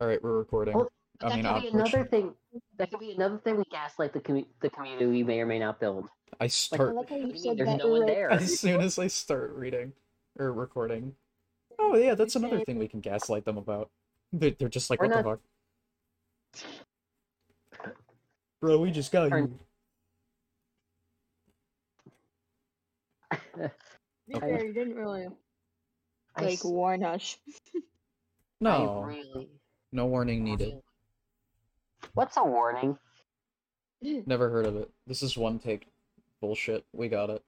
All right, we're recording. Oh, well, I that mean, could be which- another thing. That could be another thing we gaslight the commu- the community we may or may not build. I I start like how you What you said? There's that. no one there. as soon as I start reading or recording. Oh yeah, that's another thing we can gaslight them about. They're, they're just like, We're what the fuck? Bro, we just got you. Turn- be fair, you didn't really like s- warn us. I No, really. No warning needed. What's a warning? Never heard of it. This is one take. Bullshit. We got it.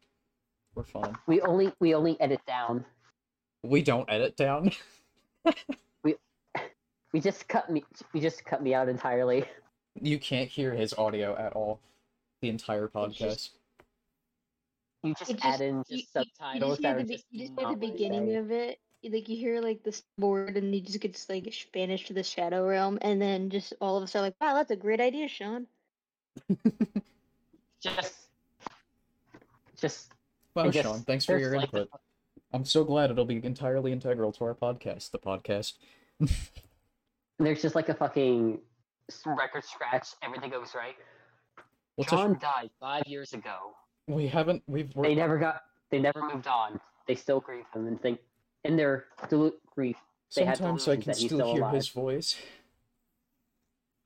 We're fine. We only we only edit down. We don't edit down. We we just cut me. We just cut me out entirely. you can't hear his audio at all. The entire podcast. just- You just It add just- in just you- you subtitles just that hear are the, be- just you just hear not the beginning saying. of it. Like you hear like this board, and you just get just, like banished to the shadow realm, and then just all of a sudden, like, wow, that's a great idea, Sean. Just, just. Wow, and just- Sean, thanks for your like, the input. I'm so glad it'll be entirely integral to our podcast. The podcast. There's just like a fucking record scratch. Everything goes right. What's a, John died five years ago. we haven't. We've. They never got. They never moved on. They still grieve him and think, in their delu- grief, they had sometimes I can still still hear alive. his voice.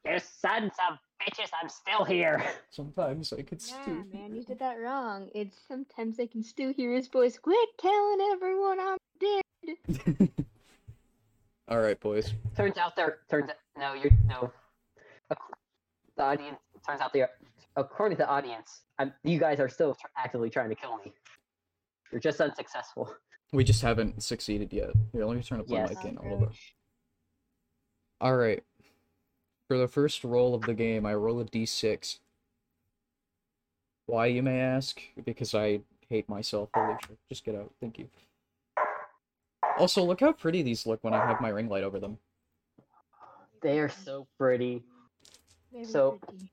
"You sons of bitches, I'm still here." Sometimes I could still. Nah, man, you did that wrong. It's sometimes I can still hear his voice. Quit telling everyone I'm dead. All right, boys. Turns out they're turns. No, you're no. The audience. Turns out they are. According to the audience, I'm, you guys are still tr- actively trying to kill me. You're just unsuccessful. We just haven't succeeded yet. Here, let me turn up my Yes. mic in a little bit. All right. For the first roll of the game, I roll a d6. Why, you may ask? Because I hate myself. Holy shit. Just get out. Thank you. Also, look how pretty these look when I have my ring light over them. They are so pretty. Very So- pretty.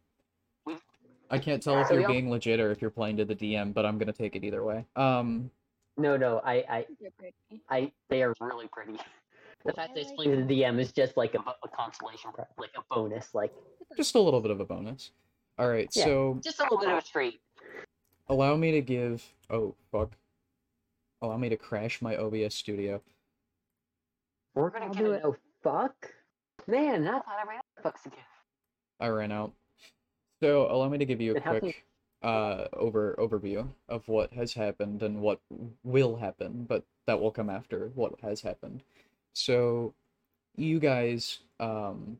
I can't tell if So you're being legit or if you're playing to the DM, but I'm gonna take it either way. Um, No, no, I, I, They're. I. They are really pretty. The fact I that it's like playing to the DM is just like a, a consolation, pri- like a bonus, like just a little bit of a bonus. All right, Yeah. so just a little bit of a treat. allow me to give. Oh fuck. Allow me to crash my OBS studio. We're gonna I'll get do a it. no fuck. Man, I thought I ran out of fucks again. I ran out. So allow me to give you a Then how can- quick uh over overview of what has happened and what will happen, but that will come after what has happened. So you guys um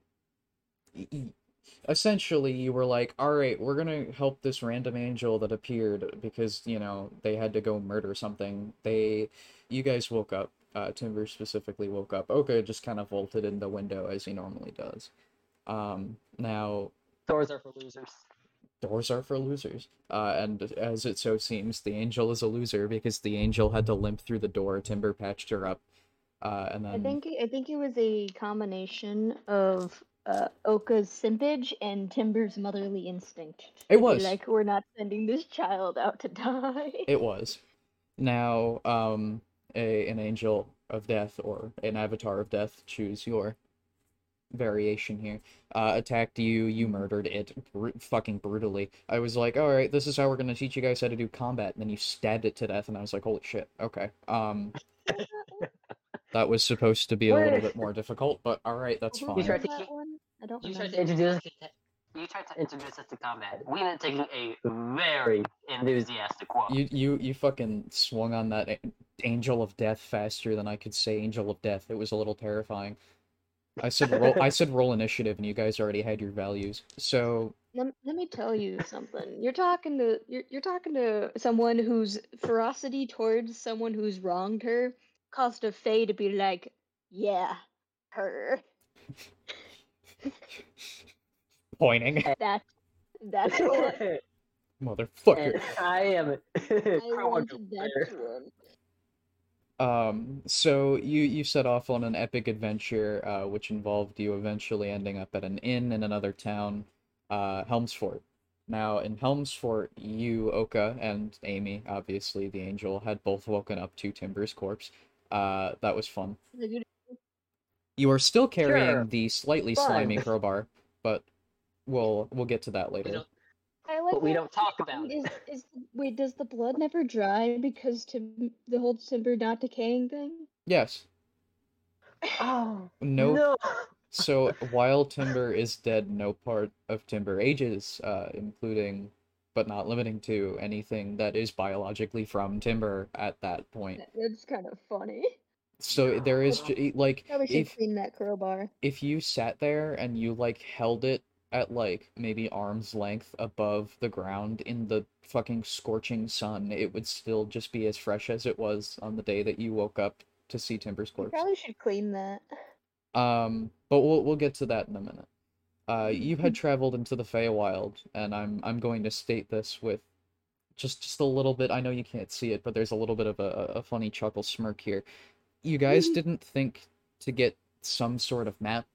essentially you were like, "All right, we're to help this random angel that appeared because, you know, they had to go murder something." They you guys woke up. Uh Timber specifically woke up. Oca just kind of vaulted in the window as he normally does. Um now Doors are for losers. Doors are for losers. Uh, and as it so seems, the angel is a loser because the angel had to limp through the door. Timber patched her up, uh, and then I think I think it was a combination of uh, Oca's simpage and Timber's motherly instinct. It was. like we're not sending this child out to die. it was. Now, um, a an angel of death or an avatar of death, choose your variation here. Uh, attacked you. You murdered it, bru- fucking brutally. I was like, all right, this is how we're gonna teach you guys how to do combat. And then you stabbed it to death, and I was like, holy shit. Okay. Um. That was supposed to be a little bit more difficult, but all right, that's fine. You tried to keep- I don't You tried to introduce us. To, you tried to introduce us to combat. We ended up taking a very enthusiastic walk. You you you fucking swung on that angel of death faster than I could say angel of death. It was a little terrifying. I said roll I said roll initiative and you guys already had your values. So Let, let me tell you something. You're talking to you're you're talking to someone whose ferocity towards someone who's wronged her caused a Fae to be like, yeah, her. pointing. That's that's what and Motherfucker. I am. I Crowd wanted that one. Um so you you set off on an epic adventure uh which involved you eventually ending up at an inn in another town, uh Helmsfort. Now in Helmsfort, you, Oca, and Amy, obviously the angel, had both woken up to Timber's corpse. Uh that was fun. You- are still carrying Sure. the slightly Fine. slimy crowbar, but we'll we'll get to that later. Don't, I like but we don't talk about Wait, it. Is, is wait, does the blood never dry because tim- the whole timber not decaying thing? Yes. Oh No. no! So while timber is dead, no part of timber ages, uh, including but not limiting to anything that is biologically from timber at that point. It's kind of funny. So there is j- like Probably if clean that crowbar. if you sat there and you like held it at like maybe arm's length above the ground in the fucking scorching sun, it would still just be as fresh as it was on the day that you woke up to see Timber's You corpse. probably should clean that. Um, but we'll we'll get to that in a minute. Uh, you had traveled into the Feywild, and I'm I'm going to state this with just just a little bit. I know you can't see it, but there's a little bit of a, a funny chuckle smirk here. You guys didn't think to get some sort of map,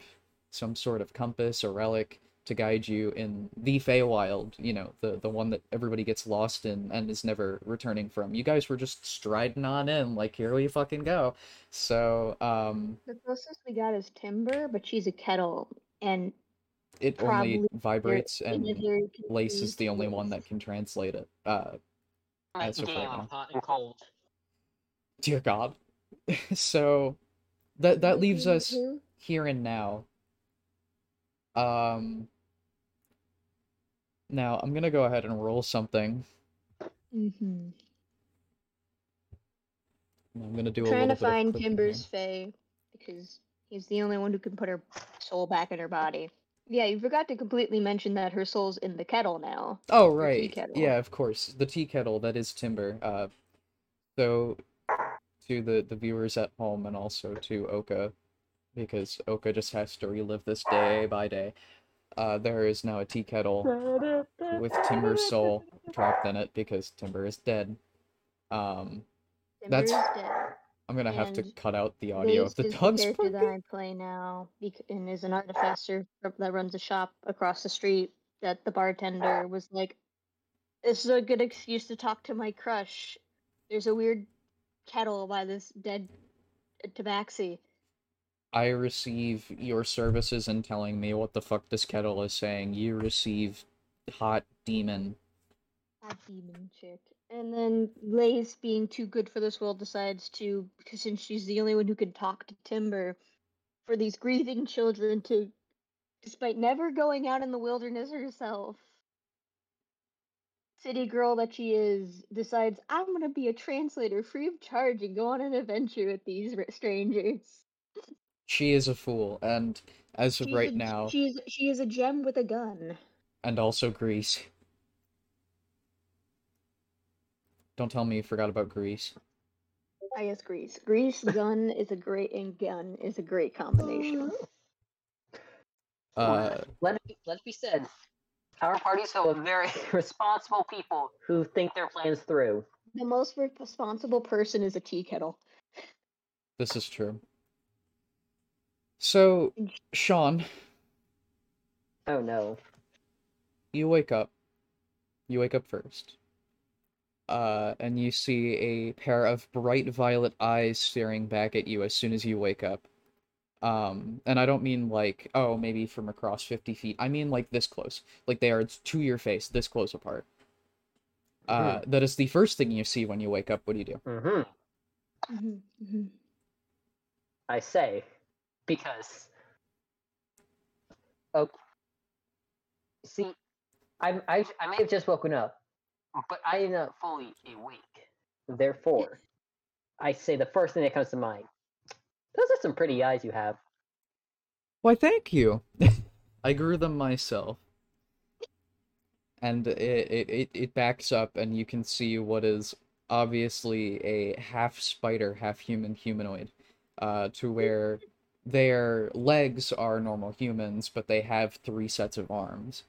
some sort of compass or relic to guide you in the Feywild, you know, the the one that everybody gets lost in and is never returning from. You guys were just striding on in, like here we fucking go. So, um, The closest we got is timber, but she's a kettle, and it only vibrates and very Lace is the only one that can translate it. Uh, My as of game right now. hot and cold. dear God. so that that leaves us here and now. Um. Now I'm gonna go ahead and roll something. Mm-hmm. I'm gonna do a Trying to bit find clicking Timber's here. Fae because he's the only one who can put her soul back in her body. Yeah, you forgot to completely mention that her soul's in the kettle now. Oh right, yeah, of course, the tea kettle that is timber. Uh, so to the the viewers at home and also to Oca, because Oca just has to relive this day by day. Uh, there is now a tea kettle with Timber's soul trapped in it because Timber is dead. Um, Timber That's- is dead. I'm gonna have to cut out the audio of the dogs character that. I play now and is an artificer that runs a shop across the street. That the bartender was like, "This is a good excuse to talk to my crush." There's a weird kettle by this dead tabaxi. I receive your services in telling me what the fuck this kettle is saying. You receive hot demon. Hot demon chick. And then Lace, being too good for this world, decides to, because since she's the only one who can talk to Timber, for these grieving children to, despite never going out in the wilderness herself, city girl that she is, decides, I'm going to be a translator free of charge and go on an adventure with these strangers. She is a fool, and as of She's right a, now, she's she is a gem with a gun. and also Greece. Don't tell me you forgot about Greece. I guess Grease. Grease gun is a great and gun is a great combination. Uh, Let it be, let it be said, our party's full of very responsible people who think their plans through. The most responsible person is a tea kettle. this is true. So, Sean, Oh no. you wake up. You wake up first. Uh, and you see a pair of bright violet eyes staring back at you as soon as you wake up. Um, and I don't mean like, oh, maybe from across 50 feet. I mean like this close. Like they are to your face, this close apart. Uh, that is the first thing you see when you wake up. What do you do? Mm-hmm. Mhm, mhm. I say, because. Oh. See, I, I I may have just woken up, but I am not fully awake. Therefore, I say the first thing that comes to mind. Those are some pretty eyes you have. Why, thank you. I grew them myself. And it, it, it, it backs up, and you can see what is obviously a half spider, half human humanoid. Uh, to where their legs are normal humans, but they have three sets of arms.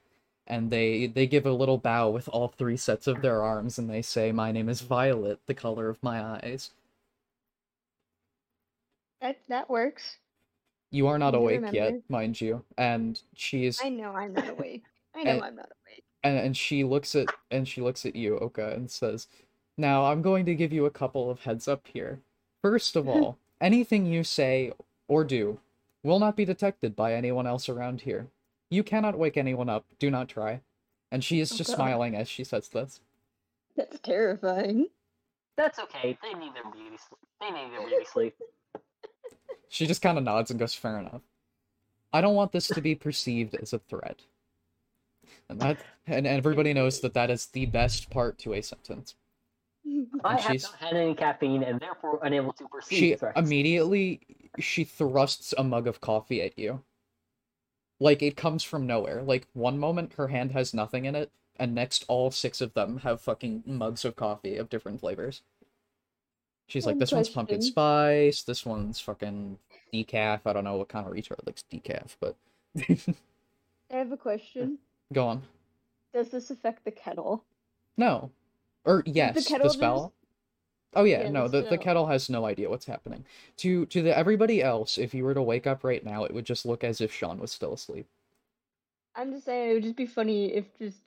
And they, they give a little bow with all three sets of their arms, and they say, My name is Violet, the color of my eyes. That that works. You are not awake yet, mind you. And she is I know I'm not awake. I know And- I'm not awake. and and she looks at and she looks at you, Oca, and says, "Now I'm going to give you a couple of heads up here. First of all, anything you say or do will not be detected by anyone else around here. You cannot wake anyone up. Do not try. And she is Oh, just God. smiling as she says this. That's terrifying. That's okay. They need their beauty sleep. They need their beauty sleep. She just kind of nods and goes, "Fair enough." I don't want this to be perceived as a threat. And that and everybody knows that that is the best part to a sentence. I have she's- not had any caffeine and therefore unable to perceive She threats. immediately she thrusts a mug of coffee at you. Like it comes from nowhere. Like one moment her hand has nothing in it, and next all six of them have fucking mugs of coffee of different flavors. She's like, this one's pumpkin spice, this one's fucking decaf. I don't know what kind of retard likes decaf, but I have a question. go on. Does this affect the kettle? No. Or yes, the, just- spell. Oh yeah, Yeah, no, the the, the kettle has no idea what's happening. To to the everybody else, if you were to wake up right now, it would just look as if Sean was still asleep. I'm just saying it would just be funny if just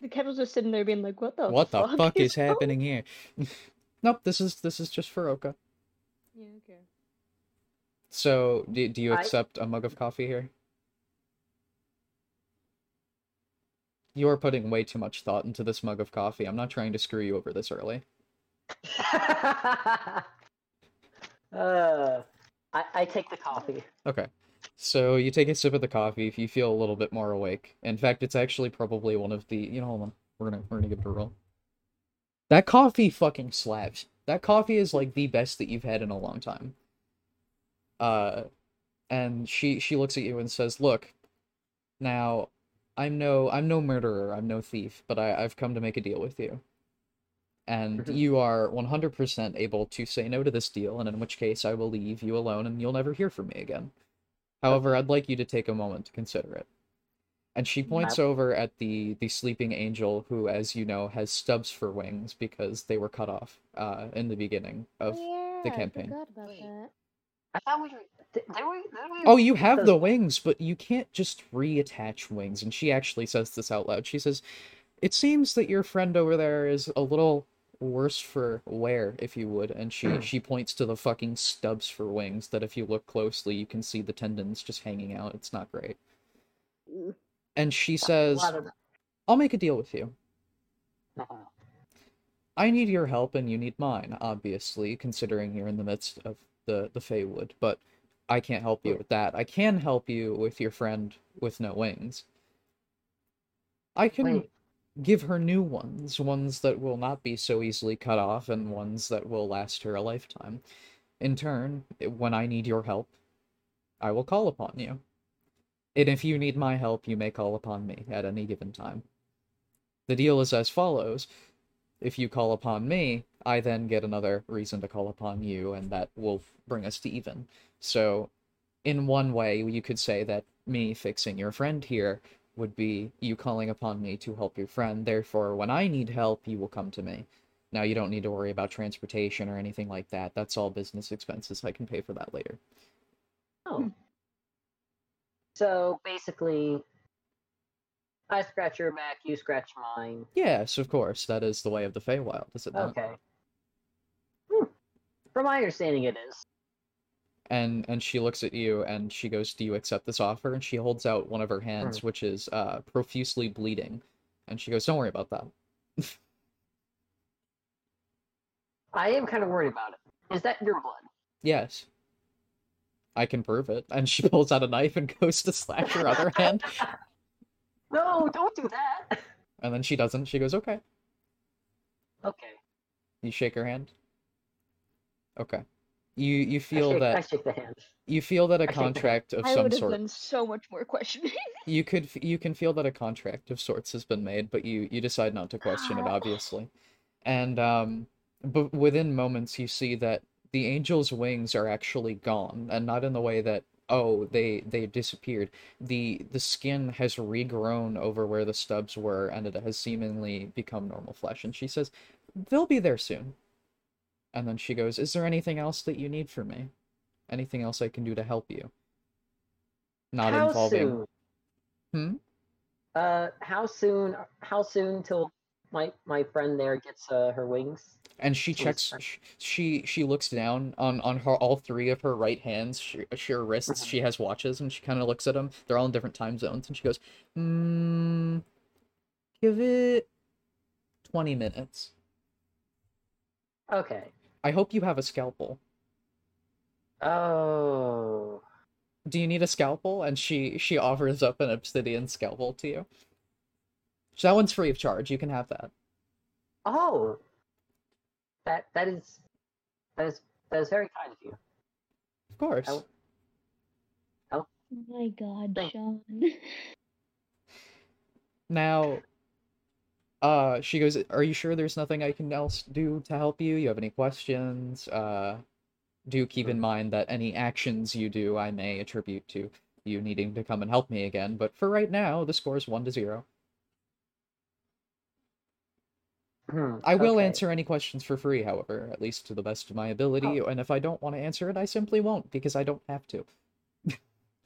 the kettle's just sitting there being like, "What the what the fuck is going-" happening here? nope, this is this is just for Oca. Yeah, okay. So, do, do you accept a mug of coffee here? You are putting way too much thought into this mug of coffee. I'm not trying to screw you over this early. uh, I, I take the coffee. Okay. So you take a sip of the coffee if you feel a little bit more awake. In fact, it's actually probably one of the you know, hold on. We're gonna we're gonna give it a roll. That coffee fucking slaps. That coffee is like the best that you've had in a long time. Uh and she she looks at you and says, Look, now I'm no I'm no murderer, I'm no thief, but I, I've come to make a deal with you. And Mhm. you are 100% able to say no to this deal, and in which case I will leave you alone and you'll never hear from me again. However, I'd like you to take a moment to consider it. And she points over at the the sleeping angel, who, as you know, has stubs for wings because they were cut off uh, in the beginning of. yeah, the campaign. I forgot about that. I thought we were. Did, did we, did we Oh, you have Because- the wings, but you can't just reattach wings. And she actually says this out loud. She says, "It seems that your friend over there is a little worse for wear, if you would." And she hmm. she points to the fucking stubs for wings that, if you look closely, you can see the tendons just hanging out. It's not great. And she a says, lot of- "I'll make a deal with you." I need your help and you need mine, obviously, considering you're in the midst of the the Feywild, but I can't help you with that. I can help you with your friend with no wings. I can give her new ones, ones that will not be so easily cut off and ones that will last her a lifetime. In turn, when I need your help, I will call upon you. And if you need my help, you may call upon me at any given time. The deal is as follows if you call upon me, I then get another reason to call upon you, and that will bring us to even. So, in one way, you could say that me fixing your friend here would be you calling upon me to help your friend. Therefore, when I need help, you will come to me. Now, you don't need to worry about transportation or anything like that. That's all business expenses. I can pay for that later. Oh. Hmm. So basically, I scratch your back, you scratch mine. Yes, of course. That is the way of the Feywild, is it not? Okay. Hmm. From my understanding, it is. and and she looks at you and she goes do you accept this offer and she holds out one of her Hmm. hands which is uh profusely bleeding and she goes don't worry about that I am kind of worried about it. Is that your blood? yes i can prove it and she pulls out a knife and goes to slash her other hand No, don't do that. and then she doesn't she goes okay Okay. you shake her hand okay you you I feel shake, I that shake the hand. you feel that a I shake the hand. contract of I some would have sort done so much more questioning. you could you can feel that a contract of sorts has been made but you you decide not to question it obviously and um but within moments you see that the angel's wings are actually gone and not in the way that oh they they disappeared the the skin has regrown over where the stubs were and it has seemingly become normal flesh and she says they'll be there soon and then she goes is there anything else that you need from me anything else i can do to help you not how involving soon? Hmm? Uh, how soon? How soon till my my friend there gets uh, her wings? And she checks she she looks down on on her all three of her right hands she, her wrists Mhm. she has watches and she kind of looks at them they're all in different time zones and she goes mm, give it 20 minutes Okay. i hope you have a scalpel Oh. do you need a scalpel and she she offers up an obsidian scalpel to you that one's free of charge you can have that Oh. That that is that is that is very kind of you. of course Oh. Oh my god, Thank- Sean. Now, uh, she goes, "Are you sure there's nothing I can else do to help you? You have any questions? Uh, do keep in mind that any actions you do, I may attribute to you needing to come and help me again. But for right now, the score is one to zero. Hmm, I will okay. answer any questions for free, however, at least to the best of my ability. And if I don't want to answer it, I simply won't because I don't have to. She's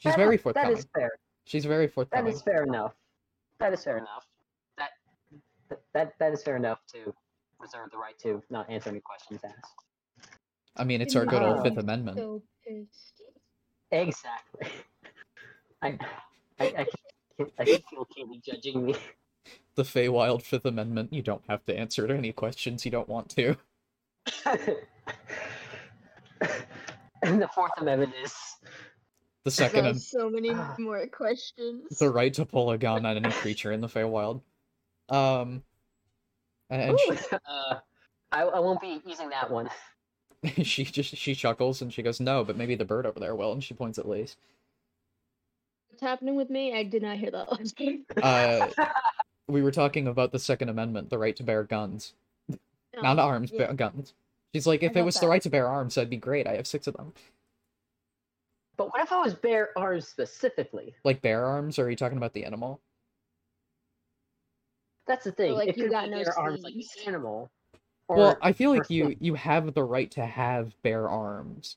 That- very That forthcoming. is fair. She's very That forthcoming. is fair enough. That is fair enough. That that that is fair enough to reserve the right to not answer any questions asked. I mean, it's our good old. Fifth Amendment. so. Exactly. I I I can, I can feel Katie judging me. The Feywild Fifth Amendment. You don't have to answer any questions you don't want to. and the Fourth Amendment is The second, There's am- so many Ah. more questions. the right to pull a gun on any creature in the Feywild. Um, and, and Ooh, uh, I I won't be using that one. she, she just she chuckles and she goes, "No, but maybe the bird over there will." And she points at Lace. What's happening with me? I did not hear that last time. Uh, we were talking about the Second Amendment, the right to bear guns, not Oh, arms, yeah. but guns. She's like, if it got was the right to bear arms, that'd be great. I have six of them. but what if I was bear arms specifically? Like bear arms? Or are you talking about the animal? That's the thing. like, it you could got be no bare arms like sleeves. the animal. Or well, I feel like you you have the right to have bear arms.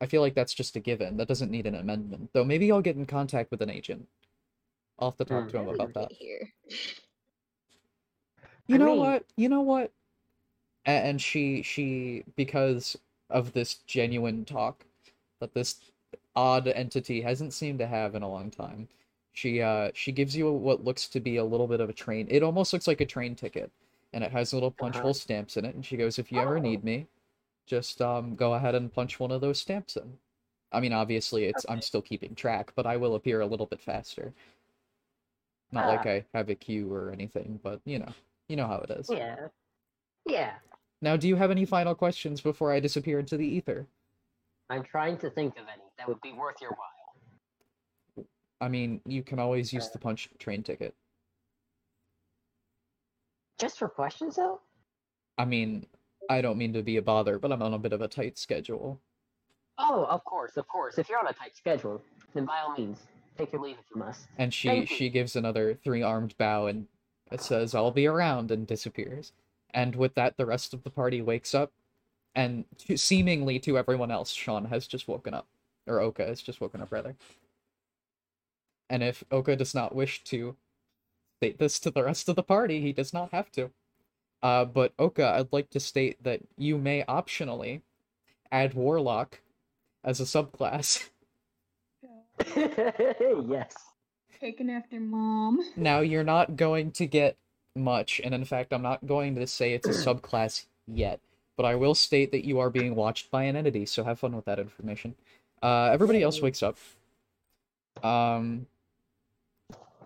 I feel like that's just a given. That doesn't need an amendment. Though maybe I'll get in contact with an agent. I'll have to talk Hmm. to him about that. Here. You I know mean- what? You know what? And she she because of this genuine talk that this odd entity hasn't seemed to have in a long time. She uh she gives you what looks to be a little bit of a train. It almost looks like a train ticket, and it has little punch Uh-huh. hole stamps in it. And she goes, "If you ever Oh. need me, just um go ahead and punch one of those stamps in." I mean, obviously, it's I'm still keeping track, but I will appear a little bit faster. Not like Ah. I have a queue or anything, but you know, you know how it is. Yeah. Yeah. Now, do you have any final questions before I disappear into the ether? I'm trying to think of any that would be worth your while. I mean, you can always use the punch train ticket. Just for questions though? I mean, I don't mean to be a bother, but I'm on a bit of a tight schedule. Oh, of course, of course. If you're on a tight schedule, then by all means, take your leave if you must. And she Thank you. she gives another three-armed bow and it says, "I'll be around," and disappears. And with that, the rest of the party wakes up, and to, seemingly to everyone else, Sean has just woken up, or Oca has just woken up rather. And if Oca does not wish to state this to the rest of the party, he does not have to. Uh, but Oca, I'd like to state that you may optionally add Warlock as a subclass. yes. Taken after mom. Now, you're not going to get much, and in fact, I'm not going to say it's a subclass yet, but I will state that you are being watched by an entity, so have fun with that information. Uh, everybody else wakes up. Um,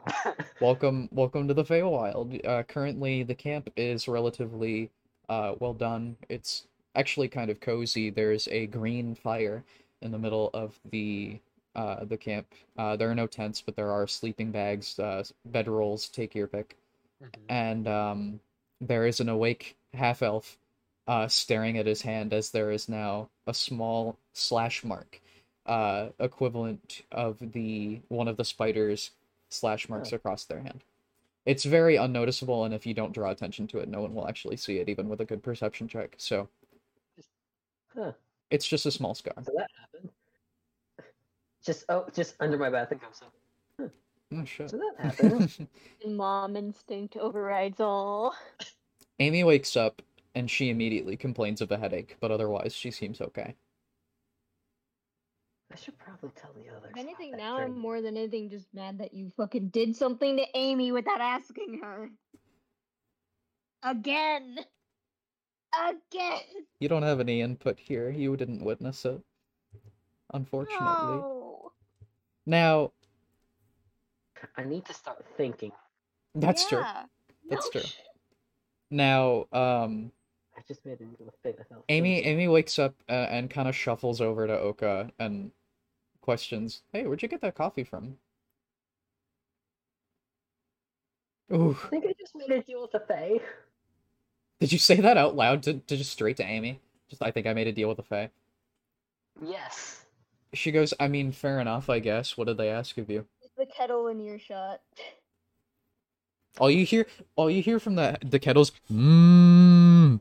welcome, welcome to the Feywild. Uh, currently, the camp is relatively uh, well done. It's actually kind of cozy. There's a green fire in the middle of the uh, the camp. Uh, there are no tents, but there are sleeping bags, uh, bedrolls, take your pick. And um, there is an awake half elf uh, staring at his hand as there is now a small slash mark, uh, equivalent of the one of the spiders slash marks Oh. across their hand. It's very unnoticeable, and if you don't draw attention to it, no one will actually see it, even with a good perception check. So Huh. it's just a small scar. So that. Just oh, just under my bathroom. So, Oh shit. so that happened. Mom instinct overrides all. Amy wakes up and she immediately complains of a headache, but otherwise she seems okay. I should probably tell the others. If anything, now I'm more than anything just mad that you fucking did something to Amy without asking her. Again. Again. You don't have any input here. You didn't witness it. Unfortunately. No. Now, I need to start thinking. that's true. That's No true. shit. Now, um, I just made it into a thing. without Amy thinking. Amy wakes up uh, and kind of shuffles over to Oca and questions, "Hey, where'd you get that coffee from?" Ooh, I think I just made a deal with the Fae. did you say that out loud to, to just straight to Amy? Just, I think I made a deal with the Fae. Yes. She goes, I mean, fair enough, I guess. What did they ask of you? Is the kettle in earshot? All you hear, all you hear from the the kettle's, mmm,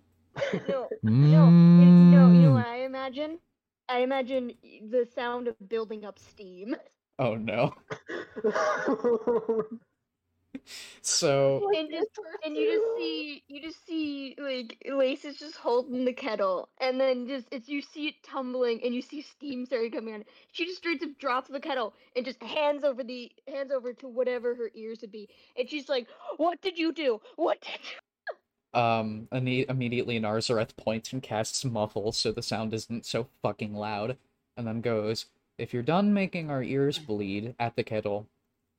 No. No, you, no, you know mmm. what I imagine? I imagine y- the sound of building up steam. Oh no. So, And just and you just see you just see like Lace is just holding the kettle and then just it's you see it tumbling and you see steam starting coming on. She just straight up drops the kettle and just hands over the hands over to whatever her ears would be. And she's like, What did you do? What did you um, imme- immediately Narzareth points and casts muffle so the sound isn't so fucking loud, and then goes, "If you're done making our ears bleed at the kettle,"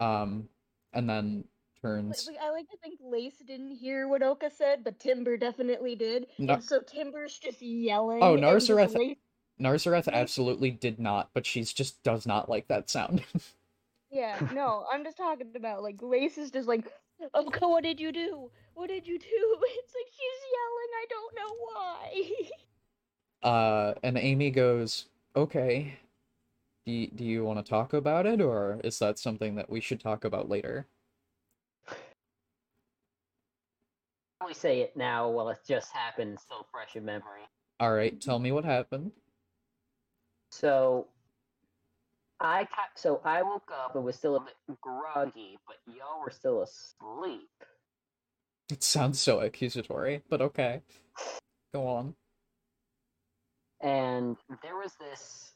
um, and then turns. like, I like to think Lace didn't hear what Oca said, but Timber definitely did. No- And so Timber's just yelling. Oh, just Lace- Narzareth Lace- absolutely did not, but she's just does not like that sound. Yeah, no, I'm just talking about like Lace is just like, Oca, what did you do? What did you do? It's like she's yelling. I don't know why. uh, and Amy goes, "Okay, do do you want to talk about it, or is that something that we should talk about later?" Probably say it now while it just happened, still fresh in memory. All right, tell me what happened. So, I ca- so I woke up and was still a bit groggy, but y'all were still asleep. It sounds so accusatory, but okay. Go on. and there was this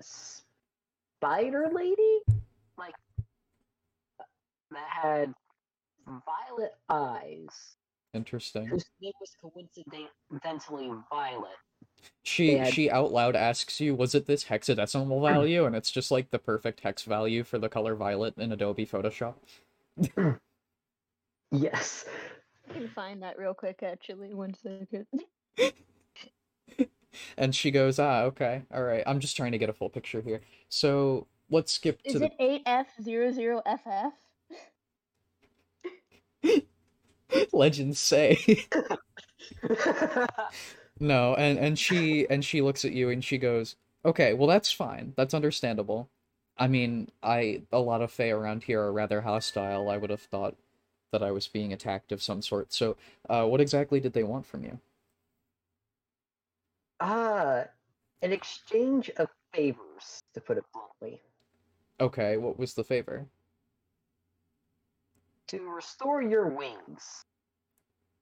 spider lady, like that had violet eyes, Interesting. whose name was coincidentally Violet. She had- she out loud asks you, was it this hexadecimal value? And it's just like the perfect hex value for the color violet in Adobe Photoshop. Yes. I can find that real quick, actually. One second. And she goes, ah, okay, all right. I'm just trying to get a full picture here. So let's skip to Is the it 8F00FF? legends say. No, and and she and she looks at you and she goes, "Okay, well that's fine. That's understandable. I mean, I a lot of Fae around here are rather hostile. I would have thought that I was being attacked of some sort. So, uh, what exactly did they want from you? Ah, an exchange of favors, to put it bluntly. Okay, what was the favor? To restore your wings.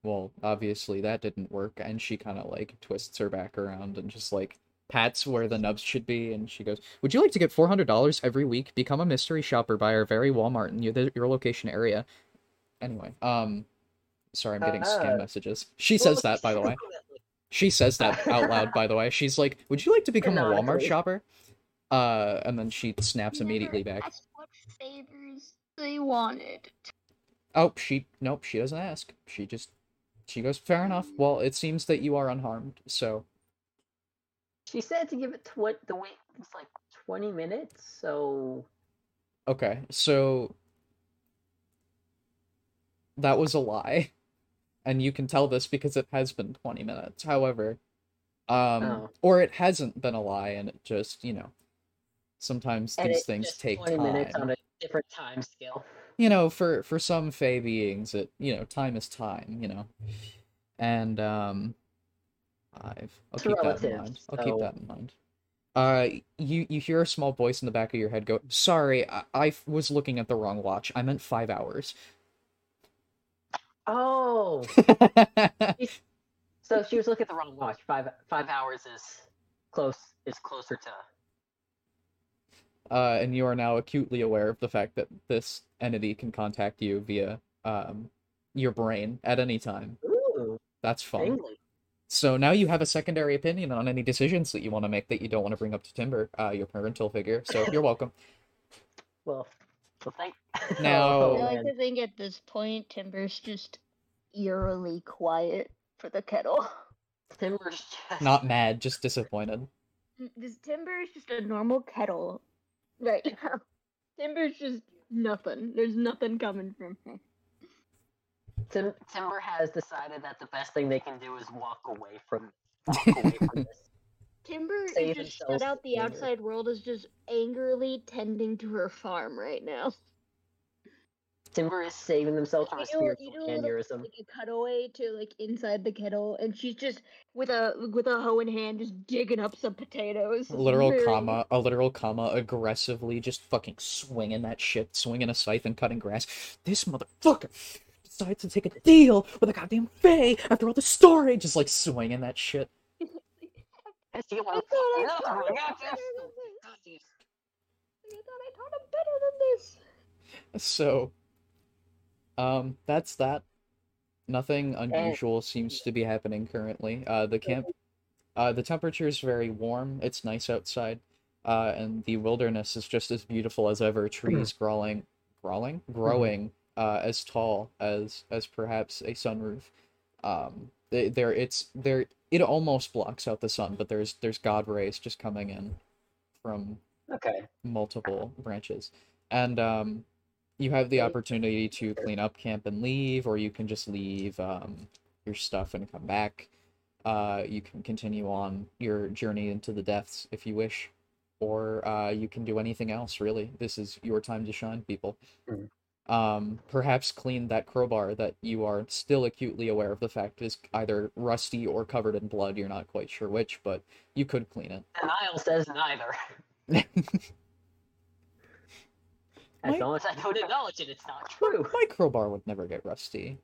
Well, obviously that didn't work, and she kind of like twists her back around and just like pats where the nubs should be, and she goes, "Would you like to get four hundred dollars every week? Become a mystery shopper by our very Walmart in your your location area." Anyway, um, sorry, I'm getting scam Uh, messages. She says that, by the way. She says that out loud, by the way. She's like, "Would you like to become a Walmart shopper?" Uh, and then she snaps immediately back. That's what favors they wanted. Oh, she nope, she doesn't ask. She just she goes, "Fair enough. Well, it seems that you are unharmed, so." She said to give it tw- the wait was like twenty minutes, so Okay, so that was a lie. And you can tell this because it has been 20 minutes. However, um Oh. or it hasn't been a lie and it just, you know, sometimes and these things take twenty time. minutes on a different time scale. You know, for for some fey beings it, you know, time is time, you know. And um I've I'll It's keep that in mind. I'll keep that in mind. Uh, you you hear a small voice in the back of your head go, "Sorry, I was looking at the wrong watch. I meant five hours." Oh, So she was looking at the wrong watch. Five five hours is close is closer to Uh, and you are now acutely aware of the fact that this entity can contact you via um, your brain at any time. Ooh, That's fun. tingly. So now you have a secondary opinion on any decisions that you want to make that you don't want to bring up to Timber, uh, your parental figure. So you're welcome. Well, well thank Now- Oh, I like to think at this point, Timber's just eerily quiet for the kettle. Timber's just Not mad, just disappointed. This Timber is just a normal kettle right now. Timber's just nothing. There's nothing coming from him. Tim, Timber has decided that the best thing they can do is walk away from walk away from this. Timber Save is just shut out the later. outside world is just angrily tending to her farm right now. Timber is saving themselves from a You do, you spiritual do a little, aneurysm. like a cutaway to like inside the kettle, and she's just with a with a hoe in hand, just digging up some potatoes. Literal Very- comma, a literal comma, aggressively just fucking swinging that shit, swinging a scythe and cutting grass. This motherfucker decides to take a deal with a goddamn fae after all the story, just like swinging that shit. I thought I No, taught I him got better this. than this. God, you- I thought I taught him better than this. So, um, that's that. Nothing unusual seems to be happening currently. Uh, the camp, uh, the temperature is very warm. It's nice outside, uh, and the wilderness is just as beautiful as ever. Trees growing, growing, growing, uh, as tall as as perhaps a sunroof. Um, they, there, it's there. It almost blocks out the sun, but there's there's God rays just coming in from Okay. multiple branches and um you have the opportunity to clean up camp and leave or you can just leave um your stuff and come back. Uh you can continue on your journey into the depths if you wish or uh you can do anything else really. This is your time to shine people. Mhm. um perhaps clean that crowbar that you are still acutely aware of. The fact is either rusty or covered in blood you're not quite sure which but you could clean it. Denial says neither. As My- long as I don't acknowledge it, it's not true. My crowbar would never get rusty.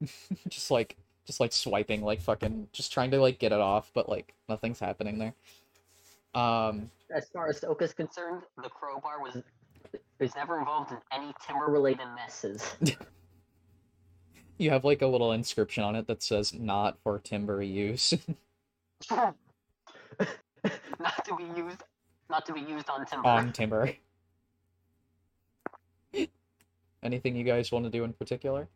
just like just like swiping like fucking just trying to like get it off, but like nothing's happening there. Um As far as Oca's concerned, the crowbar was was never involved in any timber-related messes. you have like a little inscription on it that says not for timber use. not to be used, not to be used on timber. on timber. Anything you guys want to do in particular?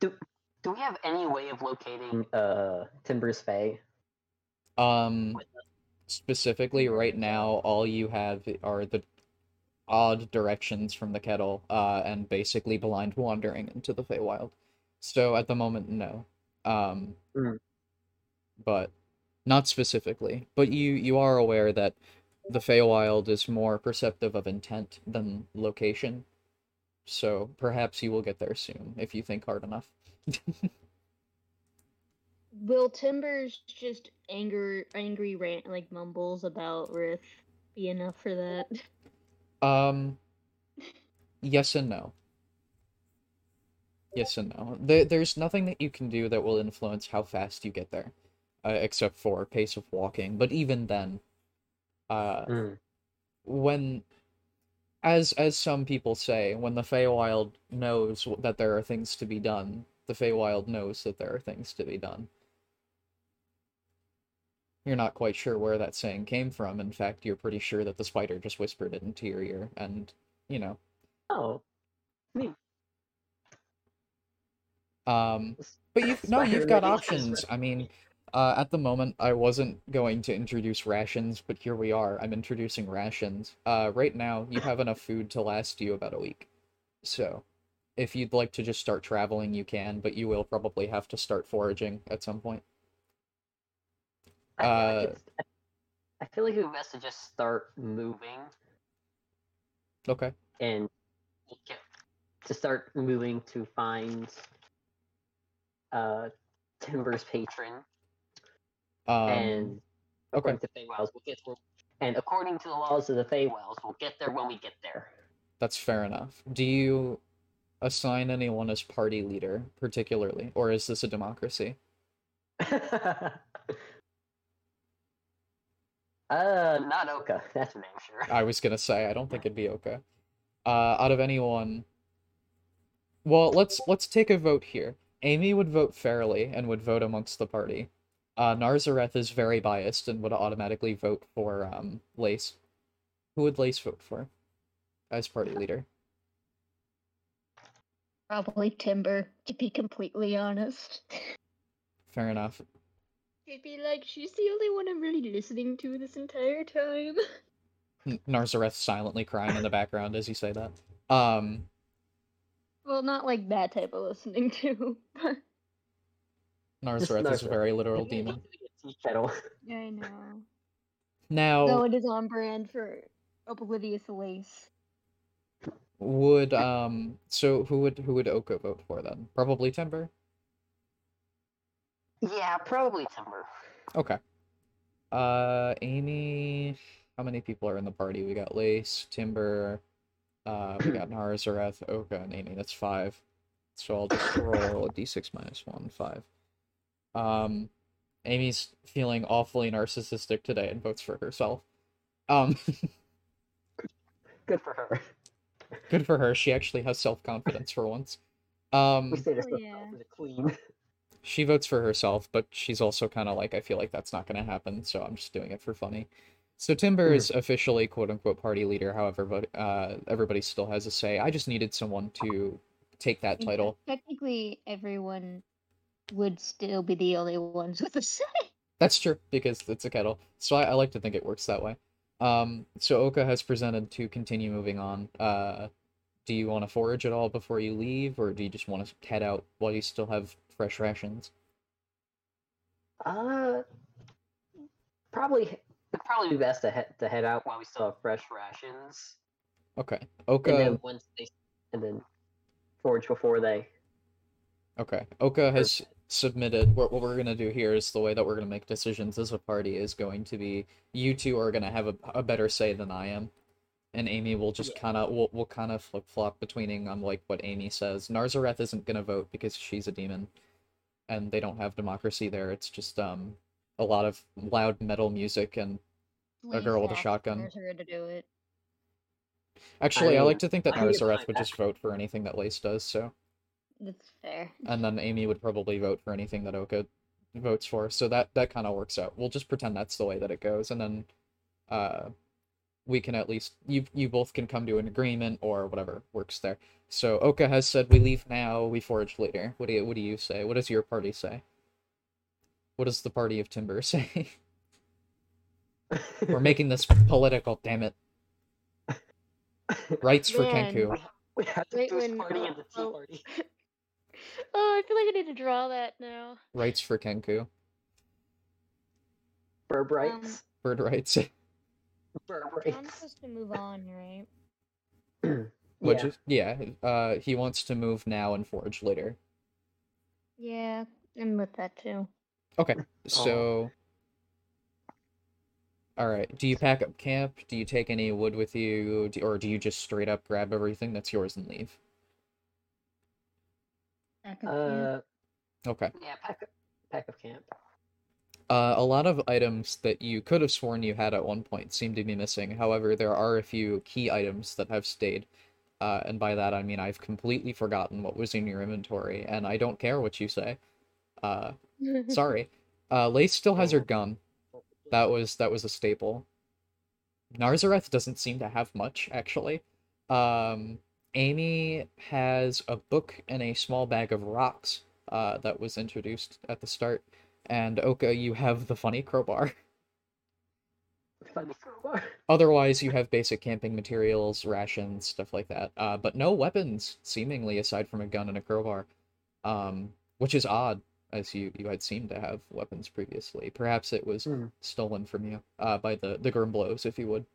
Do we have any way of locating uh Timber's Fae? Um specifically right now all you have are the odd directions from the kettle uh and basically blind wandering into the Feywild. So at the moment no. Um Mm. but not specifically. But you you are aware that the Feywild is more perceptive of intent than location. So perhaps you will get there soon if you think hard enough. Will Timbers just anger angry rant like mumbles about Riff be enough for that? Um, yes and no. Yes and no. There, there's nothing that you can do that will influence how fast you get there, uh, except for pace of walking. But even then, uh, Mm. when, as as some people say, when the Feywild knows that there are things to be done, the Feywild knows that there are things to be done. You're not quite sure where that saying came from. In fact, you're pretty sure that the spider just whispered it into your ear, and you know, Oh, me. Um, but you've no, you've got options. I mean, uh, at the moment, I wasn't going to introduce rations, but here we are. I'm introducing rations. Uh, right now, you have enough food to last you about a week. So, if you'd like to just start traveling, you can, but you will probably have to start foraging at some point. I feel, Uh, like it's, I feel like it would best to just start moving Okay. and to start moving to find uh Timber's patron Um, and okay. according to Feywilds, we'll get where, and according to the laws of the Feywilds, we'll get there when we get there. That's fair enough. Do you assign anyone as party leader, particularly, or is this a democracy? uh, not Oca. That's for damn sure. I was gonna say I don't think it'd be Oca. Uh, out of anyone, well, let's let's take a vote here. Amy would vote fairly and would vote amongst the party. Uh, Narzareth is very biased and would automatically vote for um, Lace. Who would Lace vote for as party leader? Probably Timber, to be completely honest. Fair enough. He'd be like, she's the only one I'm really listening to this entire time. N- Narzareth silently crying in the background as you say that. Um, Well, not like that type of listening to. but- Narzareth is a very literal demon. Kettle. yeah, I know. Now, Though it is on brand for Oblivious Lace. would um, so who would who would Oca vote for then? Probably Timber. Yeah, probably Timber. Okay. Uh, Amy. How many people are in the party? We got Lace, Timber, uh, we got Narzareth, Oca, and Amy. That's five. So I'll just roll a d6 minus one, five. Um, Amy's feeling awfully narcissistic today and votes for herself. Um, Good for her. good for her. She actually has self-confidence for once. Um, We say this Oh, with yeah. with a she votes for herself, but she's also kind of like, I feel like that's not going to happen, so I'm just doing it for funny. So Timber Mhm. is officially quote unquote party leader. However, but uh, everybody still has a say. I just needed someone to take that title. Technically, everyone would still be the only ones with a say. That's true because it's a kettle. So I, I like to think it works that way. Um, so Oca has presented to continue moving on. Uh, do you want to forage at all before you leave, or do you just want to head out while you still have fresh rations? Uh, probably it'd probably be best to head to head out while we still have fresh rations, Okay, Oca. and then once they and then forage before they. Okay, Oca has submitted. What, what we're gonna do here is the way that we're gonna make decisions as a party is going to be you two are gonna have a, a better say than I am, and Amy will just Yeah. kind of we'll, we'll kind of flip flop betweening on like what Amy says. Narzareth isn't gonna vote because she's a demon, and they don't have democracy there. It's just um a lot of loud metal music and A girl with a shotgun. her to do it. actually I, mean, like to think that I can get Narzareth would just vote for anything that Lace does. So. That's fair. and then Amy would probably vote for anything that Oca votes for. So that that kind of works out. We'll just pretend that's the way that it goes, and then uh, we can at least you you both can come to an agreement or whatever works there. So Oca has said we leave now, we forage later. What do you what do you say? What does your party say? What does the party of Timber say? We're making this political, damn it. Rights for Man. Kenku. We have to Wait, choose when- party and the tea oh. party. Oh, I feel like I need to draw that now. Rights for Kenku. Burb Um, rights. Bird rights. Burb I'm rights. supposed to move on, right? Would yeah. you? Yeah. Uh, he wants to move now and forge later. Yeah, I'm with that too. Okay, so, all right. Do you pack up camp? Do you take any wood with you, Do- or do you just straight up grab everything that's yours and leave? Back up Uh, Okay. yeah, pack up, pack of camp. Uh, a lot of items that you could have sworn you had at one point seem to be missing. However, there are a few key items that have stayed. Uh, and by that I mean I've completely forgotten what was in your inventory, and I don't care what you say. Uh, sorry. Uh, Lace still has her gun. That was that was a staple. Narzareth doesn't seem to have much actually. Um, Amy has a book and a small bag of rocks uh, that was introduced at the start, and Oka, you have the funny crowbar. Funny crowbar. Otherwise, you have basic camping materials, rations, stuff like that. Uh, but no weapons, seemingly, aside from a gun and a crowbar. Um, which is odd, as you you had seemed to have weapons previously. Perhaps it was Hmm. stolen from you uh, by the the Grim Blows, if you would.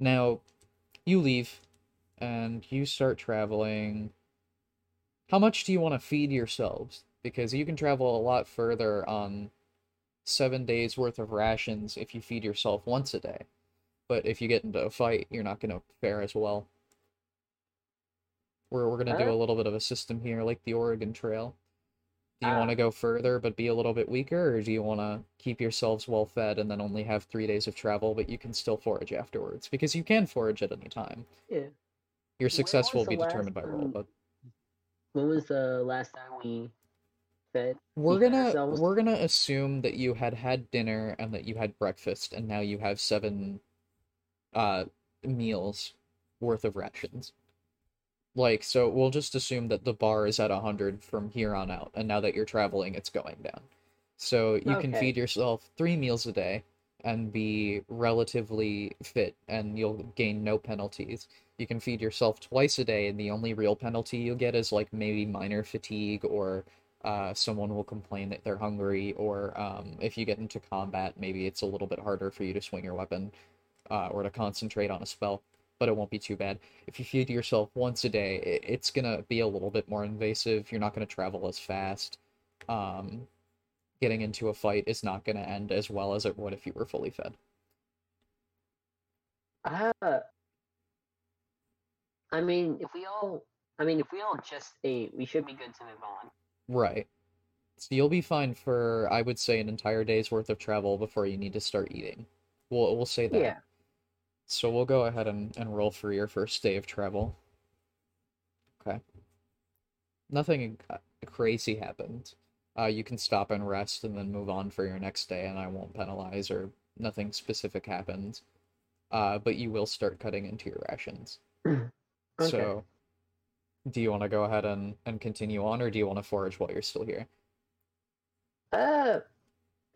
Now, you leave, and you start traveling. How much do you want to feed yourselves? Because you can travel a lot further on seven days worth of rations if you feed yourself once a day. But if you get into a fight, you're not going to fare as well. We're we're gonna do a little bit of a system here, like the Oregon Trail. Do you want Ah. to go further but be a little bit weaker, or do you want to keep yourselves well fed and then only have three days of travel, but you can still forage afterwards? Because you can forage at any time. Yeah. Your success will be determined by roll, but When was the last time we fed? we're gonna ourselves? we're gonna assume that you had had dinner and that you had breakfast, and now you have seven uh meals worth of rations. Like, so we'll just assume that the bar is at 100 from here on out, and now that you're traveling, it's going down. So you can feed yourself three meals a day and be relatively fit, and you'll gain no penalties. You can feed yourself twice a day, and the only real penalty you'll get is like maybe minor fatigue, or uh, someone will complain that they're hungry, or um, if you get into combat, maybe it's a little bit harder for you to swing your weapon uh, or to concentrate on a spell, but it won't be too bad. If you feed yourself once a day, it's gonna be a little bit more invasive. You're not gonna travel as fast. Um, getting into a fight is not gonna end as well as it would if you were fully fed. Ah. I mean, if we all, I mean, if we all just ate, we should be good to move on. Right. So you'll be fine for, I would say, an entire day's worth of travel before you need to start eating. We'll we'll say that. Yeah. So we'll go ahead and, and roll for your first day of travel. Okay. Nothing uh, crazy happened. Uh, you can stop and rest and then move on for your next day, and I won't penalize or nothing specific happens. Uh, but you will start cutting into your rations. Okay. So, do you want to go ahead and, and continue on, or do you want to forage while you're still here? Uh,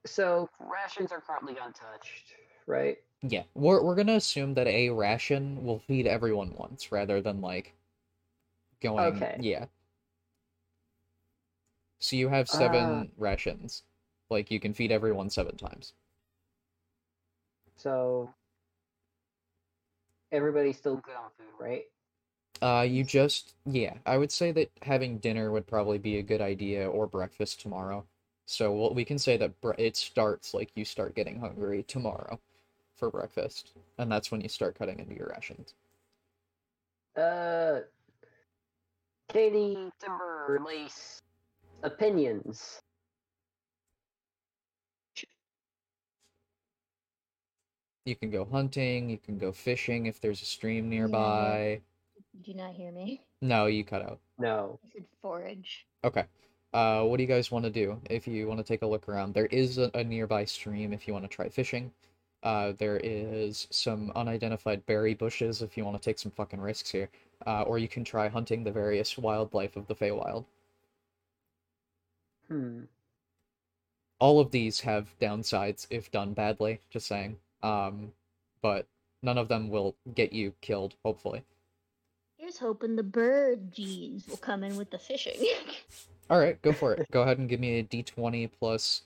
so rations are currently untouched, right? Yeah, we're we're gonna assume that a ration will feed everyone once rather than like going. Okay. Yeah. So you have seven rations. Like you can feed everyone seven times. So everybody's still good on food, right? Uh, you just yeah, I would say that having dinner would probably be a good idea or breakfast tomorrow. So we'll, we can say that bre it starts like you start getting hungry tomorrow for breakfast, and that's when you start cutting into your rations. Uh, Katie, Timber, Lace, opinions. You can go hunting, you can go fishing if there's a stream nearby. Did you not hear me? No, you cut out. No. I said forage. Okay. Uh, what do you guys want to do? If you want to take a look around, there is a, a nearby stream if you want to try fishing. Uh, there is some unidentified berry bushes if you want to take some fucking risks here. Uh, or you can try hunting the various wildlife of the Feywild. Hmm. All of these have downsides if done badly, just saying. Um, but none of them will get you killed, hopefully. Here's hoping the bird genes will come in with the fishing. All right, go for it. Go ahead and give me a d20 plus,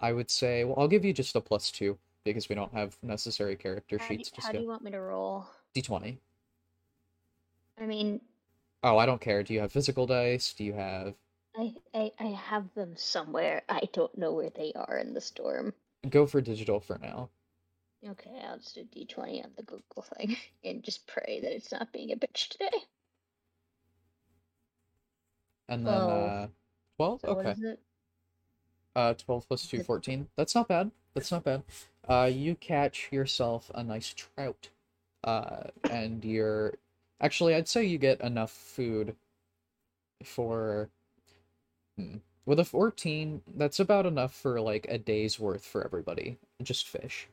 I would say, well, I'll give you just a plus two because we don't have necessary character how do, sheets just how do you want me to roll? D20. I mean, Oh, I don't care. Do you have physical dice? Do you have... I, I I have them somewhere. I don't know where they are in the storm. Go for digital for now. Okay, I'll just do D20 on the Google thing and just pray that it's not being a bitch today. And then, Twelve. uh... 12? So Okay. is it? Uh, 12 plus 2, 14. That's not bad. That's not bad. Uh, you catch yourself a nice trout. Uh, and you're... Actually, I'd say you get enough food for... Hmm. With a 14, that's about enough for, like, a day's worth for everybody. Just fish.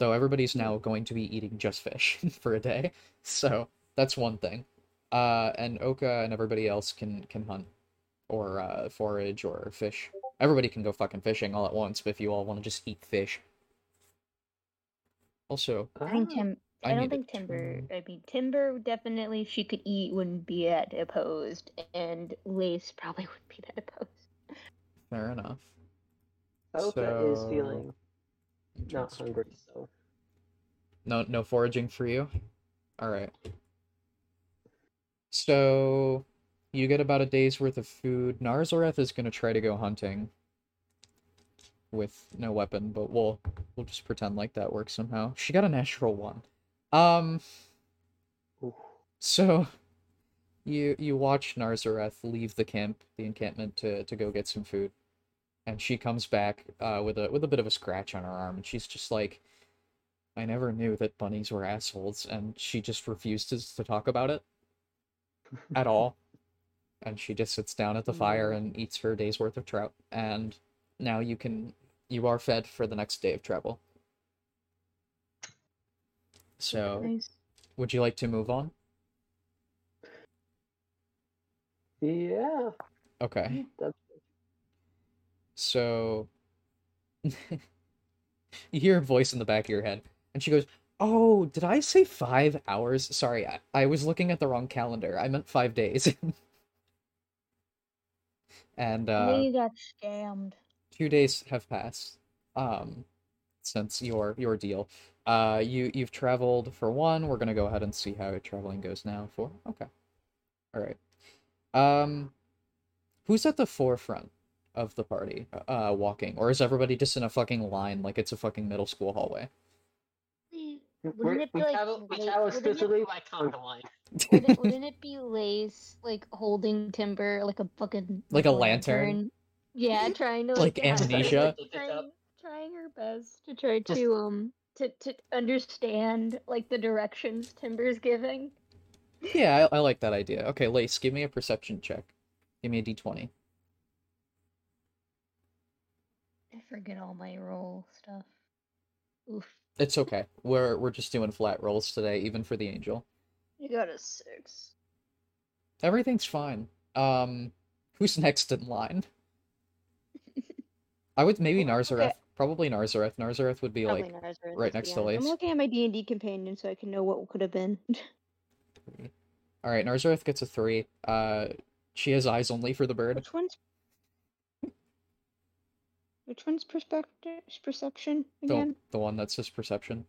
So everybody's now going to be eating just fish for a day. So, that's one thing. Uh, and Oca and everybody else can, can hunt. Or, uh, forage or fish. Everybody can go fucking fishing all at once, but if you all want to just eat fish. Also, I think Ah, Tim. I I, don't think it. Timber. I mean, Timber definitely, if she could eat, wouldn't be that opposed, and Lace probably wouldn't be that opposed. fair enough. Oca is feeling not hungry, so No, no foraging for you. All right. So you get about a day's worth of food. Narzareth is gonna try to go hunting with no weapon, but we'll we'll just pretend like that works somehow. She got a natural one. Um. Oof. So you you watch Narzareth leave the camp, the encampment to to go get some food, and she comes back uh, with a with a bit of a scratch on her arm, and she's just like, "I never knew that bunnies were assholes," and she just refuses to talk about it at all, and she just sits down at the fire and eats her day's worth of trout, and now you can you are fed for the next day of travel. So, Nice. would you like to move on? Yeah. Okay. That's So you hear a voice in the back of your head, and she goes, "Oh, did I say five hours? Sorry, I, I was looking at the wrong calendar. I meant five days." and uh, you got scammed. two days have passed um, since your your deal. Uh, you you've traveled for one. We're gonna go ahead and see how traveling goes now. For okay, all right. Um, who's at the forefront of the party? Uh, walking, or is everybody just in a fucking line like it's a fucking middle school hallway? Wouldn't it be like we Lace- travel wouldn't it- exclusively by conga line. Wouldn't, wouldn't it be Lace like holding Timber like a fucking Like a lantern? Yeah, trying to Like guide him, amnesia? Trying, trying her best to try to um to to understand like the directions Timber's giving. Yeah, I, I like that idea. Okay, Lace, give me a perception check. Give me a d20. I forget all my roll stuff. Oof. It's okay. We're we're just doing flat rolls today, even for the angel. You got a six. Everything's fine. Um, who's next in line? I would maybe Narzareth. okay. Probably Narzareth. Narzareth would be Probably like Nazareth, right next to honest. Lace. I'm looking at my D and D companion so I can know what could have been. All right, Narzareth gets a three. Uh, she has eyes only for the bird. Which one's which one's perspective perception The, again? the one that says perception.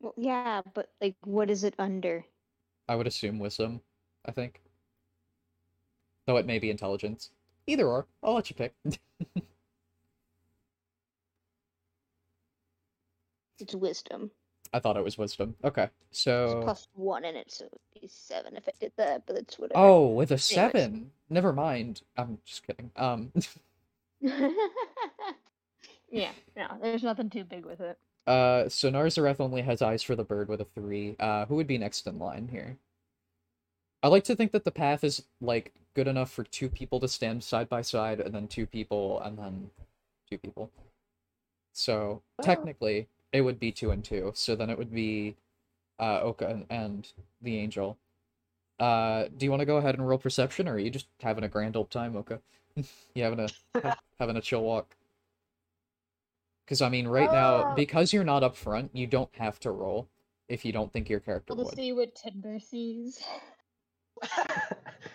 Well, yeah, but like, what is it under? I would assume wisdom. I think. Though it may be intelligence. Either or. I'll let you pick. It's wisdom. I thought it was wisdom. Okay, It's so. plus one in it, so it'd be seven if I did that. But it's whatever. Oh, with a seven. Never mind. I'm just kidding. Um. yeah, no, there's nothing too big with it. Uh, so Narzareth only has eyes for the bird with a three. Uh, who would be next in line here? I like to think that the path is like good enough for two people to stand side by side, and then two people, and then two people. So technically, it would be two and two. So then it would be uh, Oca and, and the angel. Uh, do you want to go ahead and roll perception, or are you just having a grand old time, Oca? you having a having a chill walk? Because I mean, right now, Uh, because you're not up front, you don't have to roll if you don't think your character We'll would. see what Timber sees.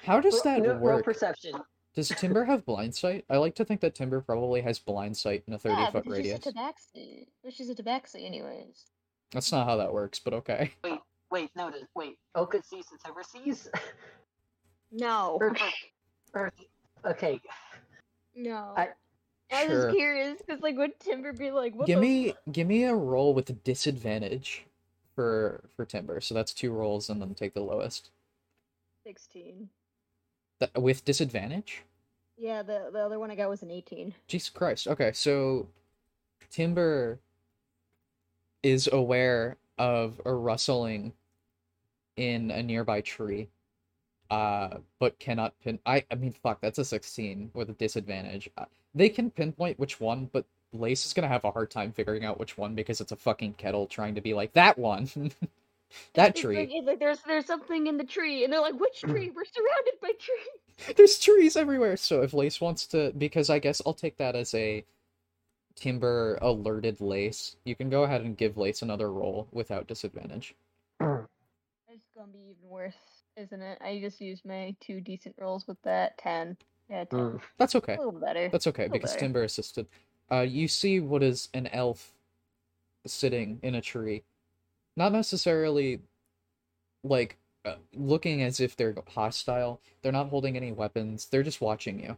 How does that no- roll work? perception. Does Timber have blind sight? I like to think that Timber probably has blind sight in a 30 yeah, foot because radius. she's a tabaxi. Well, she's a tabaxi, anyways. That's not how that works, but okay. Wait, wait, no, does- wait. Oca sees the Timber sees? No, or, or, okay, no. I- I was Sure. just curious because, like, would Timber be like, "What Give the me give me a roll with a disadvantage for for Timber. So that's two rolls and then take the lowest. 16. Th- with disadvantage? Yeah, the the other one I got was an 18. Jesus Christ. Okay, so Timber is aware of a rustling in a nearby tree. Uh, but cannot pin I I mean fuck, that's a 16 with a disadvantage. Uh, they can pinpoint which one, but Lace is gonna have a hard time figuring out which one because it's a fucking kettle trying to be like that one. that It's tree. like, it's like there's there's something in the tree, and they're like, "Which tree? We're surrounded by trees." There's trees everywhere. So if Lace wants to, because I guess I'll take that as a timber alerted Lace. You can go ahead and give Lace another roll without disadvantage. It's gonna be even worse, isn't it? I just used my two decent rolls with that 10. Yeah, 10. Mm. That's okay. A little better. That's okay because better. Timber assisted. Uh, you see what is an elf sitting in a tree, not necessarily like uh, looking as if they're hostile. They're not holding any weapons. They're just watching you,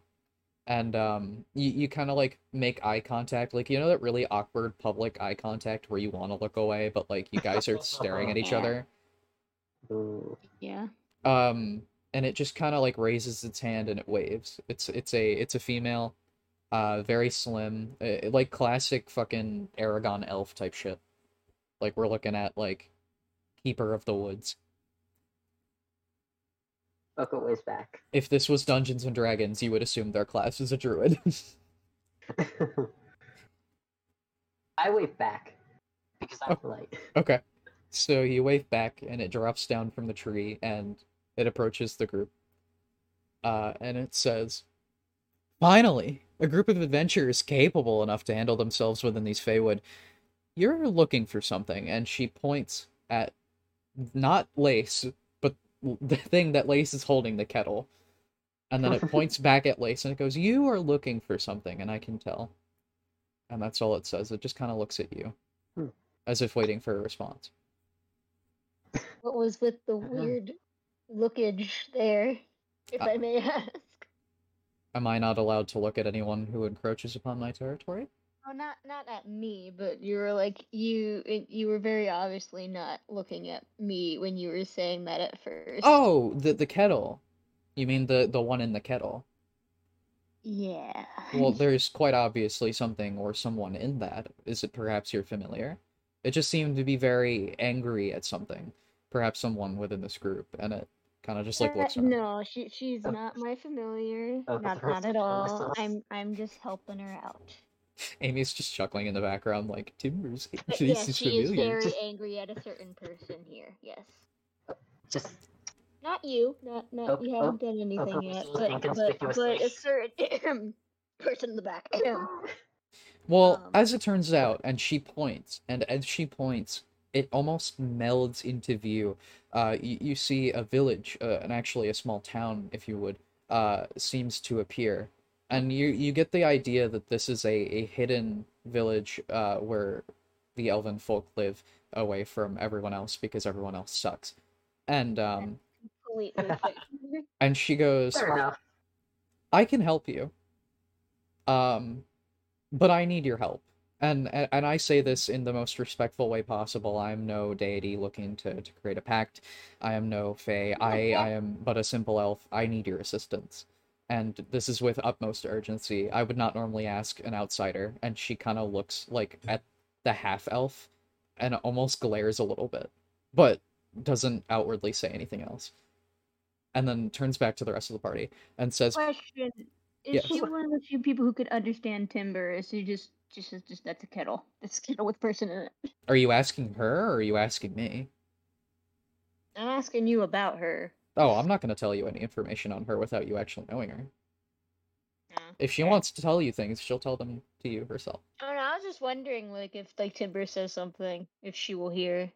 and um, you you kind of like make eye contact, like you know that really awkward public eye contact where you want to look away, but like you guys are staring at each Yeah. other. Yeah. Um, and it just kind of like raises its hand and it waves. It's it's a it's a female, uh, very slim, uh, like classic fucking Aragon elf type shit. Like we're looking at like Keeper of the Woods. Oca waves back. If this was Dungeons and Dragons, you would assume their class is a druid. I wave back because I'm Oh. polite. okay. So you wave back and it drops down from the tree and it approaches the group. Uh, and it says, Finally, a group of adventurers capable enough to handle themselves within these Feywood. You're looking for something, and she points at not Lace, but the thing that Lace is holding, the kettle. And then it points back at Lace and it goes, You are looking for something, and I can tell. And that's all it says. It just kind of looks at you, Hmm. as if waiting for a response. What was with the weird lookage there, if Uh, I may ask? Am I not allowed to look at anyone who encroaches upon my territory? Oh, not not at me, but you were like you you were very obviously not looking at me when you were saying that at first. Oh, the the kettle. You mean the the one in the kettle? yeah. Well, there's quite obviously something or someone in that. Is it perhaps your familiar? It just seemed to be very angry at something. Perhaps someone within this group, and it kind of just like Uh, looks around. no, she she's Oh. not my familiar. Oh, not not at all. I'm I'm just helping her out. Amy's just chuckling in the background, like Timbers. But This yes, is she is familiar. very angry at a certain person here. Yes. Just Not you. Not not Oh, you oh, haven't done anything oh, yet. But but but a certain person in the back. Well, Um, as it turns out, and she points, and as she points, it almost melds into view. Uh, you, you see a village, uh, and actually a small town, if you would, uh, seems to appear, and you you get the idea that this is a, a hidden village, uh, where the elven folk live away from everyone else because everyone else sucks, and um, and she goes. I can help you. Um, but I need your help. And, and and I say this in the most respectful way possible. I am no deity looking to, to create a pact. I am no fae. I, I am but a simple elf. I need your assistance. And this is with utmost urgency. I would not normally ask an outsider. And she kind of looks like at the half elf and almost glares a little bit, but doesn't outwardly say anything else. And then turns back to the rest of the party and says, Question: Is Yes. she one of the few people who could understand timber? Is she just just just that's a kettle? That's a kettle with person in it. Are you asking her or are you asking me? I'm asking you about her. Oh, I'm not going to tell you any information on her without you actually knowing her. Uh, If she okay. wants to tell you things, she'll tell them to you herself. I don't know. I was just wondering, like, if like Timber says something, if she will hear.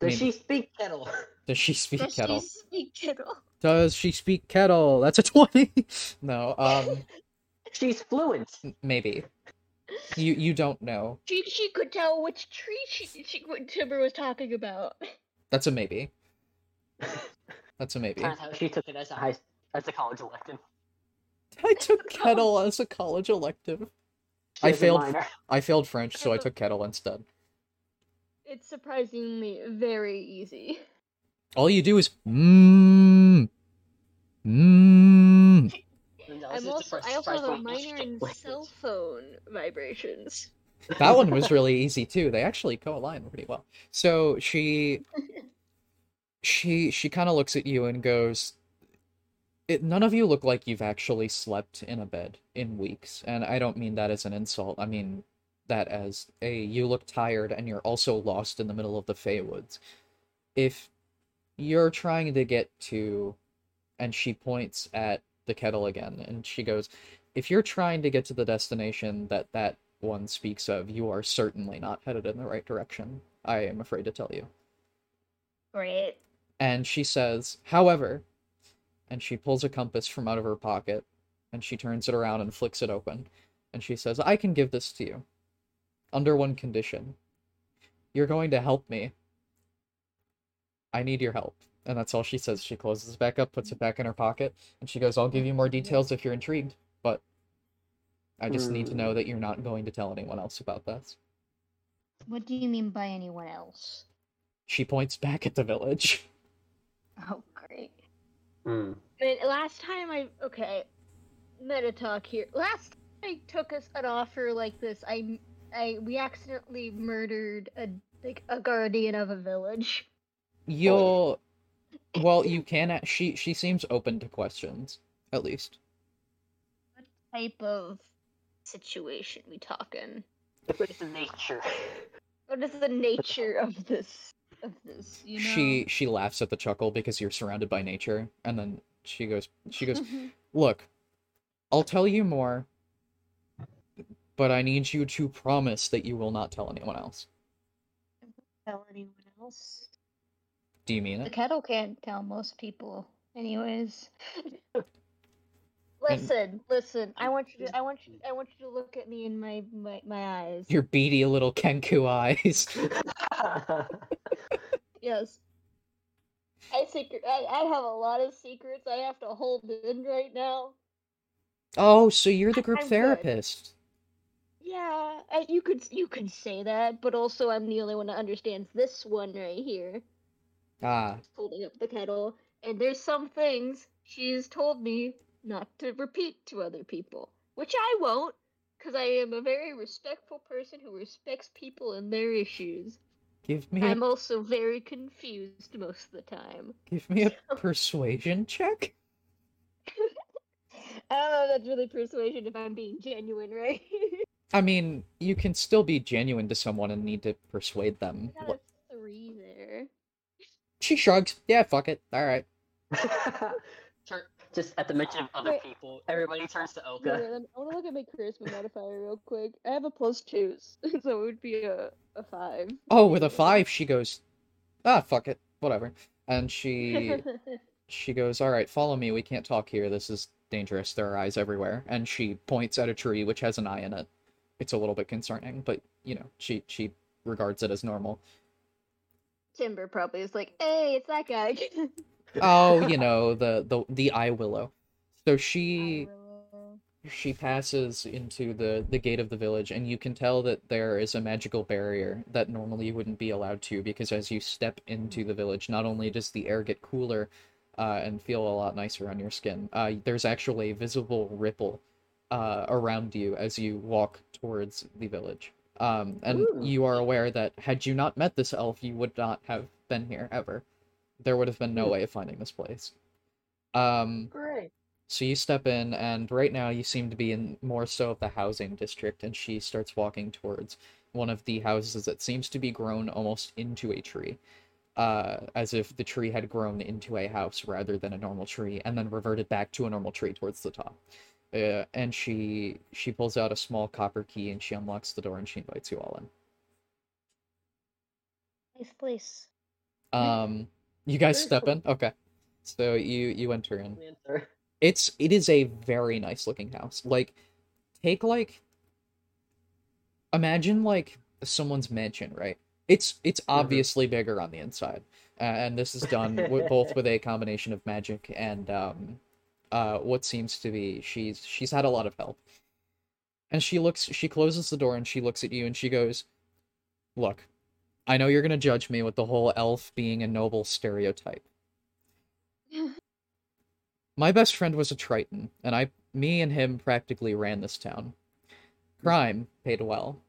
Does maybe. she speak kettle? Does she speak Does kettle? she speak kettle? Does she speak kettle? That's a 20. no, um She's fluent. maybe. You you don't know. She she could tell which tree she, she what Timber was talking about. That's a maybe. That's a maybe. Turns out she took it as a high as a college elective. I took kettle as a college elective. She I failed- I failed French, so I took kettle instead. It's surprisingly very easy. All you do is mmm mmm No, I'm this is also I also have a minor in cell phone vibrations. that one was really easy too. They actually co-align pretty well. So she she she kind of looks at you and goes it, none of you look like you've actually slept in a bed in weeks. And I don't mean that as an insult. I mean that as a you look tired and you're also lost in the middle of the Feywoods. If you're trying to get to and she points at the kettle again and she goes if you're trying to get to the destination that that one speaks of you are certainly not headed in the right direction i am afraid to tell you. Great. and she says however and she pulls a compass from out of her pocket and she turns it around and flicks it open and she says i can give this to you under one condition. You're going to help me. I need your help and that's all she says she closes it back up puts it back in her pocket and she goes i'll give you more details if you're intrigued but i just need to know that you're not going to tell anyone else about this What do you mean by anyone else? she points back at the village Oh, great. Hmm. last time I okay, meta talk here. Last time I took us an offer like this, I I we accidentally murdered a like a guardian of a village. You'll well, you can a- she she seems open to questions, at least. What type of situation we talking? What is the nature? What is the nature of this of this? You know. She she laughs at the chuckle because you're surrounded by nature, and then she goes she goes, "Look, I'll tell you more, but I need you to promise that you will not tell anyone else." tell anyone else. Do you mean it? The kettle can't tell most people, anyways. listen, listen. I want you to. I want you. I want you to look at me in my my, my eyes. Your beady little Kenku eyes. Yes. I secret. I, I have a lot of secrets I have to hold in right now. Oh, so you're the group I'm good. therapist. Yeah, I, you could you could say that, but also I'm the only one that understands this one right here. Ah, Holding up the kettle, and there's some things she's told me not to repeat to other people, which I won't, because I am a very respectful person who respects people and their issues. give me a, I'm also very confused most of the time. give me a persuasion check. I don't know if that's really persuasion if I'm being genuine, right? I mean, you can still be genuine to someone and need to persuade them. I got What- a three there. She shrugs. Yeah, fuck it. All right. Just at the mention of other Wait. people, everybody turns to Wait, Oca. wait, let I want to look at my charisma modifier real quick. I have a plus two, so it would be a, a five. Oh, with a five, she goes, ah, fuck it, whatever. And she she goes, all right, follow me. We can't talk here. This is dangerous. There are eyes everywhere. And she points at a tree which has an eye in it. It's a little bit concerning, but you know, she she regards it as normal. Timber probably is like, hey, it's that guy. Oh, you know, the the the eye willow. So she she passes into the the gate of the village and you can tell that there is a magical barrier that normally you wouldn't be allowed to because as you step into the village not only does the air get cooler uh, and feel a lot nicer on your skin uh, there's actually a visible ripple uh, around you as you walk towards the village um, and Ooh. you are aware that had you not met this elf you would not have been here ever there would have been no way of finding this place um, Great. so you step in, and right now you seem to be in more so of the housing district, and she starts walking towards one of the houses that seems to be grown almost into a tree. Uh, as if the tree had grown into a house rather than a normal tree, and then reverted back to a normal tree towards the top. Uh, and she she pulls out a small copper key and she unlocks the door and she invites you all in. Nice place. Um, you guys Very step cool. in, okay? So you you enter in. Answer. It's it is a very nice looking house. Like take like imagine like someone's mansion, right? It's it's obviously bigger on the inside. Uh, and this is done with, both with a combination of magic and um uh what seems to be she's she's had a lot of help. And she looks she closes the door and she looks at you and she goes, "Look, I know you're going to judge me with the whole elf being a noble stereotype. My best friend was a Triton, and I, me and him practically ran this town. Crime paid well,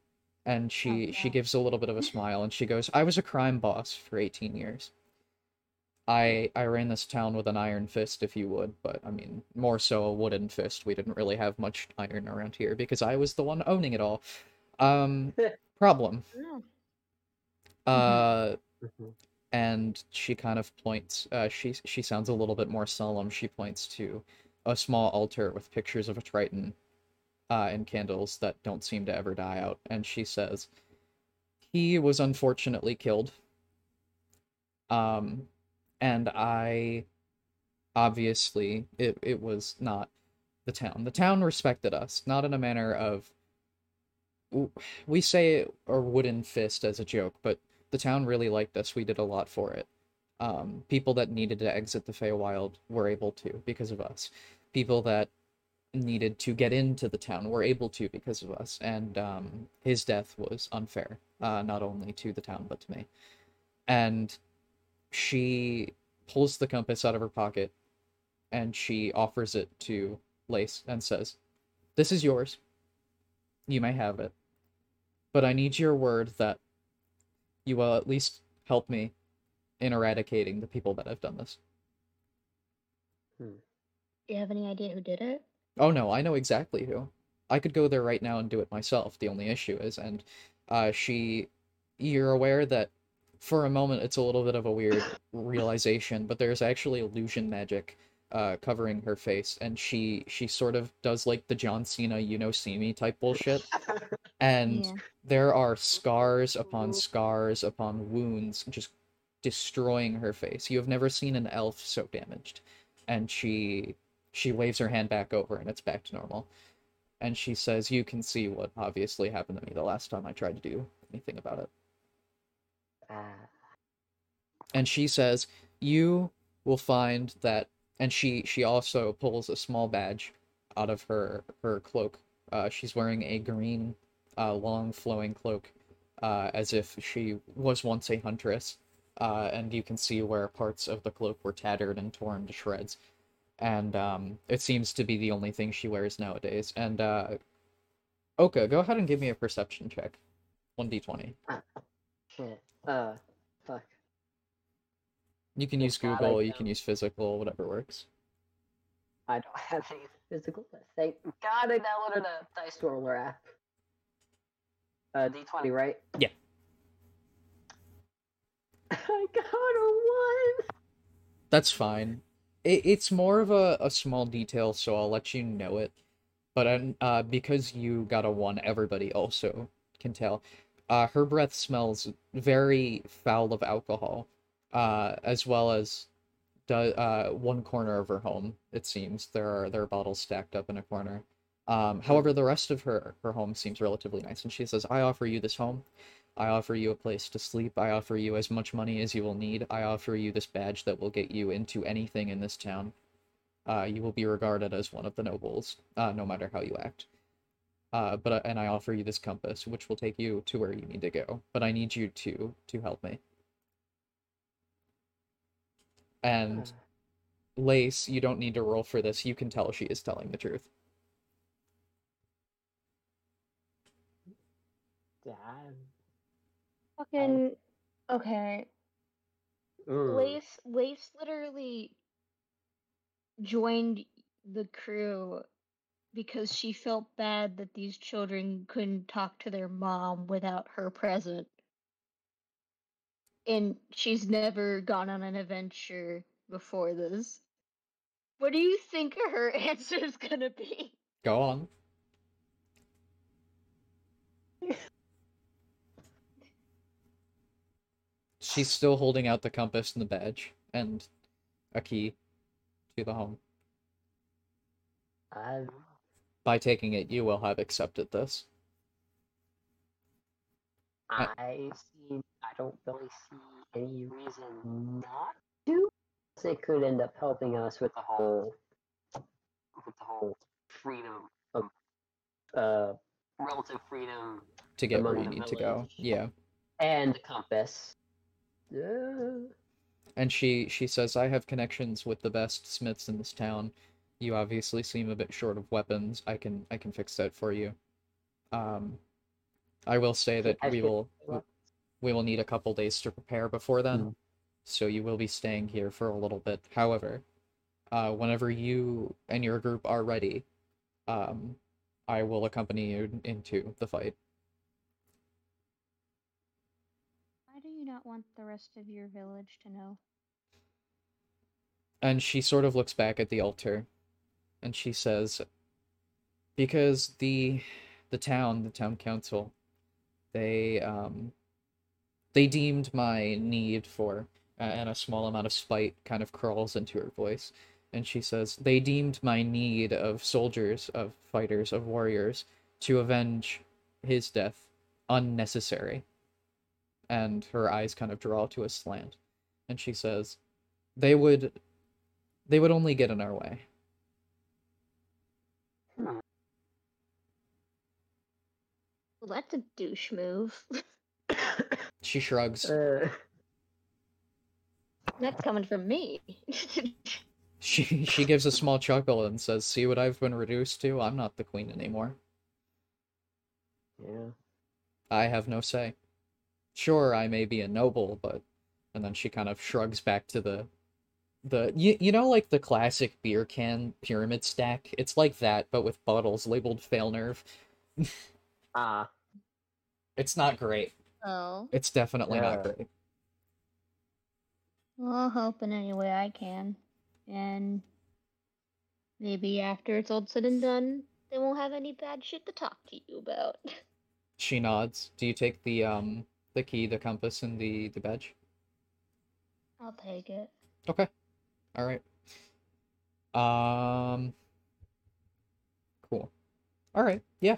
and she Oh, she gives a little bit of a smile, and she goes, "I was a crime boss for 18 years. I I ran this town with an iron fist, if you would, but I mean more so a wooden fist. We didn't really have much iron around here because I was the one owning it all. Um, problem. Oh, Uh." Mhm. and she kind of points uh she she sounds a little bit more solemn she points to a small altar with pictures of a triton uh and candles that don't seem to ever die out and she says he was unfortunately killed um and i obviously it it was not the town the town respected us not in a manner of we say a wooden fist as a joke but the town really liked us. We did a lot for it. Um, people that needed to exit the Feywild were able to because of us. People that needed to get into the town were able to because of us. And um, his death was unfair, uh, not only to the town but to me. And she pulls the compass out of her pocket and she offers it to Lace and says, This is yours. You may have it. But I need your word that you will at least help me in eradicating the people that have done this. Do you have any idea who did it? Oh no, I know exactly who. I could go there right now and do it myself. The only issue is, and uh, she, you're aware that for a moment it's a little bit of a weird realization, but there's actually illusion magic uh, covering her face, and she she sort of does like the John Cena you know see me type bullshit, and Yeah. there are scars upon scars upon wounds just destroying her face. You have never seen an elf so damaged, and she she waves her hand back over, and it's back to normal and she says, "You can see what obviously happened to me the last time I tried to do anything about it." And she says, "You will find that." And she she also pulls a small badge out of her her cloak. Uh, she's wearing a green, uh, long flowing cloak, uh, as if she was once a huntress. Uh, and you can see where parts of the cloak were tattered and torn to shreds. And um, it seems to be the only thing she wears nowadays. And uh, Oca, go ahead and give me a perception check. 1d20. shit. Uh, fuck. You can Good use Google, you can use physical, whatever works. I don't have any physical. Thank God I downloaded a dice roller app. Uh, D20, right? Yeah. I got a one. That's fine. It, it's more of a, a small detail, so I'll let you know it. But uh, because you got a one, everybody also can tell. Uh, her breath smells very foul of alcohol, uh, as well as do, uh, one corner of her home. It seems there are there are bottles stacked up in a corner. Um, however, the rest of her her home seems relatively nice, and she says, "I offer you this home. I offer you a place to sleep. I offer you as much money as you will need. I offer you this badge that will get you into anything in this town. Uh, you will be regarded as one of the nobles, uh, no matter how you act. Uh, but and I offer you this compass, which will take you to where you need to go. But I need you to to help me. And Lace, you don't need to roll for this. You can tell she is telling the truth. Damn. Fucking okay. Mm. Lace Lace literally joined the crew because she felt bad that these children couldn't talk to their mom without her present. And she's never gone on an adventure before this. What do you think her answer is gonna be? Go on. She's still holding out the compass and the badge and a key to the home. I, By taking it, you will have accepted this. I- see. I don't really see any reason not to. It could end up helping us with the whole, with the whole freedom of, uh, relative freedom to get where you need to go. Yeah. and the compass. Yeah. And she she says, "I have connections with the best smiths in this town. You obviously seem a bit short of weapons. I can I can fix that for you. Um, I will say that we will we will need a couple days to prepare before then, Mm. so you will be staying here for a little bit. However, uh, whenever you and your group are ready, um, I will accompany you into the fight." Why do you not want the rest of your village to know? And she sort of looks back at the altar and she says, Because the the town, the town council, they um they deemed my need for uh, and a small amount of spite kind of crawls into her voice. And she says, They deemed my need of soldiers, of fighters, of warriors to avenge his death unnecessary. And her eyes kind of draw to a slant. And she says, They would they would only get in our way. Well, that's a douche move. She shrugs. Uh, that's coming from me. She she gives a small chuckle and says, "See what I've been reduced to? I'm not the queen anymore. Yeah. I have no say. Sure, I may be a noble, but..." And then she kind of shrugs back to the the you, you know like the classic beer can pyramid stack? It's like that but with bottles labeled fail nerve. Ah. it's not great. Oh, it's definitely not great. Well, I'll help in any way I can, and maybe after it's all said and done, they won't have any bad shit to talk to you about. she nods. Do you take the um the key the compass and the the badge? I'll take it. okay all right. Um cool. All right. Yeah.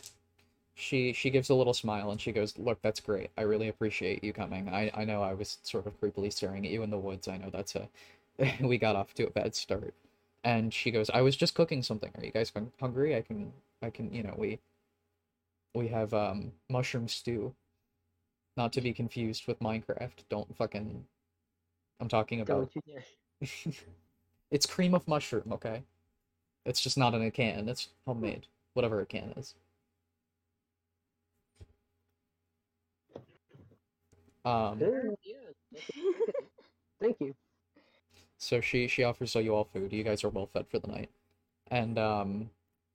She she gives a little smile and she goes look that's great. I really appreciate you coming. I i know i was sort of creepily staring at you in the woods. I know that's a we got off to a bad start. And she goes i was just cooking something. Are you guys hungry? I can i can you know we we have um mushroom stew. Not to be confused with minecraft. Don't fucking i'm talking about Don't you dare. It's cream of mushroom, okay? It's just not in a can. It's homemade, whatever a can is. Um, Thank you. so she she offers you all food. You guys are well fed for the night, and um,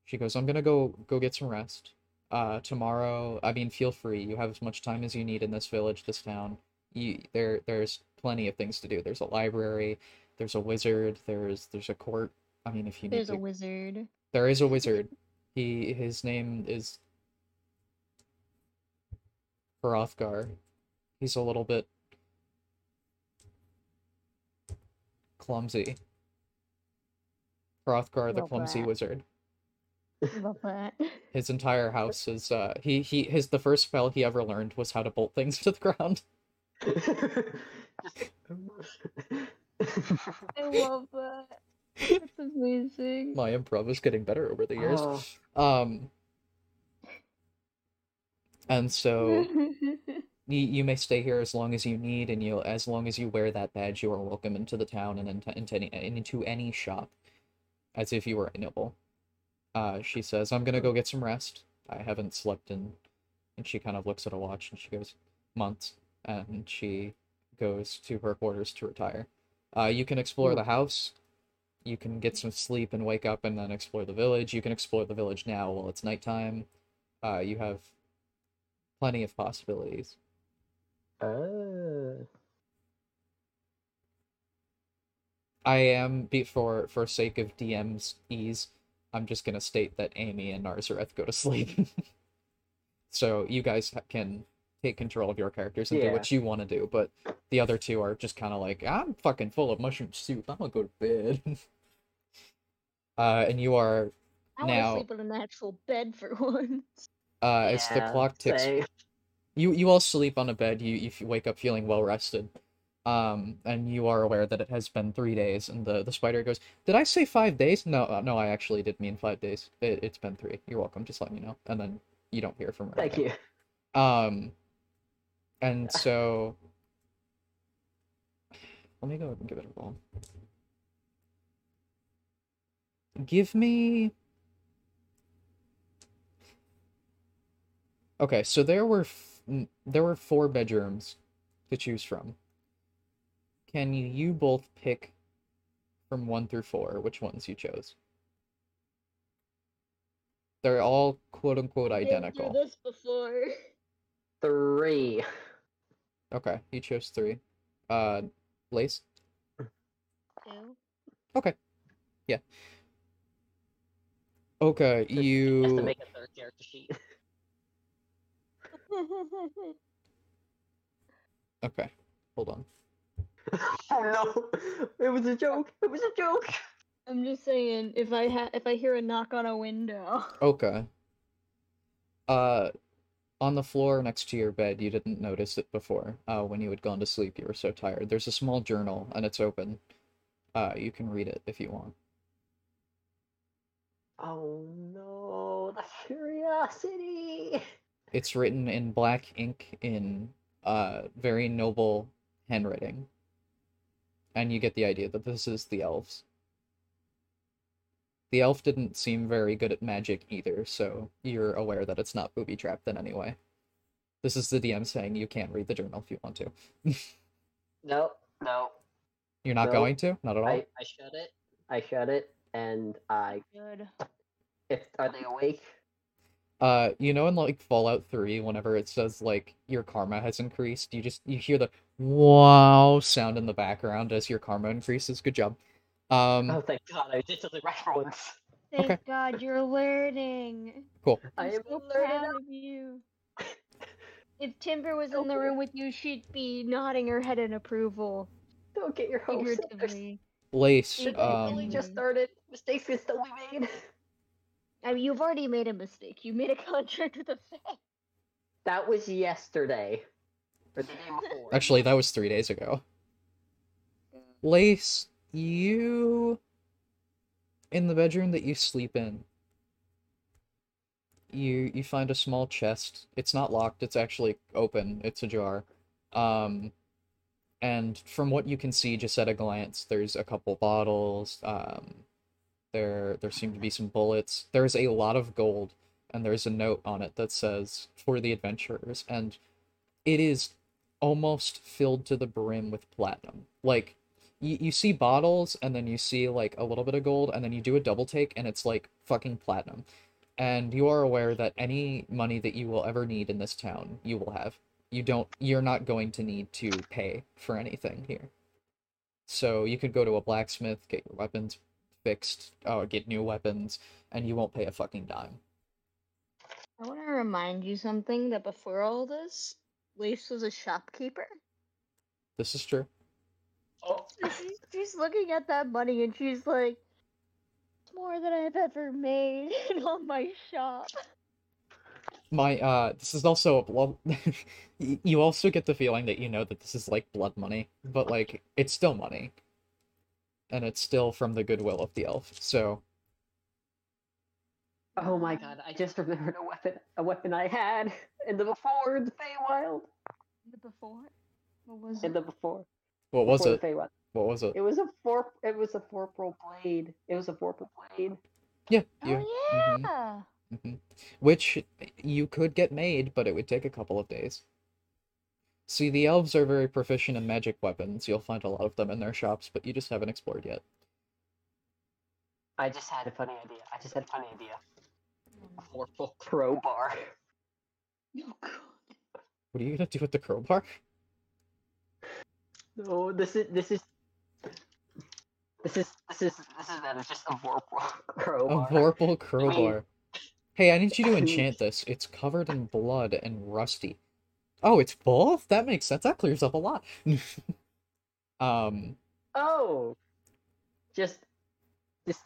she goes, "I'm gonna go go get some rest. Uh, tomorrow, I mean, feel free. You have as much time as you need in this village, this town. You there there's plenty of things to do. There's a library, there's a wizard, there's there's a court. I mean, if you need There's to a wizard. There is a wizard. He his name is Hrothgar. He's a little bit clumsy. Hrothgar the Love clumsy that. wizard. Love that. His entire house is uh he he his the first spell he ever learned was how to bolt things to the ground. I love that. That's amazing. My improv is getting better over the years. Oh, Um and so you, you may stay here as long as you need, and you as long as you wear that badge, you are welcome into the town and into, into any into any shop, as if you were a noble. Uh, she says, "I'm gonna go get some rest. I haven't slept in," and she kind of looks at a watch and she goes, "Months," and she goes to her quarters to retire. Uh, you can explore the house. You can get some sleep and wake up and then explore the village. You can explore the village now while it's nighttime. Uh, you have plenty of possibilities. uh, I am for for sake of DM's ease, I'm just gonna state that Amy and Narzareth go to sleep. so you guys can take control of your characters and do what you want to do, but the other two are just kind of like, I'm fucking full of mushroom soup. I'm gonna go to bed. uh, and you are I Now- want to sleep in an actual bed for once. uh, as the clock ticks same. you you all sleep on a bed you you wake up feeling well rested um and you are aware that it has been three days and the the spider goes did i say five days no uh, no i actually did mean five days it, it's been three you're welcome just let me know and then you don't hear from her Thank you. um and so let me go ahead and give it a roll. Give me okay so there were f- n- there were four bedrooms to choose from. Can you, you both pick from one through four which ones you chose? They're all quote unquote Been through identical. this before. Three. Okay you chose three uh lace Two. okay Yeah. okay Just- Just to you make a third character sheet. okay hold on oh no! It was a joke. It was a joke. I'm just saying, if I ha- if I hear a knock on a window, Okay. Uh, on the floor next to your bed, you didn't notice it before. Uh, when you had gone to sleep, you were so tired. There's a small journal, and it's open. Uh, you can read it if you want. Oh no! The curiosity. It's written in black ink in uh very noble handwriting. And you get the idea that this is the elves. The elf didn't seem very good at magic either, so you're aware that it's not booby trapped in any way. This is the DM saying you can't read the journal if you want to. No, no. You're not No, going to? Not at all? I, I shut it. I shut it, and I. Good. If are they awake? Uh, you know, in like Fallout 3, whenever it says like your karma has increased, you just you hear the wow sound in the background as your karma increases. Good job. Um, Oh, thank God! I did something right for once. Thank Okay. God you're learning. cool. I I'm am so learning proud of you. If Timber was in the room with you, she'd be nodding her head in approval, Don't get your hopes up. There's- figuratively. Lace, Thank We've you. um, just started. Mistakes can still be made. I mean, you've already made a mistake. You made a contract with a fae. That was yesterday, or the day before. actually, that was three days ago. Lace, you in the bedroom that you sleep in. You you find a small chest. It's not locked, it's actually open. It's ajar. Um and from what you can see just at a glance, there's a couple bottles. Um there there seem to be some bullets. There's a lot of gold and there's a note on it that says for the adventurers and it is almost filled to the brim with platinum. Like you, you see bottles and then you see like a little bit of gold and then you do a double take and it's like fucking platinum. And you are aware that any money that you will ever need in this town, you will have. You don't you're not going to need to pay for anything here. So you could go to a blacksmith, get your weapons fixed, or get new weapons, and you won't pay a fucking dime. I want to remind you something that before all this, Lace was a shopkeeper. This is true. Oh, She's, she's looking at that money and she's like, it's more than I've ever made in all my shop. My uh this is also a blood you also get the feeling that you know that this is like blood money, but like it's still money. And it's still from the goodwill of the elf. So oh my God! I just remembered a weapon. A weapon I had in the before the Feywild. In the before? What was In it? In the before. What was it? What was it? It was a four. It was a vorpal blade. It was a vorpal blade. Yeah, you Oh, yeah! hmm Which you could get made, but it would take a couple of days. See, the elves are very proficient in magic weapons. You'll find a lot of them in their shops, but you just haven't explored yet. I just had a funny idea. I just had a funny idea. A vorpal crowbar. Oh, God. What are you gonna do with the crowbar? No, this is this is. This is this is this is better. Just a vorpal crowbar. A vorpal crowbar. Hey, I need you to enchant this. It's covered in blood and rusty. Oh, it's both? That makes sense. That clears up a lot. um, Oh, just, just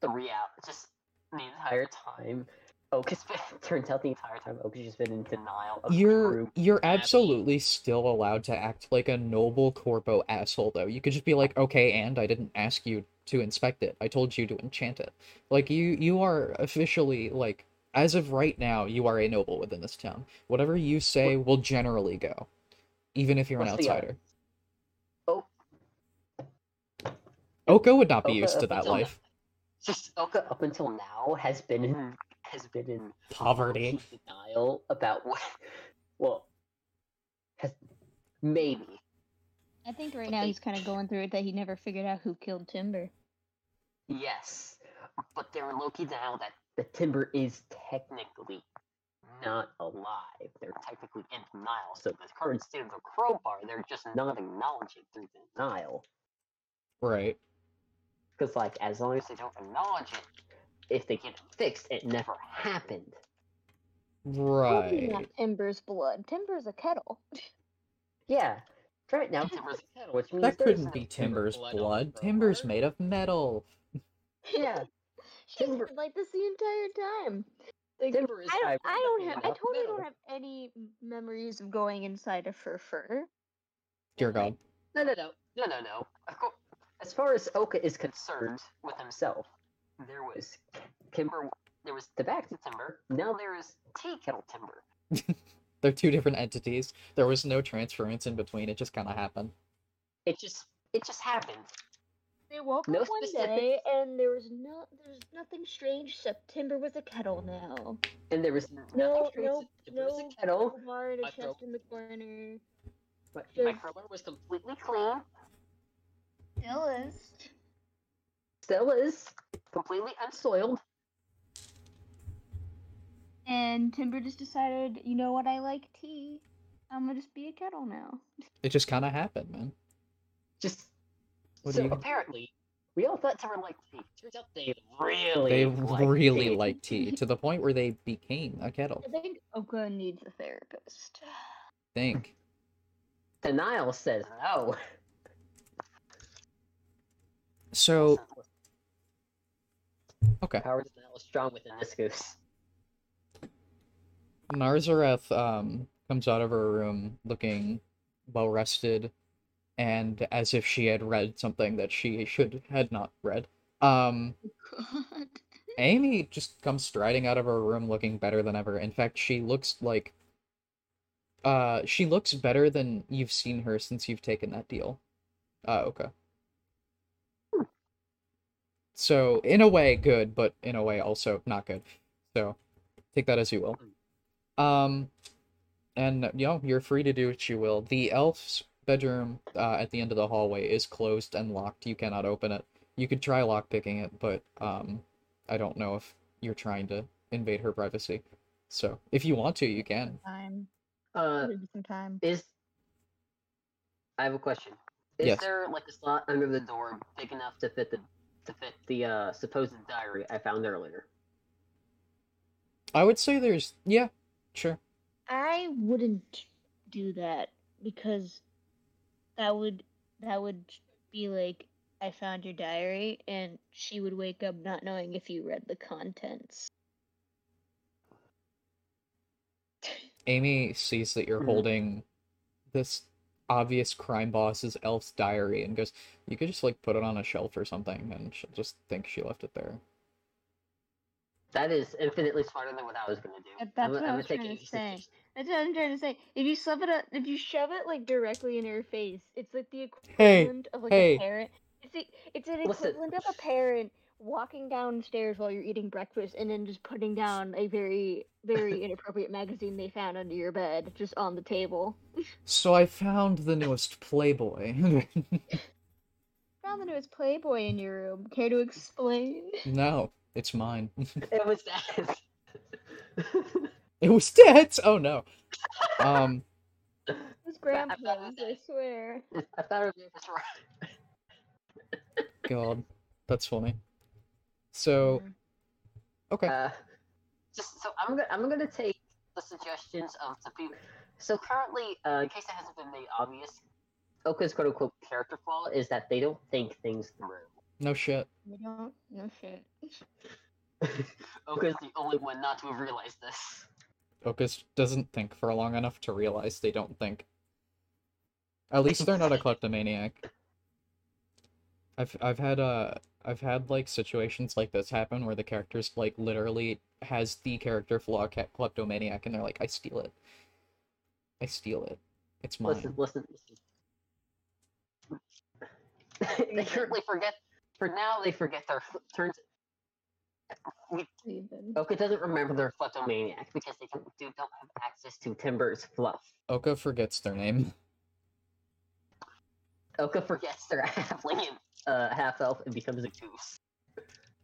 three out. just the entire time. Oca has been. Turns out the entire time Oca has just been in denial of you're you're absolutely still allowed to act like a noble corpo asshole though. You could just be like, "Okay, and I didn't ask you to inspect it. I told you to enchant it." Like you you are officially like as of right now, you are a noble within this town. Whatever you say will generally go, even if you're an What's the outsider. Oh, Oca would not be Oca used to that life. Just up until now has been in mm-hmm. has been in Poverty. denial about what. Well, has maybe I think right now he's kind of going through it that he never figured out who killed Timber. yes, but they're low-key denial that the timber is technically not alive. They're technically in denial. So the current state of the crowbar, they're just not acknowledging through denial. Right. Because like as long as they don't acknowledge it, if they get it fixed, it never happened. Right. at Timber's blood. Timber's a kettle. Yeah. Right now timber's a kettle, which means That couldn't be Timber's blood blood. Timber's made of metal. Yeah. She's Timber- been like this the entire time. Like, Timber is I don't, I don't have, I totally metal. don't have any memories of going inside of her fur. Dear God. No, no, no, no, no, no. Of course, as far as Oca is concerned with himself, there was timber. There was Tabaxi timber. Now there is tea kettle timber. They're two different entities. There was no transference in between. It just kind of happened. It just, it just happened. They woke No up one specifics. day and there was no there's nothing strange except Timber with a kettle now. And there was No, nothing strange no, there was no. a kettle. Bar and a I chest in the corner. My, my Just- was completely clean. Still is. Still is completely unsoiled. And Timber just decided, you know what, I like tea. I'm gonna just be a kettle now. It just kind of happened, man. Just What so you- apparently, we all thought Timber liked tea. Turns out they really, They like really tea. like tea to the point where they became a kettle. I think Oca needs a therapist. Think. Denial says no. So Listen, listen, okay, Power denial is strong within this goose. Narzareth um comes out of her room looking well rested and as if she had read something that she should had not read. Um God. Amy just comes striding out of her room looking better than ever. In fact, she looks like uh she looks better than you've seen her since you've taken that deal. Uh okay. So, in a way good, but in a way also not good. So, take that as you will. Um and you know, you're free to do what you will. The elf's bedroom uh, at the end of the hallway is closed and locked. You cannot open it. You could try lockpicking it, but um I don't know if you're trying to invade her privacy. So, if you want to, you can. Time. Uh, some time. is I have a question. Is Yes. there like a slot under the door big enough to fit the to fit the uh, supposed diary I found earlier? I would say there's yeah, sure. I wouldn't do that because that would that would be like I found your diary and she would wake up not knowing if you read the contents. Amy sees that you're Mhm. holding this obvious crime boss's elf's diary and goes, "You could just like put it on a shelf or something and she'll just think she left it there." That is infinitely smarter than what I was gonna do. That- I'm that's what I I'm was trying to easy. say. That's what I'm trying to say. If you shove it, up, if you shove it like directly in her face, it's like the Hey, equivalent of like hey. a parent. It's the, it's an Listen. equivalent of a parent walking downstairs while you're eating breakfast and then just putting down a very, very inappropriate magazine they found under your bed, just on the table. So I found the newest Playboy. Found the newest Playboy in your room. Care to explain? no, it's mine. It was dead it was dead. Oh no. Um It's I grandpa's, I swear. I thought it was right. god, that's funny. So, Mm. okay. Uh, just so I'm gonna I'm gonna take the suggestions of the people. So currently, uh, in case it hasn't been made obvious, Oca's quote unquote character flaw is that they don't think things through. No shit. We don't. No shit. Oca's the only one not to have realized this. Focus doesn't think for long enough to realize they don't think. At least they're not a kleptomaniac. I've I've had uh I've had like situations like this happen where the character's like literally has the character flaw ca- kleptomaniac and they're like I steal it. I steal it. It's mine. Listen, listen, listen. they currently forget. For now, they forget their turns. Even. Oca doesn't remember their kleptomaniac because they don't, do, don't have access to Timber's fluff. Oca forgets their name. Oca forgets they're a halfling and uh, half elf and becomes a goose.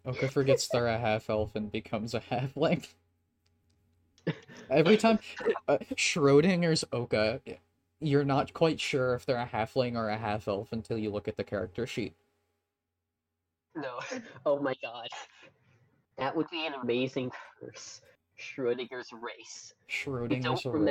Oca forgets they're a half elf and becomes a halfling. Every time uh, Schrodinger's Oca, you're not quite sure if they're a halfling or a half elf until you look at the character sheet. No. Oh my god. That would be an amazing curse. Schrodinger's race. Schrodinger's don't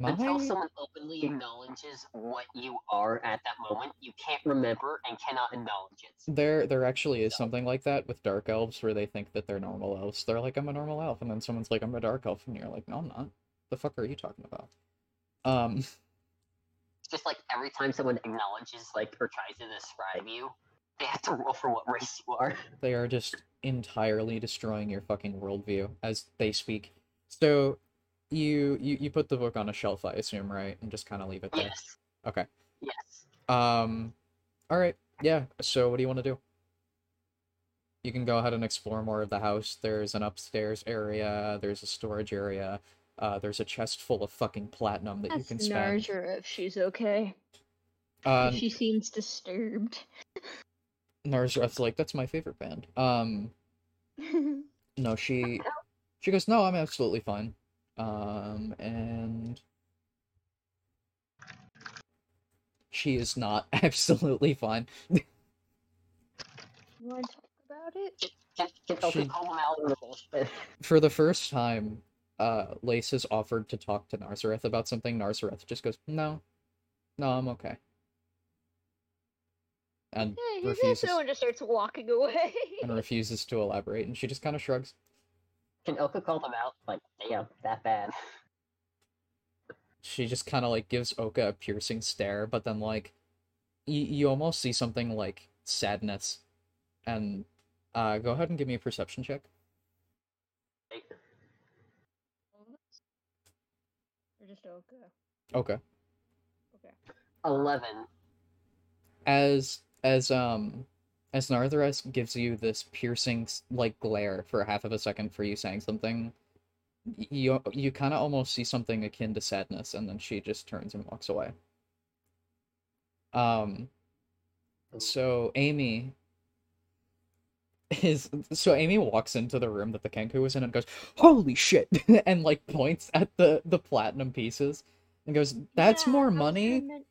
race. until someone openly acknowledges what you are at that moment. You can't remember and cannot acknowledge it. there there actually is something like that with dark elves where they think that they're normal elves. They're like, I'm a normal elf, and then someone's like, I'm a dark elf, and you're like, No, I'm not. The fuck are you talking about? Um, It's just like every time someone acknowledges, like, or tries to describe you, they have to roll for what race you are. They are just entirely destroying your fucking worldview as they speak. So you you you put the book on a shelf, I assume, right? And just kind of leave it there. Yes. Okay. Yes. Um all right. yeah, so what do you want to do? You can go ahead and explore more of the house. There's an upstairs area, there's a storage area, uh, there's a chest full of fucking platinum that you can spend. Narja if she's okay. Uh, she seems disturbed. Narzareth's like, that's my favorite band. Um, no, she, she goes, no, I'm absolutely fine. Um, and she is not absolutely fine. you want to talk about it? Can, can Oca She- call him out on the bullshit? For the first time, uh, Lace has offered to talk to Narzareth about something. Narzareth just goes, no, no, I'm okay. And Yeah, he refuses and just starts walking away. and refuses to elaborate, and she just kind of shrugs. Can Oca call them out? Like, damn, that bad. she just kind of like gives Oca a piercing stare, but then like you you almost see something like sadness. And uh go ahead and give me a perception check. Or just okay. Okay. Okay. Eleven. As as um as Narzareth gives you this piercing like glare for half of a second for you saying something, you you kind of almost see something akin to sadness, and then she just turns and walks away. Um, So Amy is so Amy walks into the room that the Kenku was in and goes, "Holy shit!" and like points at the the platinum pieces and goes, "That's Yeah, more I was gonna money. men-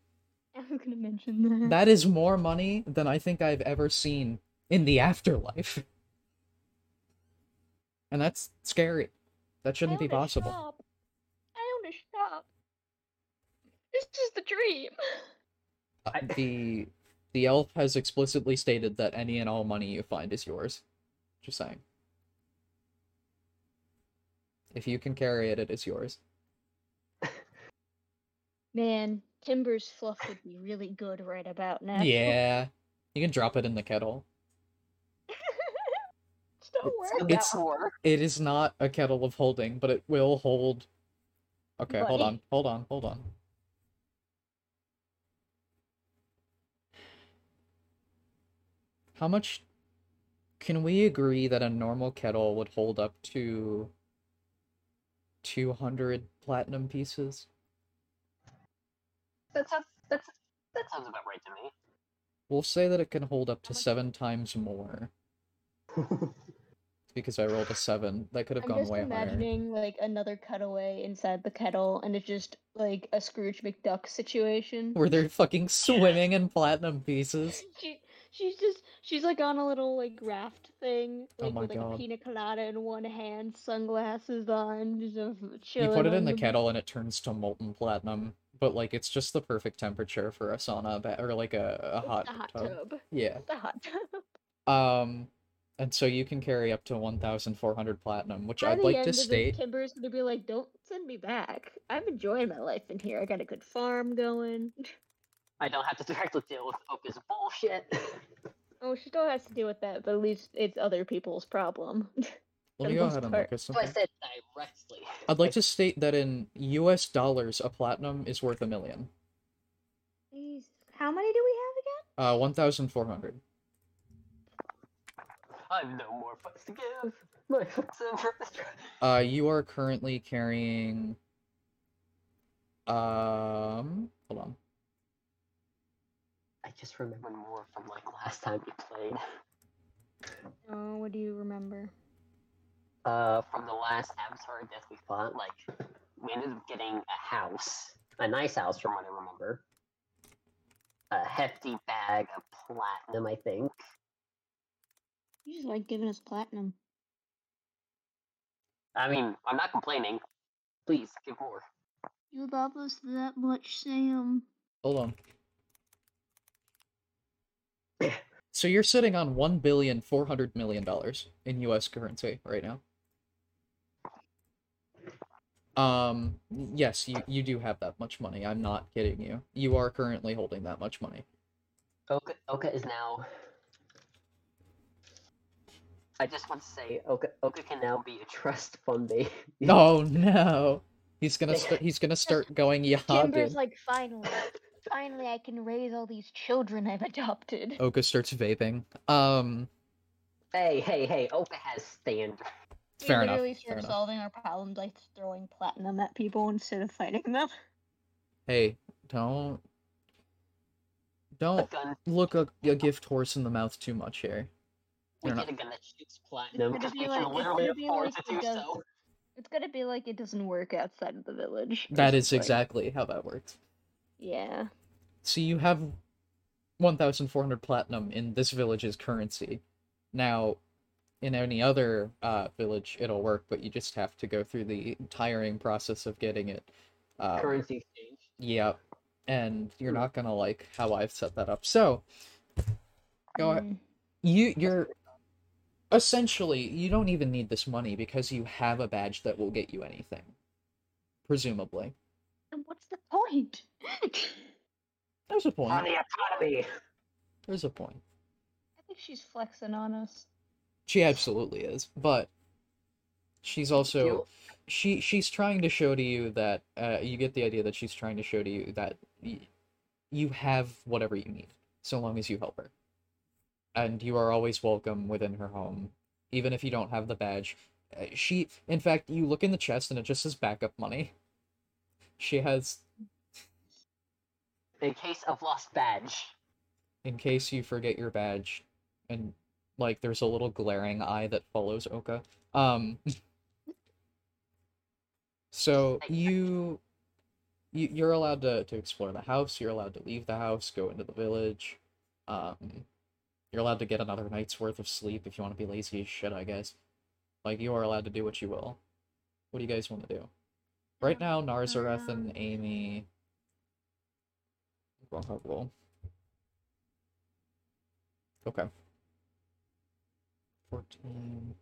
I was gonna mention that. That is more money than I think I've ever seen in the afterlife." And that's scary. That shouldn't be own a possible. shop. I own a shop. This is the dream. Uh, The the elf has explicitly stated that any and all money you find is yours. Just saying. If you can carry it, it is yours. Man, Timber's fluff would be really good right about now. Yeah. You can drop it in the kettle. Just don't It's- worry. it's- That work. It is not a kettle of holding, but it will hold. Okay, hold on, hold on, hold on. How much can we agree that a normal kettle would hold up to 200 platinum pieces? That sounds that's that sounds about right to me. We'll say that it can hold up to seven times more because I rolled a seven. That could have I'm gone just way higher. imagining like another cutaway inside the kettle, and it's just like a Scrooge McDuck situation. Where they're fucking swimming in platinum pieces. She she's just she's like on a little like raft thing, Oh like my with like God. a pina colada in one hand, sunglasses on, just uh, You put it in on the kettle and it turns to molten platinum, but like it's just the perfect temperature for a sauna ba- or like a, a hot, the hot tub. tub. Yeah. The hot tub. Um, and so you can carry up to 1,400 platinum, which By I'd like to state. Timber's gonna be like, "Don't send me back. I'm enjoying my life in here. I got a good farm going." I don't have to directly deal with Oca's bullshit. Oh, she still has to deal with that, but at least it's other people's problem. Let me go ahead and part. look at so I something. said directly. I'd like to state that in US dollars, a platinum is worth a million. Jeez. How many do we have again? Uh, 1,400. I've no more fucks to give. My fucks in Uh, you are currently carrying. Um, hold on. I just remembered more from like last time we played. Oh, what do you remember? Uh, from the last Avatar death we fought, like we ended up getting a house, a nice house from what I remember. A hefty bag of platinum, I think. You just like giving us platinum. I mean, I'm not complaining. Please give more. You love us that much, Sam. Hold on. So you're sitting on one billion four hundred million dollars in U.S. currency right now. Um, yes, you you do have that much money. I'm not kidding you. You are currently holding that much money. Oca, Oca is now. I just want to say, Oca, Oca can now be a trust fund baby. Oh no, he's gonna st- he's gonna start going yachting. Timber's like, finally, Finally, I can raise all these children I've adopted. Oca starts vaping. Um, Hey, hey, hey! Oca has standards. We fair enough. literally Fair start enough. solving our problems by throwing platinum at people instead of fighting them. Hey, don't don't gun. look a, a gift horse in the mouth too much here. We You're get not- a gun that shoots platinum gonna because be we like- can it's literally gonna be afford like to do does- so. It's gonna be like it doesn't work outside of the village. That is basically. exactly how that works. Yeah. So you have 1,400 platinum in this village's currency. Now, in any other uh, village, it'll work, but you just have to go through the tiring process of getting it. Um, Currency exchange. Yeah, and you're Hmm. not gonna like how I've set that up. So, go ahead. Mm. You you're essentially you don't even need this money because you have a badge that will get you anything. Presumably, And what's the point? there's a point. On the economy. There's a point. I think she's flexing on us. She absolutely is, but she's also she she's trying to show to you that uh, you get the idea that she's trying to show to you that y- you have whatever you need so long as you help her, and you are always welcome within her home, even if you don't have the badge. Uh, She, in fact, you look in the chest and it just says backup money. She has, In case of lost badge. in case you forget your badge, and like there's a little glaring eye that follows Oca. Um. So you, you you're allowed to to explore the house. You're allowed to leave the house, go into the village. Um, you're allowed to get another night's worth of sleep if you want to be lazy as shit. I guess. Like you are allowed to do what you will. What do you guys want to do? Right now, Narzareth and Amy. Roll, roll. Okay. 14.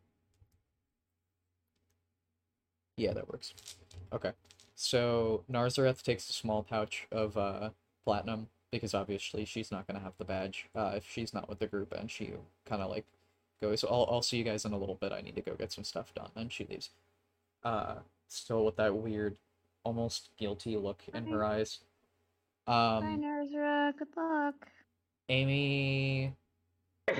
Yeah, that works. Okay. So Narzareth takes a small pouch of uh platinum because obviously she's not gonna have the badge uh if she's not with the group and she kind of like goes I'll I'll see you guys in a little bit. I need to go get some stuff done and she leaves. Uh still with that weird almost guilty look in her eyes. Bye, Um Narzra. Good luck. Amy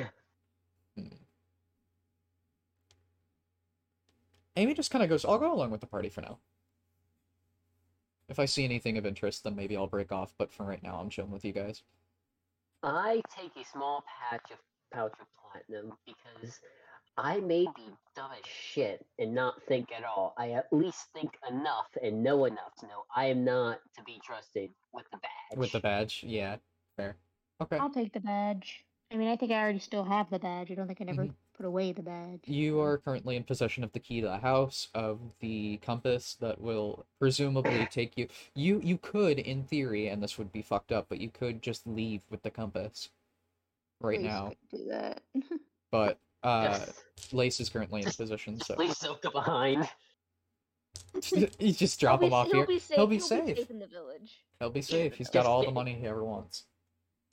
Amy just kind of goes, I'll go along with the party for now. If I see anything of interest, then maybe I'll break off, but for right now, I'm chilling with you guys. I take a small patch of pouch of platinum because I may be dumb as shit and not think at all. I at least think enough and know enough to know I am not to be trusted with the badge. With the badge, yeah, fair. Okay. I'll take the badge. I mean, I think I already still have the badge. I don't think I never put away the badge. You are currently in possession of the key to the house, of the compass that will presumably take you. You you could, in theory, and this would be fucked up, but you could just leave with the compass right Please now. don't that. But uh, Yes. Lace is currently in position, so Leave Soka behind. you just drop He'll him be- off he'll here. Be safe. He'll be safe. in the village. He'll be safe. He's got Just all the money he ever wants.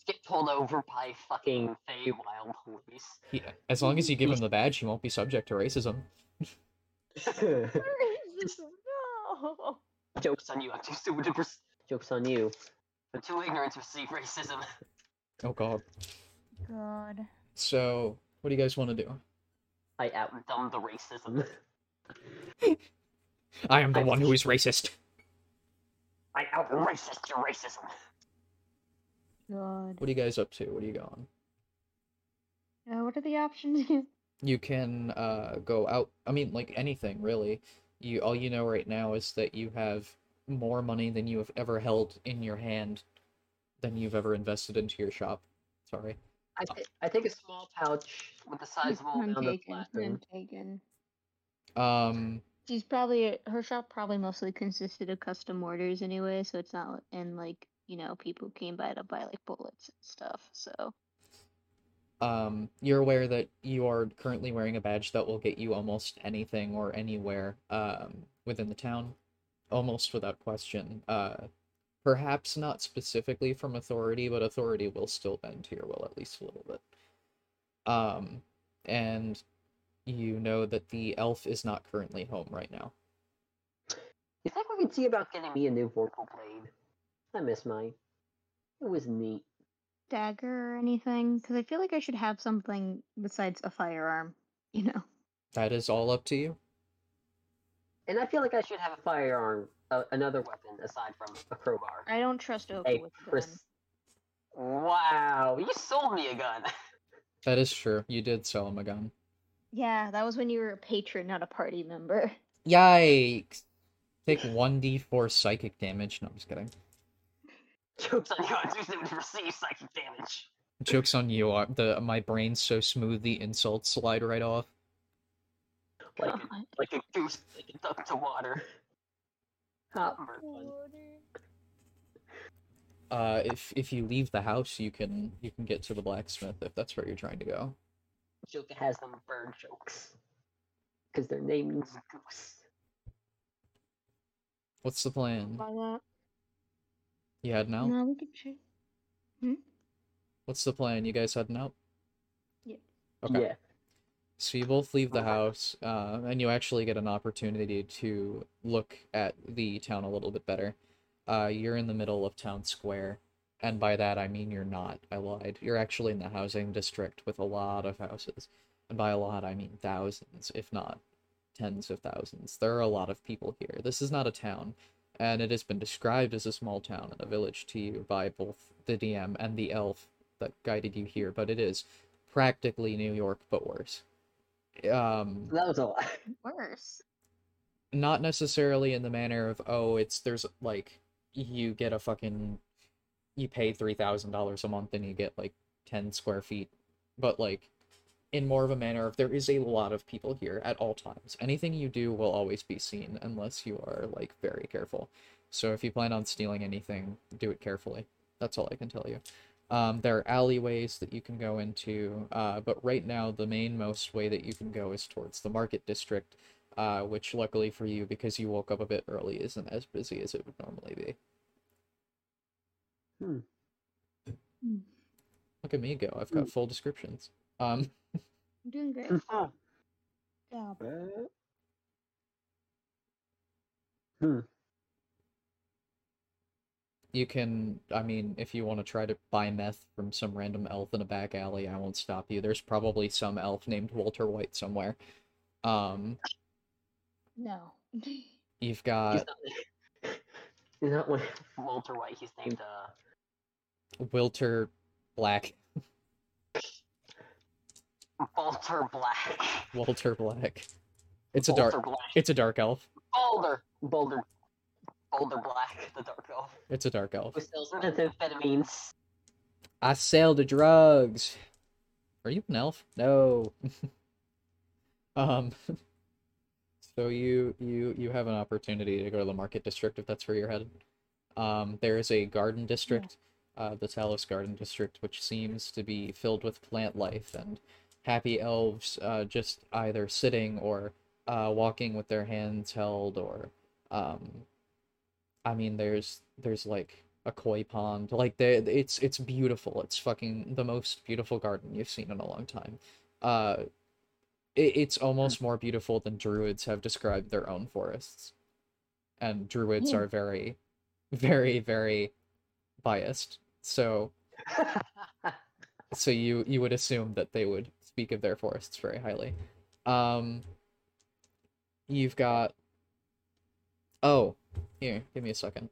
Get pulled over by fucking Feywild police. He, as long as you give him the badge, he won't be subject to racism. Where is? No. Joke's on you. I'm too stupid to pers- Joke's on you. I'm too ignorant to perceive racism. Oh god. God. So, what do you guys want to do? I outdone the racism. I am the I- one who is racist. I out racist your racism. God. What are you guys up to? What are you going? Uh, what are the options? You can uh go out. I mean, like anything really. You all you know right now is that you have more money than you have ever held in your hand than you've ever invested into your shop. Sorry. I, th- I take a small pouch with a sizable amount of taken. I'm platinum. taken. Um. She's probably her shop probably mostly consisted of custom orders anyway, so it's not and like you know people came by to buy like bullets and stuff. So Um, you're aware that you are currently wearing a badge that will get you almost anything or anywhere um, within the town, almost without question. Uh, perhaps not specifically from authority, but authority will still bend to your will at least a little bit. Um, and you know that the elf is not currently home right now. You think we could see about getting me a new vorpal blade? I miss mine. It was neat. Dagger or anything? Because I feel like I should have something besides a firearm. You know. That is all up to you. And I feel like I should have a firearm, uh, another weapon aside from a crowbar. I don't trust Oca A with a gun. Wow, you sold me a gun. That is true. You did sell him a gun. Yeah, that was when you were a patron, not a party member. Yikes! Take 1d4 psychic damage. No, I'm just kidding. Jokes on you, I do to receive psychic damage. Joke's on you. uh, The my brain's so smooth the insults slide right off. Like a, like a goose, like a duck to water. Hot bird. Uh, if if you leave the house, you can you can get to the blacksmith if that's where you're trying to go. Joker has them bird jokes. Because their name means goose. What's the plan? By that. You heading out? No, we could check. What's the plan? You guys heading out? Yeah. Okay. Yeah. So you both leave the Okay. house, uh, and you actually get an opportunity to look at the town a little bit better. Uh, you're in the middle of town square, and by that I mean you're not. I lied. You're actually in the housing district with a lot of houses, and by a lot I mean thousands, if not tens of thousands. There are a lot of people here. This is not a town, and it has been described as a small town and a village to you by both the DM and the elf that guided you here, but it is practically New York but worse. Um, That was a lot. Worse. not necessarily in the manner of oh, it's there's like you get a fucking you pay three thousand dollars a month and you get like ten square feet, but like in more of a manner of there is a lot of people here at all times. Anything you do will always be seen unless you are like very careful. So if you plan on stealing anything, do it carefully. That's all I can tell you. Um, there are alleyways that you can go into, uh, but right now the main most way that you can go is towards the market district, uh, which luckily for you, because you woke up a bit early, isn't as busy as it would normally be. Hmm. Hmm. Look at me go! I've got full descriptions. Um, I'm doing great. Huh. job. Hmm. you can, I mean, if you want to try to buy meth from some random elf in a back alley, I won't stop you. There's probably some elf named Walter White somewhere. Um, No. you've He's got not, he's not one Walter White. He's named uh Wilter Black, Walter Black. Walter Black. It's a dark, Black. it's a dark elf. Boulder. Boulder. Boulder Black, the dark elf. It's a dark elf. Who sells methamphetamines. I sell the drugs. Are you an elf? No. um. So you you you have an opportunity to go to the market district if that's where you're headed. Um, there is a garden district, uh, the Talos Garden District, which seems to be filled with plant life and happy elves, uh, just either sitting or uh, walking with their hands held, or um, I mean, there's there's like a koi pond. Like they, it's it's beautiful. It's fucking the most beautiful garden you've seen in a long time. Uh, it, it's almost more beautiful than druids have described their own forests, and druids Hmm. are very, very, very biased. So so you you would assume that they would speak of their forests very highly. Um, you've got. Oh, here, give me a second.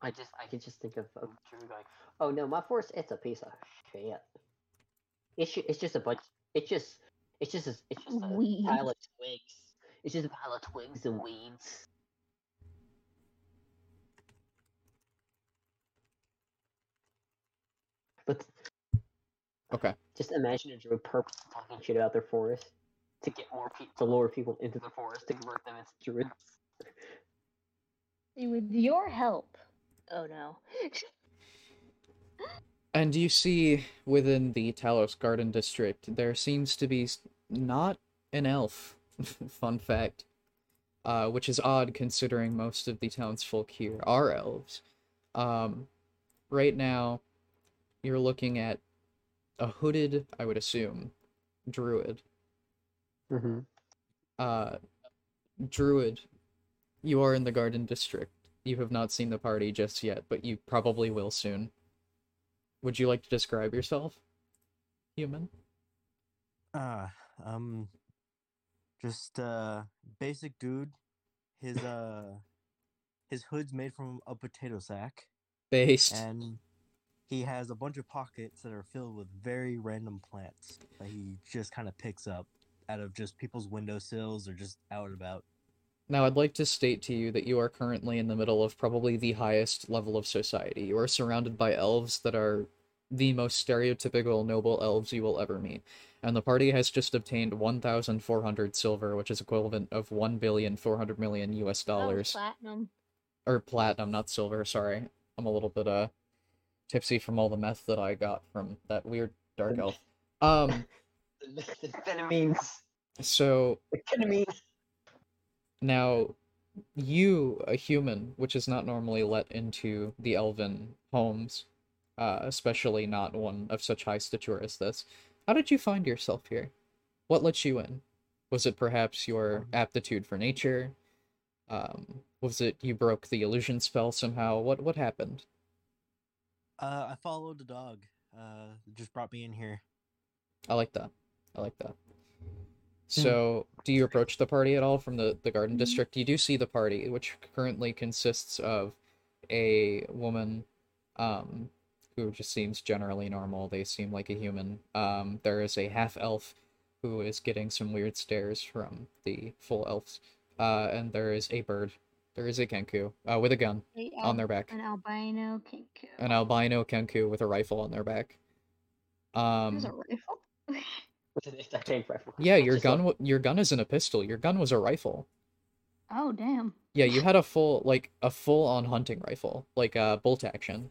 I just I could just think of, of Drew going, oh no, my forest, it's a piece of shit. It's it's just a bunch. It's just it's just a, it's just a Weeds. pile of twigs. It's just a pile of twigs and weeds. Okay. just imagine a druid purposely talking shit about their forest to get more people to lure people into the forest to convert them into druids. With your help. Oh no. And you see within the Talos Garden District, there seems to be not an elf. Fun fact. Uh, which is odd considering most of the townsfolk here are elves. Um, right now, you're looking at a hooded, I would assume, druid. Mm-hmm. Uh, druid, you are in the Garden District. You have not seen the party just yet, but you probably will soon. would you like to describe yourself, human? Ah, um, just uh, basic dude. His uh, his hood's made from a potato sack, Based. and he has a bunch of pockets that are filled with very random plants that he just kind of picks up out of just people's windowsills or just out and about. Now, I'd like to state to you that you are currently in the middle of probably the highest level of society. You are surrounded by elves that are the most stereotypical noble elves you will ever meet. And the party has just obtained 1,400 silver, which is equivalent of 1,400 million US That was dollars. platinum. Or platinum, not silver, sorry. I'm a little bit, uh, tipsy from all the meth that I got from that weird dark elf. Um, The, so The ketamine. Now, you, a human, which is not normally let into the elven homes, uh, especially not one of such high stature as this, how did you find yourself here? What let you in? Was it perhaps your aptitude for nature? Um, was it you broke the illusion spell somehow? What what happened? Uh, I followed the dog. Uh, just brought me in here. I like that. I like that. So, do you approach the party at all from the, the garden Mhm. district? You do see the party, which currently consists of a woman um, who just seems generally normal. They seem like a human. Um, there is a half elf who is getting some weird stares from the full elves. Uh, and there is a bird. There is a kenku uh, with a gun A on their back. An albino kenku. An albino kenku with a rifle on their back. Um, There's a rifle. It's a tank rifle. Yeah, your just gun like- your gun isn't a pistol. Your gun was a rifle. oh damn. Yeah, you had a full like a full on hunting rifle, like uh bolt action.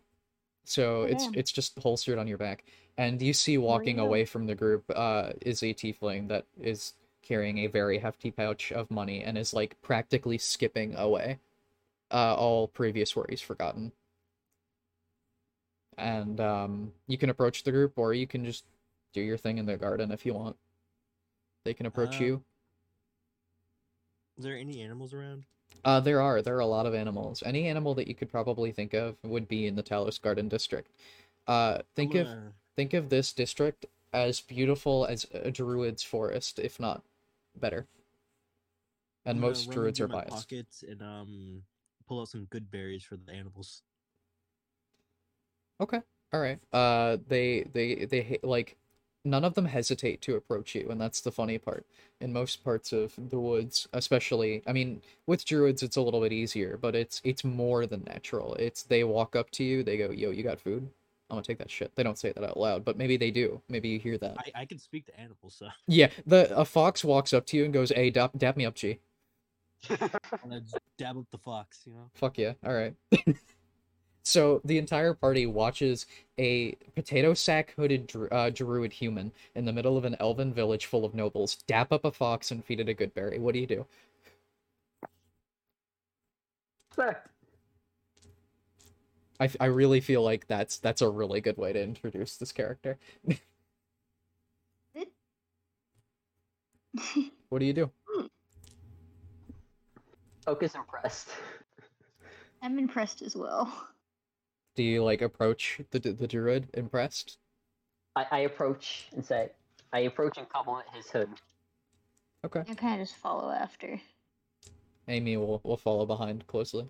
So Oh, it's damn. it's just holstered on your back. And you see walking you away from the group uh is a tiefling that is carrying a very hefty pouch of money and is like practically skipping away. Uh all previous worries forgotten. And um you can approach the group or you can just do your thing in the garden if you want. They can approach Uh, you. Is there any animals around? Uh, there are. There are a lot of animals. Any animal that you could probably think of would be in the Talos Garden district. Uh, think I'm of gonna- think of this district as beautiful as a druid's forest, if not better. And gonna most druids are biased. Pockets and um, pull out some good berries for the animals. Okay. All right. Uh, they they they like none of them hesitate to approach you, and that's the funny part. In most parts of the woods, especially, I mean, with druids it's a little bit easier, but it's it's more than natural. It's they walk up to you, they go, "Yo, you got food?" I'm gonna take that shit. They don't say that out loud, but maybe they do. Maybe you hear that. I, I can speak to animals, so Yeah, the a fox walks up to you and goes, "Hey, dap, dap me up, G." I'm gonna just dab up the fox, you know. Fuck yeah. All right. so the entire party watches a potato sack hooded uh, druid human in the middle of an elven village full of nobles dap up a fox and feed it a good berry. What do you do? I, f- I really feel like that's that's a really good way to introduce this character. What do you do? Hmm. Focus impressed. I'm impressed as well. Do you like approach the the druid impressed? I, I approach and say, I approach and compliment his hood. Okay. I kind of just follow after. Amy will will follow behind closely.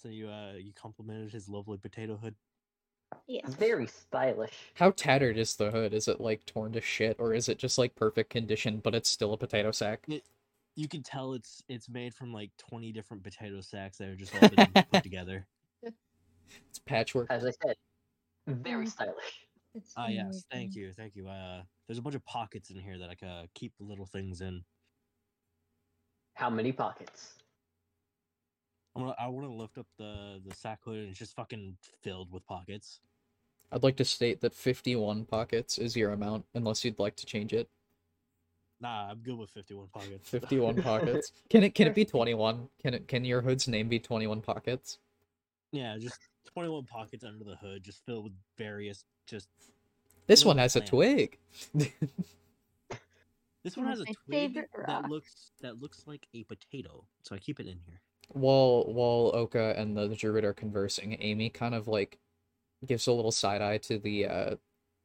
So you uh you complimented his lovely potato hood. Yeah. Very stylish. How tattered is the hood? Is it like torn to shit, or is it just like perfect condition, but it's still a potato sack? You can tell it's it's made from like twenty different potato sacks that are just all been put together. It's patchwork. As I said, very stylish. It's Ah yes, thank you, thank you. Uh, there's a bunch of pockets in here that I can uh, keep little things in. How many pockets? I'm gonna, I want to lift up the the sack hood and it's just fucking filled with pockets. I'd like to state that 51 pockets is your amount, unless you'd like to change it. Nah, I'm good with 51 pockets. 51 pockets. Can it can it be 21? Can it can your hood's name be 21 pockets? Yeah, just 21 pockets under the hood, just filled with various just. This one Little has a twig. This one has a twig favorite that looks that looks like a potato, so I keep it in here. While while Oca and the druid are conversing, Amy kind of like gives a little side eye to the uh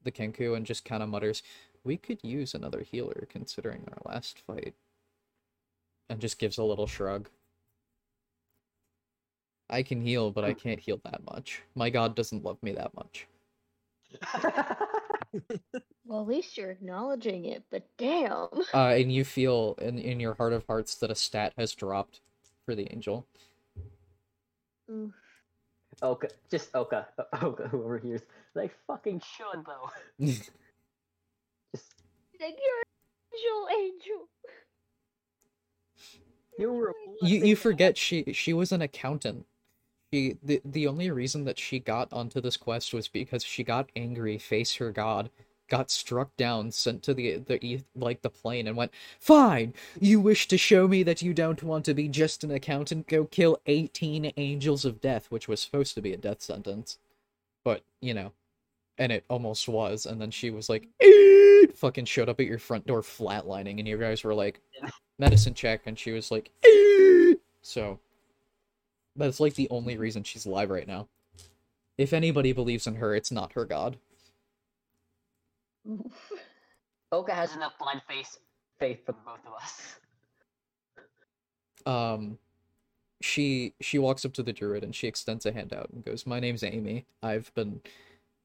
the Kenku and just kind of mutters, "We could use another healer considering our last fight." And just gives a little shrug. I can heal, but I can't heal that much. My god doesn't love me that much. Well, at least you're acknowledging it, but damn. Uh, and you feel in in your heart of hearts that a stat has dropped for the angel. Oof. Oca, just Oca, Oca, whoever hears, they fucking should though. Just Like you're an angel, angel. you you you forget she she was an accountant. She the the only reason that she got onto this quest was because she got angry, face her god, got struck down, sent to the the like the plane, and went, "Fine, you wish to show me that you don't want to be just an accountant? Go kill eighteen angels of death," which was supposed to be a death sentence, but you know, and it almost was. And then she was like, "Eeet," fucking showed up at your front door flatlining, and you guys were like, medicine check, and she was like, so. That's like the only reason she's alive right now. If anybody believes in her, it's not her god. Oof. Oca has enough blind face faith for both of us. Um, she she walks up to the druid and she extends a hand out and goes, "My name's Amy. I've been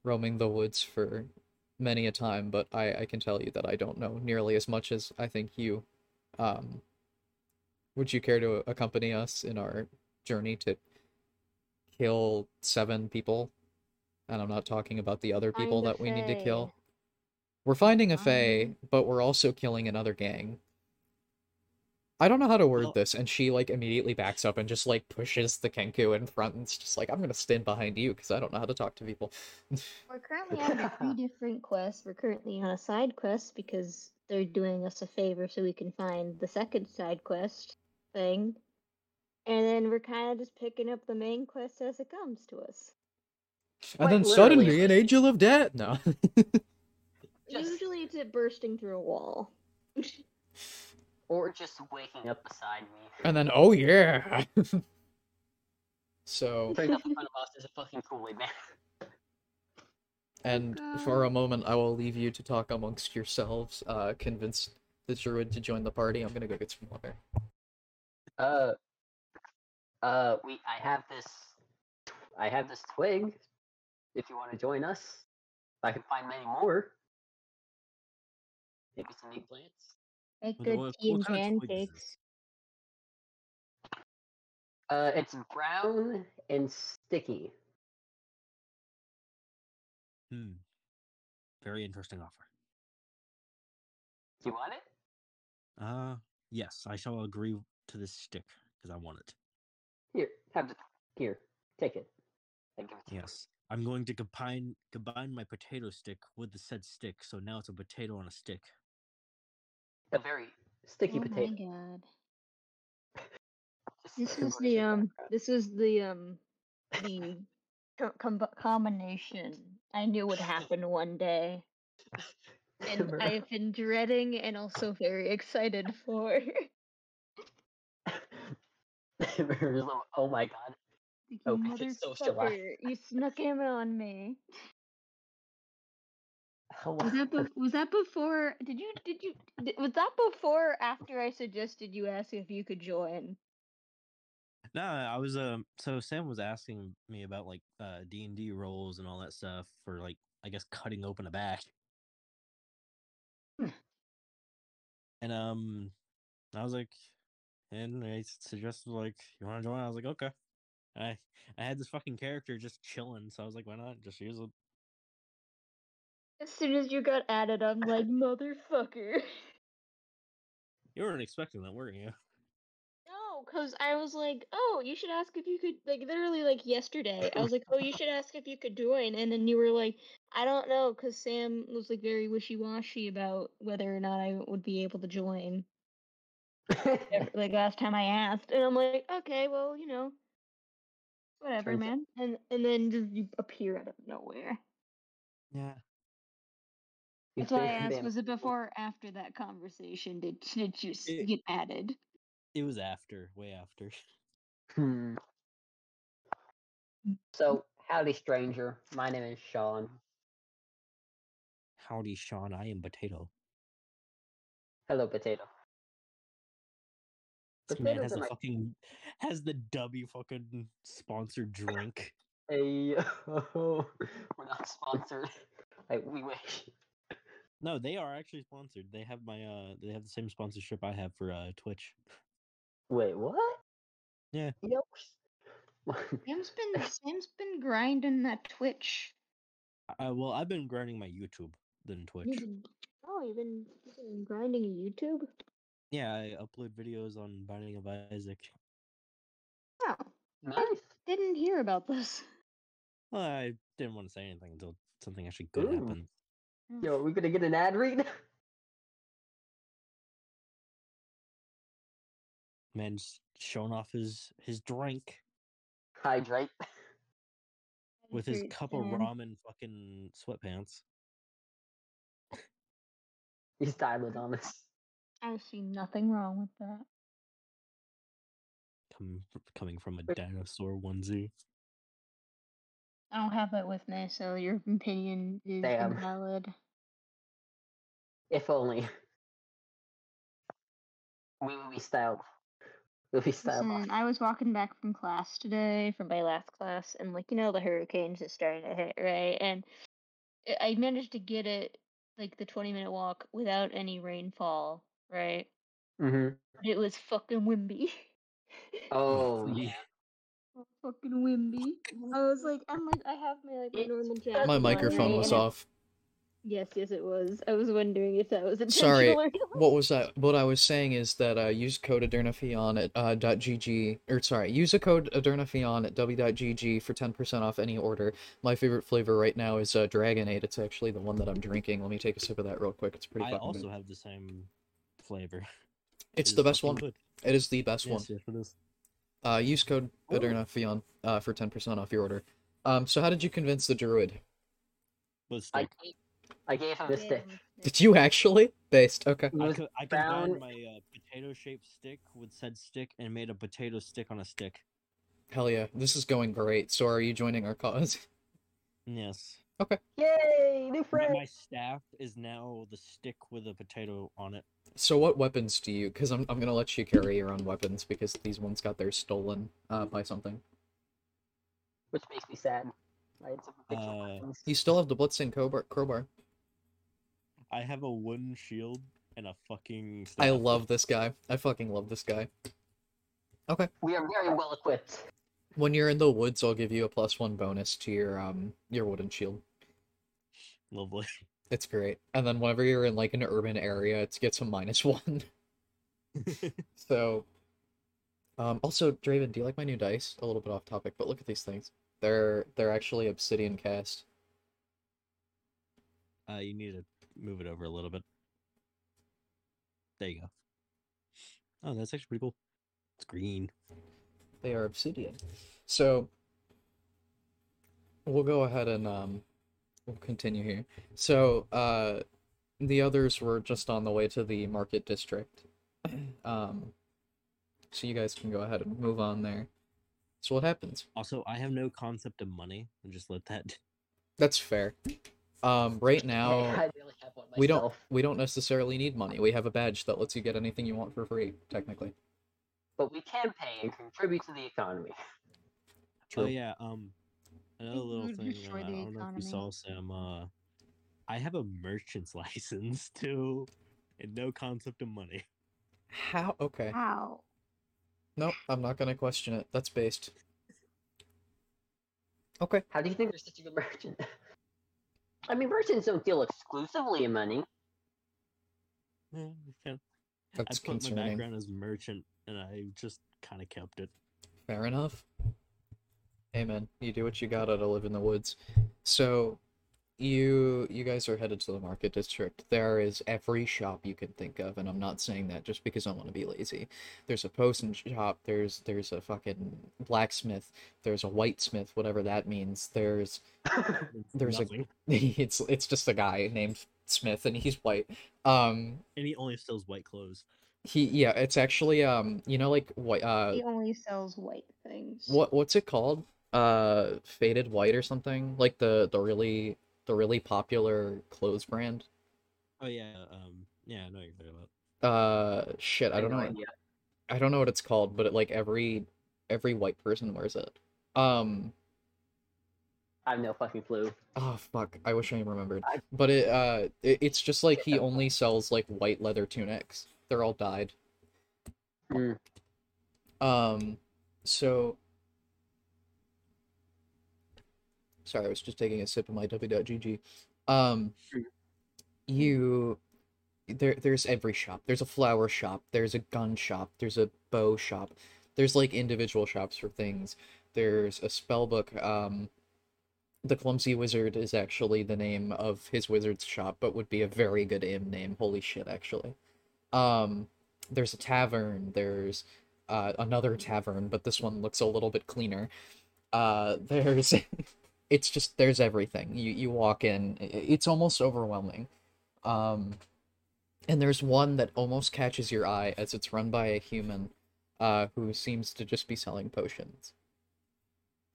roaming the woods for many a time, but I I can tell you that I don't know nearly as much as I think you. Um, would you care to accompany us in our journey to kill seven people? And I'm not talking about the other people that we need to kill. Fae. We're finding a Fae, Um. but we're also killing another gang. I don't know how to word Well- this, and she like immediately backs up and just like pushes the Kenku in front and it's just like, I'm gonna stand behind you because I don't know how to talk to people. We're currently on three different quests. We're currently on a side quest because they're doing us a favor so we can find the second side quest thing. And then we're kind of just picking up the main quest as it comes to us. and then Quite suddenly an angel of death. No. Just- Usually it's it bursting through a wall. Or just waking up beside me. and then oh yeah. so Turns out the front of us is a fucking Kool-Aid man. and for a moment I will leave you to talk amongst yourselves, uh convince the druid to join the party. I'm gonna go get some water. Uh, uh, we. I have this. I have this twig. If you want to join us, I can find many more. Maybe some new plants. Make good tea and kind of twig is pancakes. Uh, it's brown and sticky. Hmm. Very interesting offer. Do you want it? Uh, yes, I shall agree to this stick because I want it. Here, have the. Here, take it. It you. Yes, I'm going to combine combine my potato stick with the said stick, so now it's a potato on a stick. A very sticky oh potato. Oh my god. This is the um this is the um the com- combination I knew would happen one day. And I've been dreading and also very excited for. Oh my god. You Oh, 'cause it's socialized. motherfucker, You snuck him on me. Oh, Was that wow. bef- was that before? Did you did you di- was that before or after I suggested you ask if you could join? No, I was um. So Sam was asking me about like uh D and D roles and all that stuff for like I guess cutting open a back. Hmm. And um, I was like, and I suggested like, you want to join? I was like, okay. I I had this fucking character just chilling, so I was like, why not just use it? As soon as you got added, I'm like motherfucker. You weren't expecting that, were you? No, because I was like, oh, you should ask if you could, like, literally, like, yesterday. I was like, oh, you should ask if you could join. And then you were like, I don't know, because Sam was, like, very wishy washy about whether or not I would be able to join. Like, last time I asked. And I'm like, okay, well, you know, whatever, Turns man. And and then just you appear out of nowhere. Yeah. That's why I asked, was it before or after that conversation did, did you It- get added? It was after, way after. Hmm. So, Howdy, stranger. My name is Sean. Howdy, Sean. I am Potato. Hello, potato. This man has a my- fucking has the W fucking sponsored drink. Hey, we're not sponsored. Like we wish. No, they are actually sponsored. They have my uh they have the same sponsorship I have for uh Twitch. Wait, what? Yeah. Yep. Sam's been Sam's been grinding that Twitch. Uh, well, I've been grinding my YouTube than Twitch. You've been, oh, you've been, you've been grinding YouTube. Yeah, I upload videos on Binding of Isaac. Oh, nice. didn't hear about this. Well, I didn't want to say anything until something actually good Ooh. happened. Mm. Yo, are we gonna get an ad read? Man's showing off his his drink Hydrate. with his Hydrate, cup of ramen fucking sweatpants. He's dialed on us. I see nothing wrong with that. Coming coming from a Wait. dinosaur onesie. I don't have it with me, so your opinion is Damn. invalid. If only. We will be styled. We'll be styled. Listen, I was walking back from class today, from my last class, and like you know, the hurricanes is starting to hit, right? And I- I managed to get it like the twenty minute walk without any rainfall, right? Mm-hmm. It was fucking windy. Oh Yeah. Yeah. So fucking windy. I was like, I'm like, I have my like my It's normal jacket. My microphone was And it- off. Yes, yes, it was. I was wondering if that was Sorry, intentional or not. What was that? What I was saying is that uh, use code Adernafeon at uh, .gg or sorry, use a code Adernafeon at w.gg for ten percent off any order. My favorite flavor right now is uh, Dragonade. It's actually the one that I'm drinking. Let me take a sip of that real quick. It's pretty I also good. have the same flavor. It's It the best one. good. It is the best one. Yes, yes, it is. Uh, use code Ooh. Adernafeon uh, for ten percent off your order. Um, so how did you convince the druid? With I gave, I gave him the stick. Did you actually? Based. Okay. I, was co- I combined my uh, potato shaped stick with said stick and made a potato stick on a stick. Hell yeah. This is going great. So are you joining our cause? Yes. Okay. Yay, new My, friend. my staff is now the stick with a potato on it. So what weapons do you? Because I'm I'm gonna let you carry your own weapons because these ones got theirs stolen uh, by something. Which makes me sad. I had some Uh. You still have the Blitzing crowbar. crowbar. I have a wooden shield and a fucking. I love this guy. I fucking love this guy. Okay. We are very well equipped. When you're in the woods, I'll give you a plus one bonus to your um your wooden shield. Lovely. It's great. And then whenever you're in like an urban area, it gets a minus one. So, um, also, Draven, do you like my new dice? A little bit off topic, but look at these things. They're they're actually obsidian cast. uh, you need to move it over a little bit. There you go. Oh, that's actually pretty cool. It's green. They are obsidian. So we'll go ahead and um we'll continue here. So uh the others were just on the way to the market district. Um so you guys can go ahead and move on there. So what happens? Also, I have no concept of money. I'll just let that. That's fair. Um right now I really have one we don't we don't necessarily need money. We have a badge that lets you get anything you want for free, technically. But we can pay and contribute to the economy. Oh True. yeah. Um, another It little thing. Uh, I don't know if you saw Sam. Uh, I have a merchant's license too, and no concept of money. How okay. How? Nope, I'm not gonna question it. That's based. Okay. How do you think you're such a good merchant? I mean, merchants don't deal exclusively in money. Kind That's I put my background as merchant, and I just kind of kept it. Fair enough. Hey man, you do what you gotta to live in the woods. So, you you guys are headed to the market district. There is every shop you can think of, and I'm not saying that just because I want to be lazy. There's a potion shop. There's there's a fucking blacksmith. There's a whitesmith, whatever that means. There's There's a- it's it's just a guy named Smith, and he's white. Um, and he only sells white clothes. he yeah, it's actually um, you know like white uh, He only sells white things. what what's it called? Uh, Faded White or something like the the really the really popular clothes brand. Oh yeah, um, yeah, I know what you're talking about. Uh, shit, I don't no know. idea. I don't know what it's called, but it, like every every white person wears it. Um, I have no fucking clue. oh fuck, I wish I remembered. I- But it uh, it, it's just like he only sells like white leather tunics. They're all dyed. Hmm. Um, so sorry, I was just taking a sip of my w.gg. Um, you there there's every shop. There's a flower shop, there's a gun shop, there's a bow shop. There's like individual shops for things. There's a spell book. Um, the Clumsy Wizard is actually the name of his wizard's shop, but would be a very good im name. Holy shit, actually. Um, there's a tavern. There's uh, another tavern, but this one looks a little bit cleaner. Uh, there's, it's just there's everything. You you walk in, it's almost overwhelming. Um, and there's one that almost catches your eye as it's run by a human, uh, who seems to just be selling potions.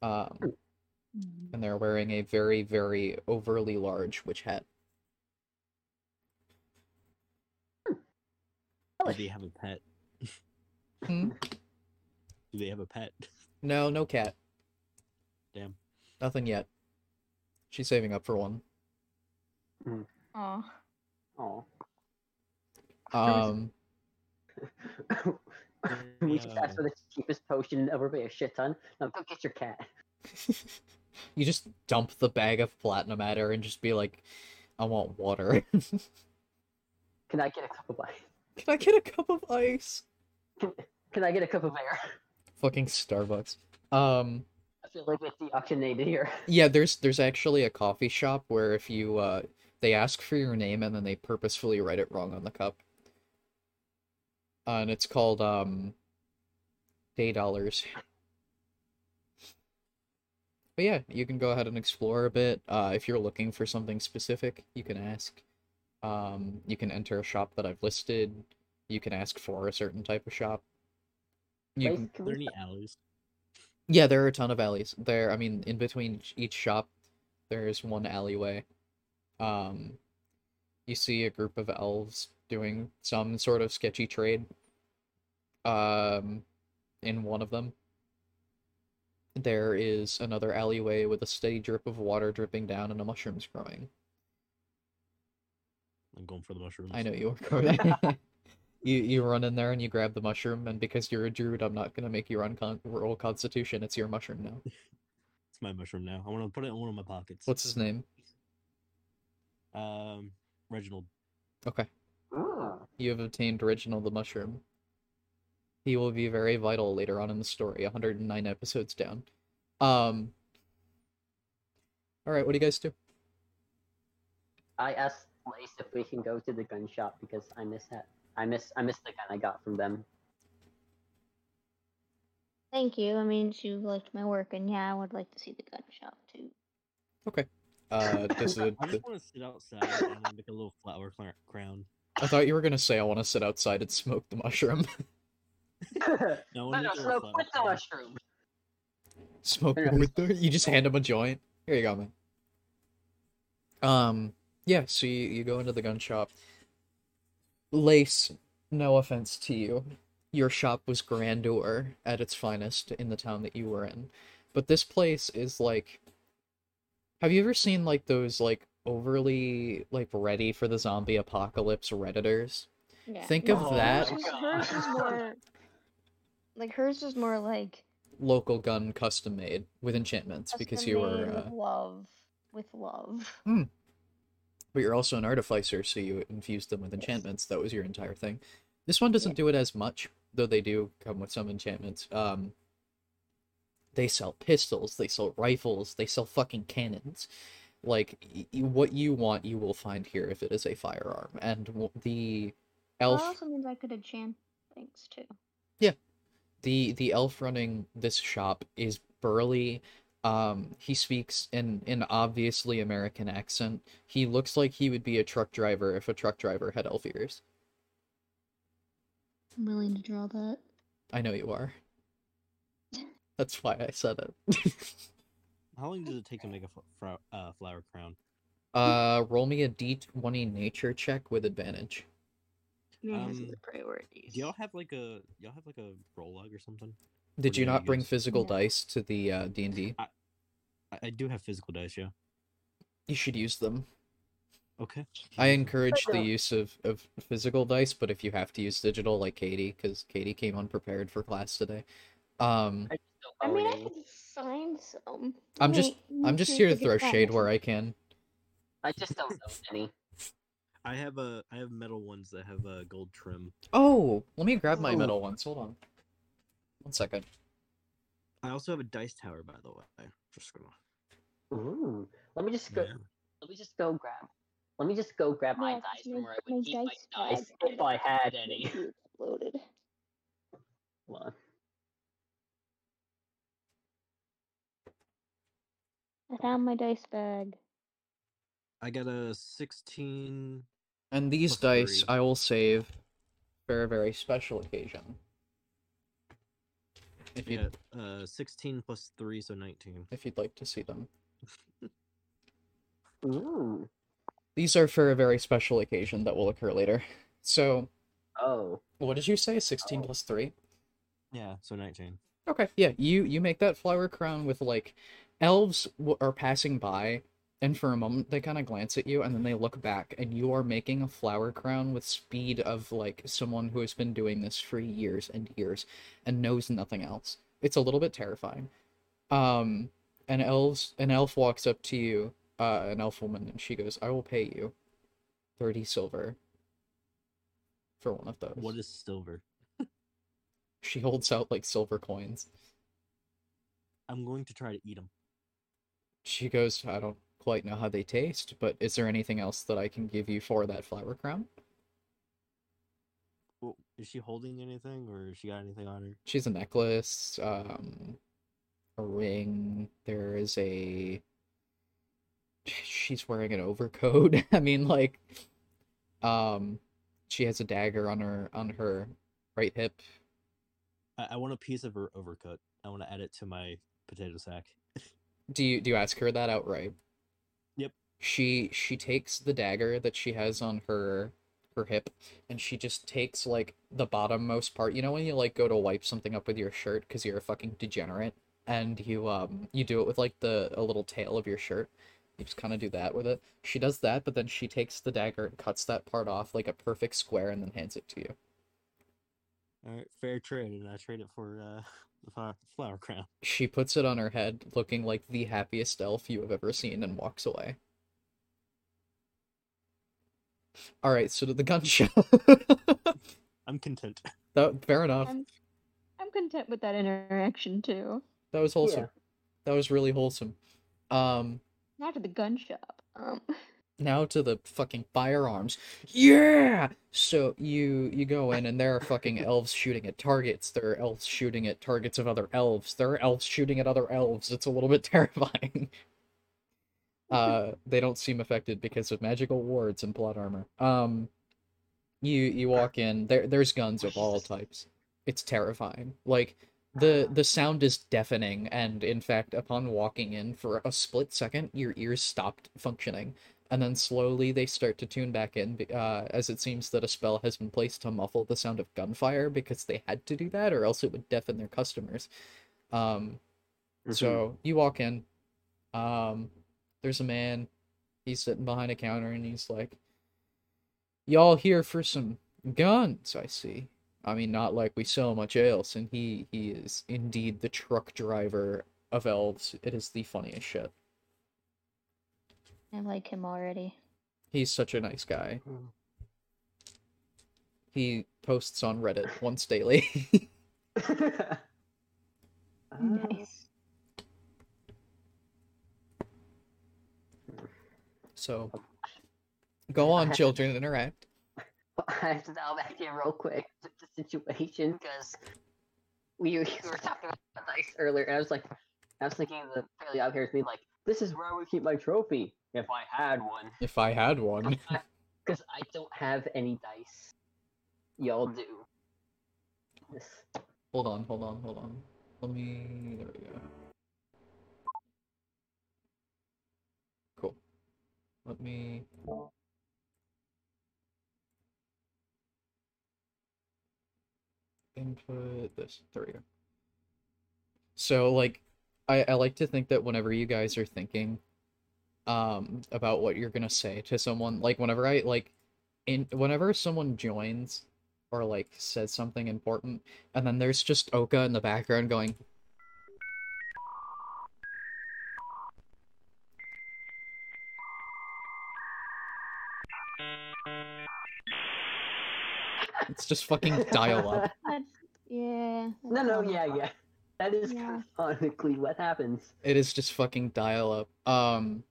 Um, and they're wearing a very very overly large witch hat. Do they have a pet? Hmm? Do they have a pet? No, no cat. Damn. Nothing yet. She's saving up for one. Aw. Oh. Um, we just asked for the cheapest potion over by a shit ton. Now go get your cat. you just dump the bag of platinum at her and just be like, I want water. Can I get a cup of ice? Can I get a cup of ice? Can can I get a cup of air? Fucking Starbucks. Um, I feel like it's the auctionated here. yeah, there's there's actually a coffee shop where if you uh they ask for your name and then they purposefully write it wrong on the cup. Uh, and it's called um Day Dollars. But yeah, you can go ahead and explore a bit. Uh, if you're looking for something specific, you can ask. Um, you can enter a shop that I've listed. You can ask for a certain type of shop. You Wait, can, can Are there any alleys? Yeah, there are a ton of alleys. There, I mean, in between each- each shop, there's one alleyway. Um, you see a group of elves doing some sort of sketchy trade. Um, in one of them, there is another alleyway with a steady drip of water dripping down and a mushroom's growing. I'm going for the mushrooms. I know you are. going. you you run in there and you grab the mushroom, and because you're a druid, I'm not gonna make you run con- roll Constitution. It's your mushroom now. It's my mushroom now. I want to put it in one of my pockets. What's his name? Um, Reginald. Okay. Mm. You have obtained Reginald the Mushroom. He will be very vital later on in the story, 109 episodes down. Um. Alright, what do you guys do? I asked Lace if we can go to the gun shop because I miss that. I miss I miss the gun I got from them. Thank you. I mean, you liked my work, and yeah, I would like to see the gun shop too. Okay. Uh, does the, I the- just want to sit outside and make a little flower crown. I thought you were gonna say I want to sit outside and smoke the mushroom. no, No, no, wanna make a little smoke with the mushroom. Smoke Yeah. with the. You just hand him a joint. Here you go, man. Um. Yeah. So you, you go into the gun shop. Lace. No offense to you, your shop was grandeur at its finest in the town that you were in, but this place is like. Have you ever seen like those like overly like ready for the zombie apocalypse redditors? Yeah. Think No, of that Hers, is more like hers is more like local gun custom made with enchantments because you were uh, with love, with love. But you're also an artificer, so you infuse them with enchantments. That was your entire thing. This one doesn't do it as much, though they do come with some enchantments. Um, they sell pistols, they sell rifles, they sell fucking cannons. Like y- what you want, you will find here if it is a firearm. And w- the That elf, also means I could enchant things too. Yeah, the the elf running this shop is burly. Um, he speaks in an obviously American accent. He looks like he would be a truck driver if a truck driver had elf ears. I'm willing to draw that. I know you are. That's why I said it. How long does it take to make a fl- fro- uh, flower crown? uh, roll me a d20 nature check with advantage. Man has Um, other priorities. Do y'all have like a y'all have like a roll log or something? Did you you not bring use? physical dice to the uh, D&D? I, I do have physical dice, yeah. You should use them. Okay. I encourage the use of, of physical dice, but if you have to use digital, like Katie, because Katie came unprepared for class today. Um, I I own mean, I can could find some. I'm just- Wait, I'm just here to throw shade where I can. I just don't own any. I have a I have metal ones that have a gold trim. Oh, let me grab my Ooh. metal ones. Hold on. One second. I also have a dice tower, by the way. Just gonna. Ooh. Let me just go. Yeah. Let me just go grab. Let me just go grab my Yeah, dice 'cause from my- where I would my keep my dice dice bag if I had any. You exploded. Hold on. I found my dice bag. I got a sixteen. And these Plus dice three. I will save for a very special occasion. If you Yeah, uh, sixteen plus three, so nineteen. if you'd like to see them. Ooh. These are for a very special occasion that will occur later. So, Oh. what did you say? 16 Oh. plus 3? Yeah, so nineteen. Okay, yeah, you you make that flower crown with like elves w- are passing by and for a moment they kind of glance at you and then they look back and you are making a flower crown with speed of like someone who has been doing this for years and years and knows nothing else. It's a little bit terrifying. Um an elves an elf walks up to you, uh an elf woman and she goes, "I will pay you 30 silver for one of those." What is silver? She holds out like silver coins. I'm going to try to eat them. She goes, I don't quite know how they taste, but is there anything else that I can give you for that flower crown? Well, is she holding anything, or has she got anything on her? She's a necklace, um, a ring. There is a. She's wearing an overcoat. I mean, like, um, she has a dagger on her on her right hip. I, I want a piece of her overcoat. I want to add it to my potato sack. Do you do you ask her that outright? She she takes the dagger that she has on her her hip and she just takes like the bottommost part. You know when you like go to wipe something up with your shirt because you're a fucking degenerate and you um you do it with like the a little tail of your shirt. You just kind of do that with it. She does that, but then she takes the dagger and cuts that part off like a perfect square and then hands it to you. All right, fair trade, and I trade it for uh, the flower crown. She puts it on her head, looking like the happiest elf you have ever seen, and walks away. All right, so to the gun show. I'm content. that fair enough. I'm, I'm content with that interaction too. That was wholesome. Yeah. That was really wholesome. Um, Now to the gun shop. Um, now to the fucking firearms. Yeah. So you you go in and there are fucking elves shooting at targets. There are elves shooting at targets of other elves. There are elves shooting at other elves. It's a little bit terrifying. Uh, they don't seem affected because of magical wards and plot armor. Um, you you walk in. There there's guns of all types. It's terrifying. Like the the sound is deafening and in fact upon walking in for a split second your ears stopped functioning and then slowly they start to tune back in uh, as it seems that a spell has been placed to muffle the sound of gunfire because they had to do that or else it would deafen their customers um so you walk in um there's a man he's sitting behind a counter and he's like y'all here for some guns i see I mean, not like we sell much else, and he he is indeed the truck driver of elves. It is the funniest shit. I like him already. He's such a nice guy. He posts on Reddit once daily. Uh, Nice. So, oh, go on, children, interact. I have to dial back in real quick to the situation because we, were- we were talking about dice earlier, and I was like, I was thinking the fairly out here me like, this is where I would keep my trophy if I had one, If I had one, because I don't have any dice. Y'all do. This, hold on, hold on, hold on. let me. There we go. Cool. Let me. Input this. There we go. So, like, I, I like to think that whenever you guys are thinking um about what you're gonna say to someone, like whenever I like in whenever someone joins or like says something important, and then there's just Oca in the background going It's just fucking dial up. Yeah. No, that's no, yeah, yeah. That is Yeah. canonically what happens. It is just fucking dial up. Um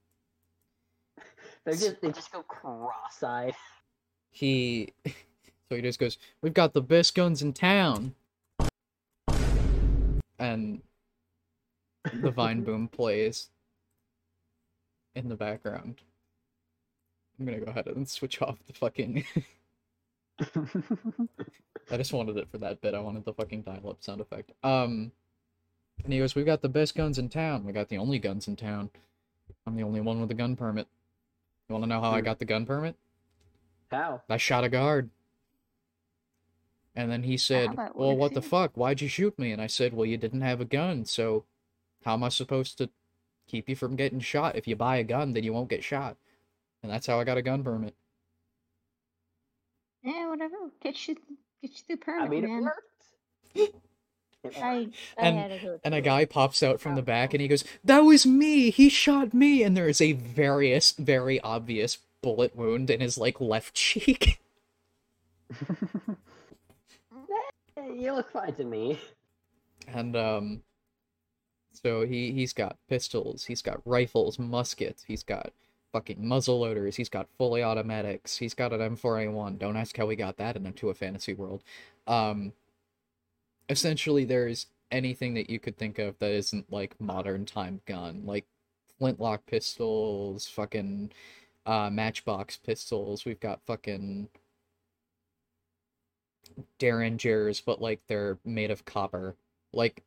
They just they just go cross-eyed. he so he just goes, "We've got the best guns in town." And the Vine Boom plays in the background. I'm gonna go ahead and switch off the fucking. I just wanted it for that bit. I wanted the fucking dial-up sound effect. Um, and he goes, "We've got the best guns in town. We got the only guns in town. I'm the only one with a gun permit. You want to know how I Hmm. got the gun permit? How? I shot a guard." And then he said, that "Well, what the fuck? Why'd you shoot me?" And I said, "Well, you didn't have a gun, so how am I supposed to keep you from getting shot? If you buy a gun, then you won't get shot." And that's how I got a gun permit. Yeah, whatever. Get you, get you the I mean, it man. worked. It worked. I, I And- had to do. And a guy pops out from the back and he goes, That was me! He shot me! And there is a various, very obvious bullet wound in his like left cheek. You look fine to me. And um so he he's got pistols, he's got rifles, muskets, he's got fucking muzzle loaders, he's got fully automatics, he's got an M4A1. Don't ask how we got that into a fantasy world. Um essentially there's anything that you could think of that isn't like modern time gun, like flintlock pistols, fucking uh matchbox pistols. We've got fucking derringers, but like they're made of copper. Like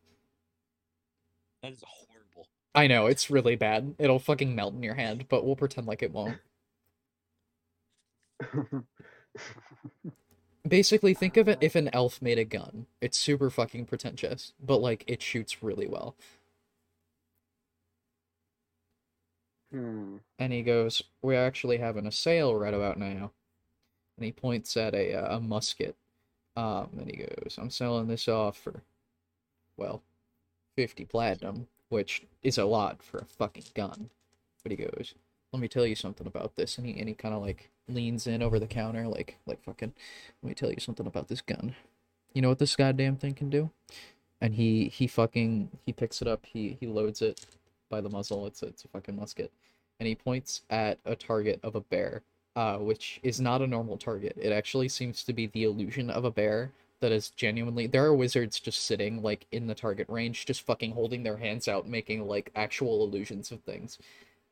That is horrible. I know it's really bad. It'll fucking melt in your hand, but we'll pretend like it won't. Basically, think of it if an elf made a gun. It's super fucking pretentious, but like it shoots really well. hmm. And he goes, "We're actually having a sale right about now." And he points at a uh, a musket. Um, and he goes, "I'm selling this off for, well, fifty platinum, which is a lot for a fucking gun." But he goes, "Let me tell you something about this." And he and he kind of like leans in over the counter, like like fucking. Let me tell you something about this gun. You know what this goddamn thing can do? And he he fucking he picks it up. He he loads it by the muzzle. It's a, it's a fucking musket and he points at a target of a bear, uh, which is not a normal target. It actually seems to be the illusion of a bear that is genuinely. There are wizards just sitting like in the target range, just fucking holding their hands out, making like actual illusions of things.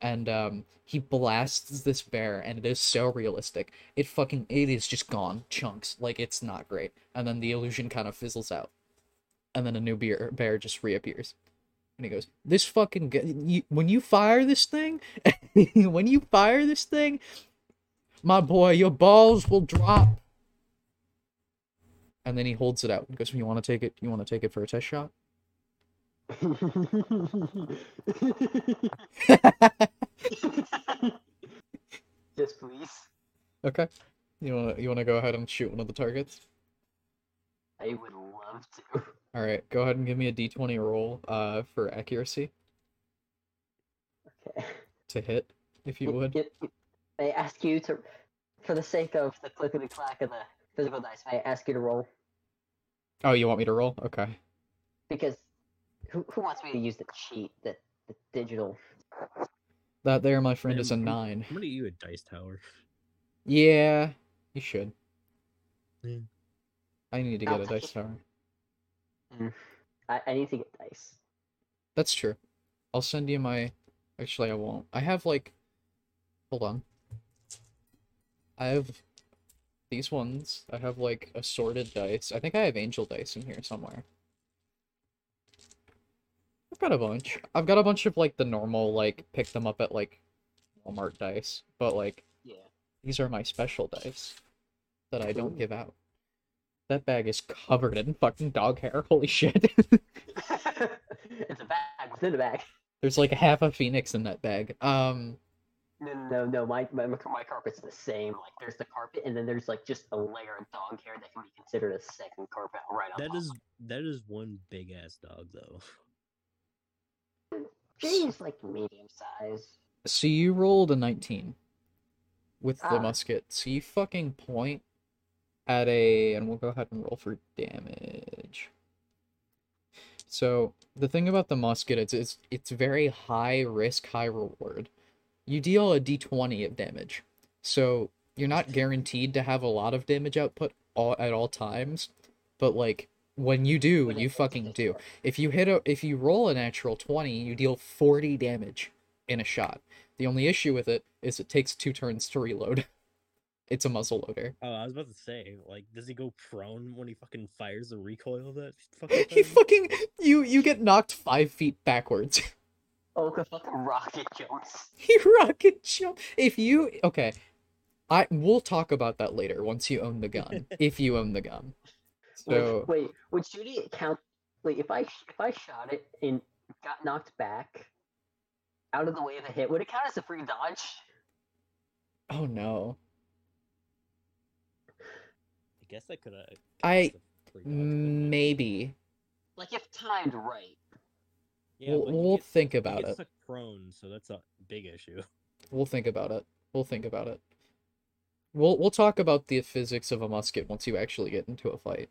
And um, he blasts this bear, and it is so realistic. It fucking it is just gone chunks, like it's not great. And then the illusion kind of fizzles out, and then a new bear bear just reappears. And he goes, "This fucking gu- you, when you fire this thing, when you fire this thing, my boy, your balls will drop." And then he holds it out and goes, "You want to take it? You want to take it for a test shot?" Just please. okay. You wanna you wanna go ahead and shoot one of the targets? I would love to. All right. Go ahead and give me a d20 roll, uh, for accuracy Okay. to hit, if you would. I ask you to, for the sake of the clickety clack of the physical dice, may I ask you to roll? Oh, you want me to roll? Okay. Because who, who wants me to use the cheat, the, the digital? That there, my friend, is a nine. I'm gonna you a dice tower. Yeah, you should. Yeah. I need to I'll get a dice it. tower. Mm. I, I need to get dice. That's true. I'll send you my. Actually, I won't. I have like. Hold on. I have these ones. I have like assorted dice. I think I have angel dice in here somewhere. I've got a bunch. I've got a bunch of like the normal like pick them up at like Walmart dice, but like Yeah. these are my special dice that I don't Ooh. give out. That bag is covered in fucking dog hair. Holy shit. it's a bag within a bag. There's like half a phoenix in that bag. Um No, no, no. My, my my carpet's the same. Like there's the carpet, and then there's like just a layer of dog hair that can be considered a second carpet right on That top. is that is one big ass dog though. She's like medium size. so you rolled a 19 with the Ah. musket. So you fucking point at a and we'll go ahead and roll for damage. So the thing about the musket is it's it's very high risk, high reward. You deal a d20 of damage. So you're not guaranteed to have a lot of damage output all, at all times, but like when you do, When you fucking do. If you hit a if you roll a natural 20, you deal 40 damage in a shot. The only issue with it is it takes two turns to reload. It's a muzzle loader. Oh, I was about to say, like, does he go prone when he fucking fires the recoil of that fucking He fucking you you get knocked five feet backwards. Oh, the fucking rocket jumps. he rocket jump. If you okay, I we'll talk about that later once you own the gun. if you own the gun. So Wait, wait, would shooting count? Wait, if I if I shot it and got knocked back out of the way of a hit, would it count as a free dodge? oh no. I guess I could have. I- Maybe. Like if timed right. Yeah, we'll we'll gets- think about gets it. stuck prone, so that's a big issue. We'll think about it. We'll think about it. We'll we'll talk about the physics of a musket once you actually get into a fight.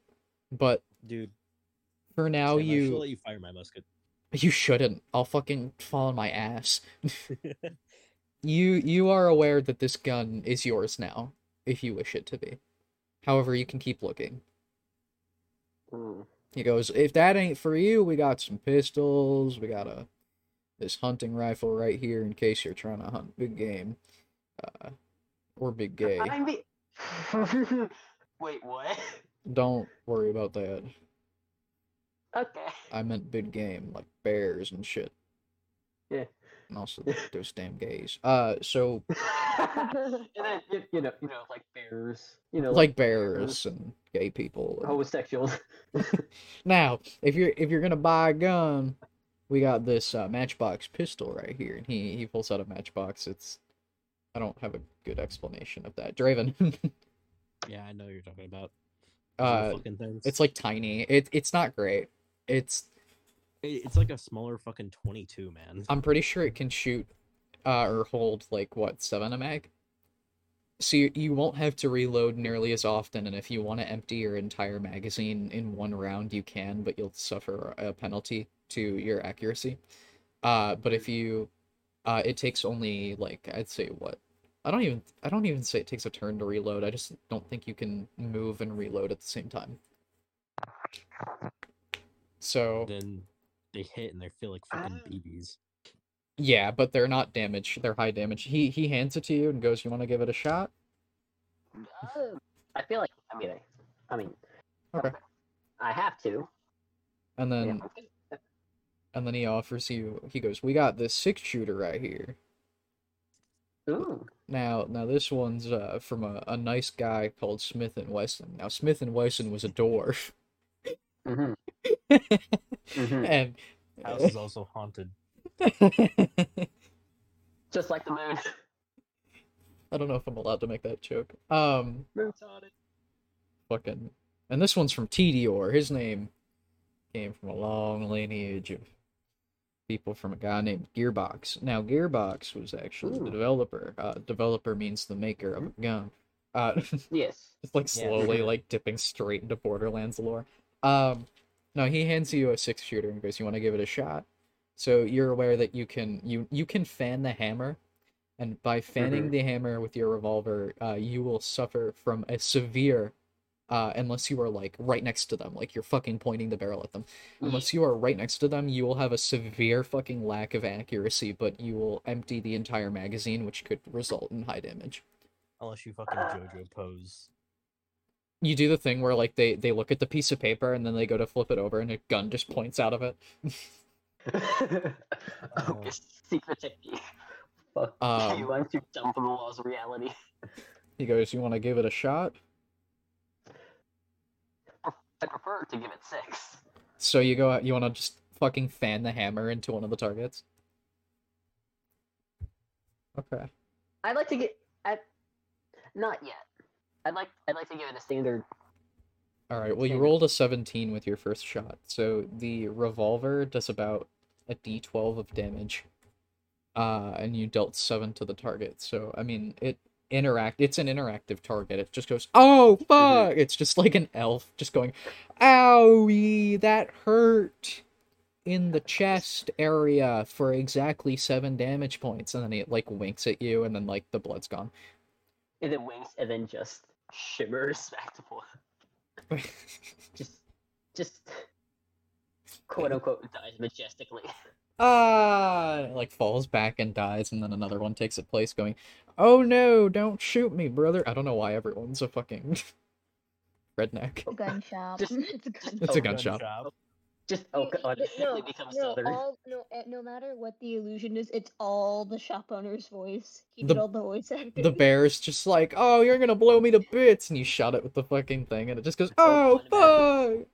But Dude, for now Sam, I should you let you fire my musket. you shouldn't. I'll fucking fall on my ass. You you are aware that this gun is yours now, if you wish it to be. However, you can keep looking. Hmm. He goes, if that ain't for you, we got some pistols, we got a this hunting rifle right here in case you're trying to hunt big game. Uh or big gay. Mean, wait, what? Don't worry about that. Okay. I meant big game, like bears and shit. Yeah. And also those damn gays. Uh so and then you, you know, you know, like bears, you know, like bears and gay people. and- homosexuals. Now, if you're if you're gonna buy a gun, we got this uh, Matchbox pistol right here, and he he pulls out a Matchbox. It's I don't have a good explanation of that. Draven, yeah, I know what you're talking about. Uh, fucking things. it's like tiny. It it's not great. It's It- it's like a smaller fucking 22, man. I'm pretty sure it can shoot, uh, or hold like what seven a mag. So you, you won't have to reload nearly as often, and if you want to empty your entire magazine in one round, you can, but you'll suffer a penalty to your accuracy. Uh, but if you, uh, it takes only like I'd say what, I don't even I don't even say it takes a turn to reload. I just don't think you can move and reload at the same time. So Then they hit and they feel like fucking Ah. BBs. yeah, but they're not damage. They're high damage. He he hands it to you and goes, "You want to give it a shot?" Uh, I feel like I mean, I, I mean, Okay. I have to. And then okay. and then he offers you. He goes, "We got this six shooter right here." Ooh. Now, now this one's uh, from a, a nice guy called Smith and Wesson. Now, Smith and Wesson was a dwarf, Mm-hmm. Mm-hmm. and House is also haunted. Just like the moon. I don't know if I'm allowed to make that joke. Um, Moon's haunted. fucking, and this one's from Tediore. His name came from a long lineage of people from a guy named Gearbox. Now, Gearbox was actually the developer. Uh, developer means the maker of a gun. Uh, Yes. It's like Yeah. slowly like dipping straight into Borderlands lore. Um, no, he hands you a six shooter and goes, "You want to give it a shot?" So you're aware that you can you you can fan the hammer, and by fanning Mhm. the hammer with your revolver, uh, you will suffer from a severe, uh, unless you are like right next to them, like you're fucking pointing the barrel at them. Unless you are right next to them, you will have a severe fucking lack of accuracy, but you will empty the entire magazine, which could result in high damage. Unless you fucking JoJo pose. You do the thing where like they they look at the piece of paper and then they go to flip it over and a gun just points out of it. oh, this secret technique. Fuck Um, you, I'm too dumb for the laws of reality. He goes, "You want to give it a shot?" I prefer to give it six. So you go out. You want to just fucking fan the hammer into one of the targets. Okay. I'd like to get. I, not yet. I'd like. I'd like to give it a standard. All right. Well, you rolled a 17 with your first shot. So the revolver does about a d12 of damage. Uh, and you dealt 7 to the target. So, I mean, it interact it's an interactive target. It just goes, "Oh, fuck." It's just like an elf just going, "Owie, that hurt." In the chest area for exactly seven damage points, and then it like winks at you, and then like the blood's gone. And then winks, and then just shimmers back to full. Just, just, quote unquote, dies majestically. ah, it, like falls back and dies, and then another one takes its place, going, "Oh no, don't shoot me, brother!" I don't know why everyone's a fucking redneck. Gun shop. Just- it's a gun It's a gun shop. Just No, Oca no, automatically becomes no, southern. all, no, eh, no matter what the illusion is, it's all the shop owner's voice. Keep The- it all the voice acting. The bear's just like, "Oh, you're gonna blow me to bits," and you shot it with the fucking thing, and it just goes, Oh, "Oh, fuck!"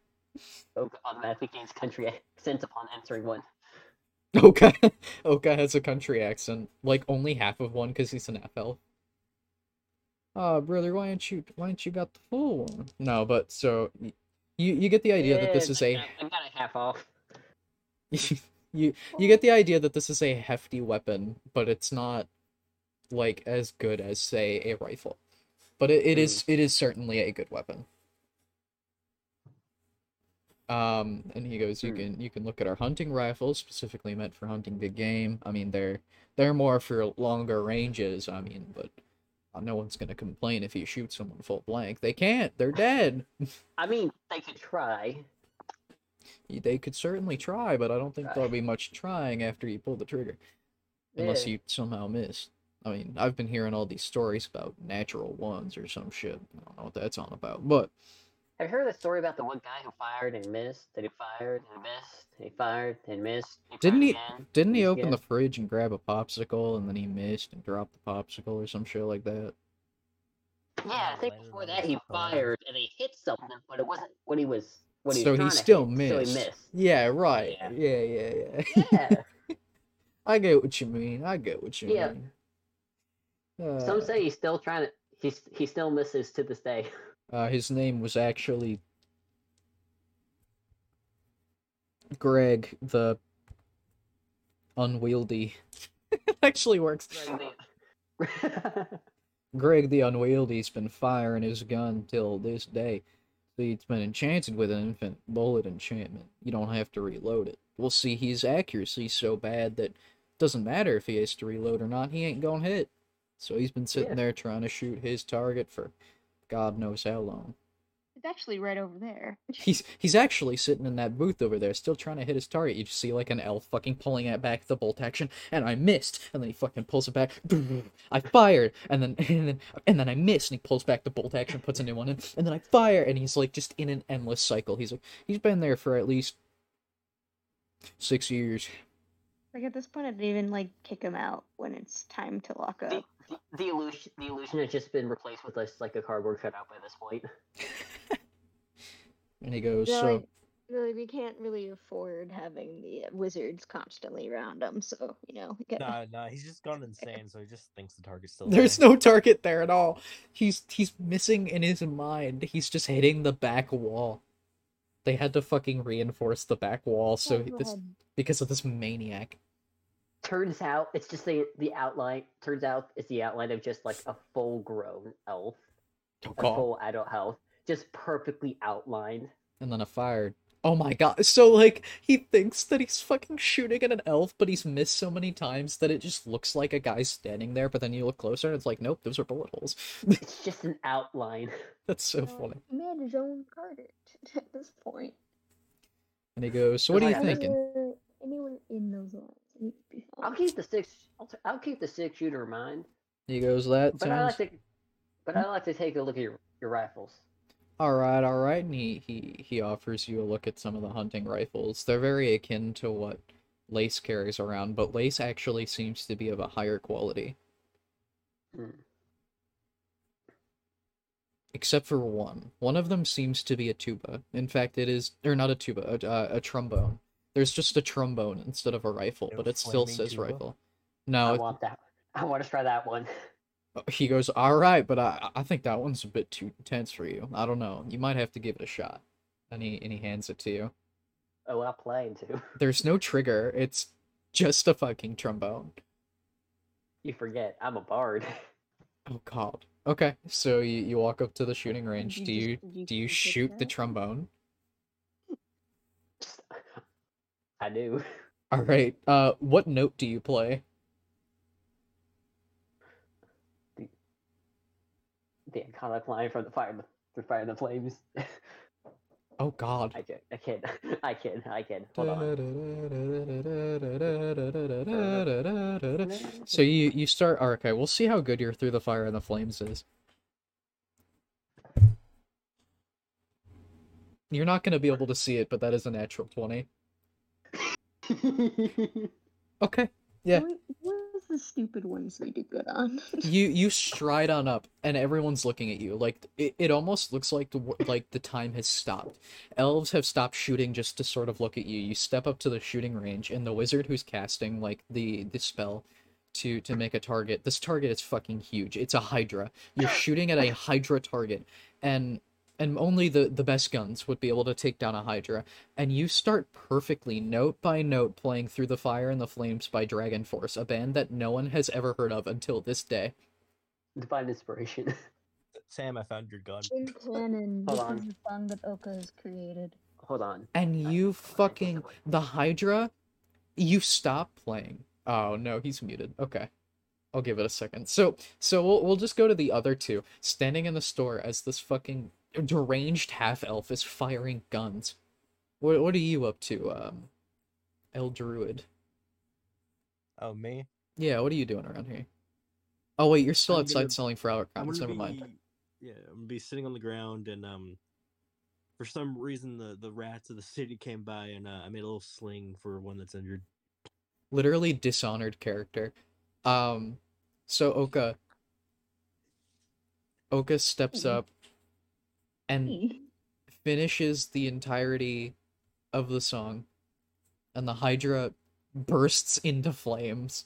Oca automatically gains country accent upon entering one. Oca, Oca has a country accent, like only half of one because he's an half elf. Ah, brother, why aren't you? Why aren't you got the full one? No, but so y- you you get the idea that this is I a got- I got a half off. you you get the idea that this is a hefty weapon, but it's not like as good as say a rifle. But it, it is it is certainly a good weapon. Um, and he goes, you Hmm. can you can look at our hunting rifles, specifically meant for hunting big game. I mean, they're they're more for longer ranges. I mean, but Uh, no one's gonna complain if you shoot someone full blank. They can't. They're dead. I mean, they could try. They could certainly try, but I don't think there'll be much trying after you pull the trigger. unless Yeah. you somehow miss. I mean, I've been hearing all these stories about natural ones or some shit. I don't know what that's on about, but Have you heard the story about the one guy who fired and missed? That he fired and missed. He fired and missed. He Didn't fired he- Again, didn't he missed open the fridge and grab a popsicle and then he missed and dropped the popsicle or some shit like that? Yeah, I think before that he fired and he hit something, but it wasn't what he was. What he so was he still hit, missed. So he missed. Yeah, right. Yeah. Yeah, yeah, yeah. Yeah. I get what you mean. I get what you Yeah. mean. Uh, Some say he's still trying to. He's he still misses to this day. Uh, his name was actually Greg the Unwieldy. it actually works. Greg the Unwieldy's been firing his gun till this day. See, it's been enchanted with an infant bullet enchantment. You don't have to reload it. We'll see his accuracy's so bad that doesn't matter if he has to reload or not, he ain't gonna hit. So he's been sitting Yeah. there trying to shoot his target for God knows how long. It's actually right over there. He's he's actually sitting in that booth over there, still trying to hit his target. You just see like an elf fucking pulling it back the bolt action, and I missed, and then he fucking pulls it back. I fired, and then and then and then I missed, and he pulls back the bolt action, puts a new one in, and then I fire, and he's like just in an endless cycle. He's like he's been there for at least six years. Like at this point, I didn't even like kick him out when it's time to lock up. The, the illusion the illusion has just been replaced with just like a cardboard cutout by this point. And he goes, Yeah, so really, we can't really afford having the uh, wizards constantly around him. So you know, we gotta- Nah, nah, he's just gone insane, so he just thinks the target's still There's there. no target there at all. He's he's missing in his mind. He's just hitting the back wall. They had to fucking reinforce the back wall so Oh, this because of this maniac. Turns out it's just the the outline. Turns out it's the outline of just like a full grown elf, Oh, a full adult elf, just perfectly outlined. And then a fire. Oh my god. So like he thinks that he's fucking shooting at an elf, but he's missed so many times that it just looks like a guy standing there, but then you look closer and it's like, nope, those are bullet holes. It's just an outline. That's so Uh, funny. He made his own target at this point. And he goes, So what are you thinking? Anywhere, anywhere in those lines, it needs to be I'll keep the six. I'll, t- I'll keep the six shooter in mind, He goes, That but I sounds like to. But I like to take a look at your your rifles. All right, all right, and he, he he offers you a look at some of the hunting rifles. They're very akin to what Lace carries around, but Lace actually seems to be of a higher quality. Hmm. Except for one. One of them seems to be a tuba. In fact, it is, or not a tuba, a, a, a trombone. There's just a trombone instead of a rifle, A but it still says tuba? rifle. I No, it- want that. I want to try that one. Oh, he goes, all right, but I, I think that one's a bit too intense for you. I don't know. You might have to give it a shot. And he, and he hands it to you. Oh, I'm playing too. There's no trigger. It's just a fucking trombone. You forget, I'm a bard. Oh god. Okay, so you, you walk up to the shooting range. you Do you just- you do you keep it shoot the trombone? I do. All right. Uh, what note do you play? The iconic line from the fire, the, the fire and the flames. Oh god. I kid, I kid, I kid, I kid. Hold on. So you you start. oh, Okay, we'll see how good your through the fire and the flames is. You're not gonna be able to see it, but that is a natural twenty. Okay. Yeah. What, what was the stupid ones we did good on? you you stride on up and everyone's looking at you like it, it almost looks like the like the time has stopped elves have stopped shooting just to sort of look at you you step up to the shooting range and the wizard who's casting like the the spell to to make a target this target is fucking huge it's a hydra you're shooting at a hydra target and and only the the best guns would be able to take down a hydra and you start perfectly note by note playing through the fire and the flames by DragonForce a band that no one has ever heard of until this day Divine inspiration. Sam, I found your gun. In canon, Hold this on. is the song that Oca has created. Hold on. and you fucking the hydra you stop playing oh no he's muted okay i'll give it a second so so we'll, we'll just go to the other two standing in the store as this fucking deranged half elf is firing guns what, what are you up to um el druid Oh, me? yeah what are you doing around here oh wait you're still I'm outside gonna- selling flower crowns never be, mind Yeah, I'm gonna be sitting on the ground, and um, for some reason the the rats of the city came by, and uh, I made a little sling for one that's injured. literally dishonored character. Um, so Oca, Oca steps Mhm. up and Hmm. finishes the entirety of the song, and the Hydra bursts into flames.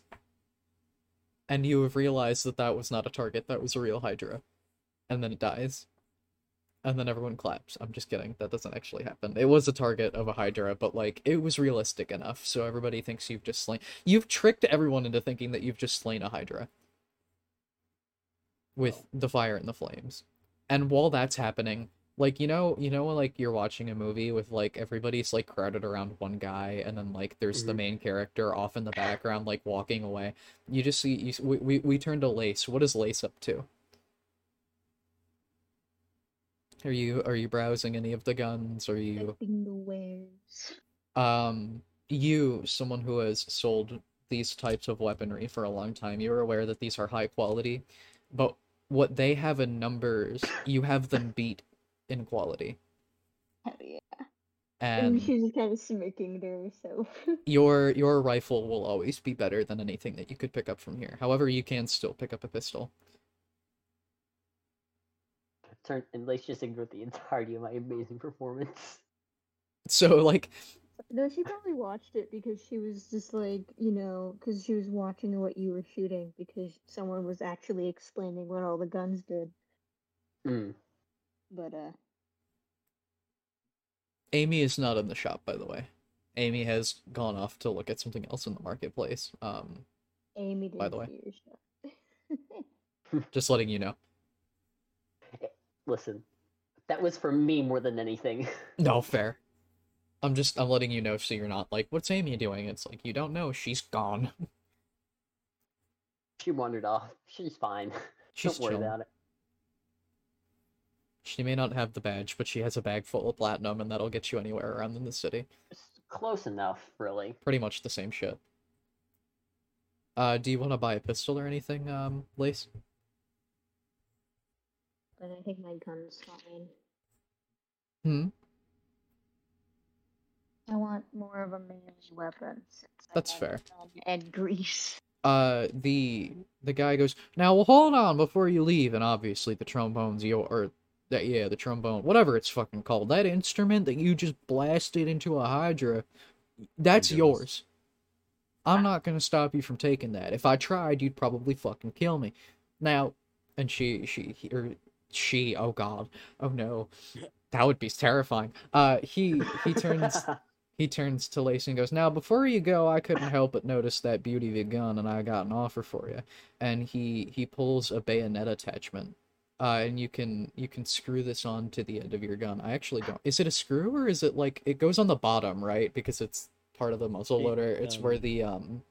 And you have realized that that was not a target; that was a real Hydra, and then it dies. And then everyone claps. I'm just kidding. That doesn't actually happen. It was a target of a Hydra, but like it was realistic enough, so everybody thinks you've just slain. You've tricked everyone into thinking that you've just slain a Hydra with the fire and the flames. And while that's happening, like you know, you know, like you're watching a movie with like everybody's like crowded around one guy, and then like there's the Mhm. main character off in the background, like walking away. You just see you. We we, we turn to Lace. What is Lace up to? Are you are you browsing any of the guns? Are you Collecting the wares. um you someone who has sold these types of weaponry for a long time you're aware that these are high quality but what they have in numbers you have them beat in quality Hell yeah. and And she's just kind of smirking to herself. your your rifle will always be better than anything that you could pick up from here however you can still pick up a pistol Turn and let's just ignore the entirety of my amazing performance. so like no, she probably watched it because she was just like, you know, because she was watching what you were shooting because someone was actually explaining what all the guns did. Hmm. But, uh, amy is not in the shop by the way amy has gone off to look at something else in the marketplace um Amy didn't By the way. your shot. just letting you know Listen, that was for me more than anything. No, fair. I'm just I'm letting you know so you're not like, what's Amy doing? It's like you don't know, she's gone. she wandered off. She's fine. She's Don't worry chilling. about it. She may not have the badge, but she has a bag full of platinum and that'll get you anywhere around in the city. It's close enough, really. Pretty much the same shit. Uh do you want to buy a pistol or anything, um, Lace? But I think my gun's fine. Hmm? I want more of a melee weapon. That's fair. And grease. uh the the guy goes now well hold on before you leave and obviously the trombone's your or that yeah the trombone whatever it's fucking called that instrument that you just blasted into a hydra that's yours i'm not gonna stop you from taking that if i tried you'd probably fucking kill me now and she she he, or she oh god oh no that would be terrifying uh he he turns he turns to Lacey and goes, Now, before you go, I couldn't help but notice that beauty of your gun, and I got an offer for you. And he he pulls a bayonet attachment, uh, and you can you can screw this on to the end of your gun. I actually don't. Is it a screw or is it like it goes on the bottom, right? Because it's part of the muzzle loader. It's where um, the um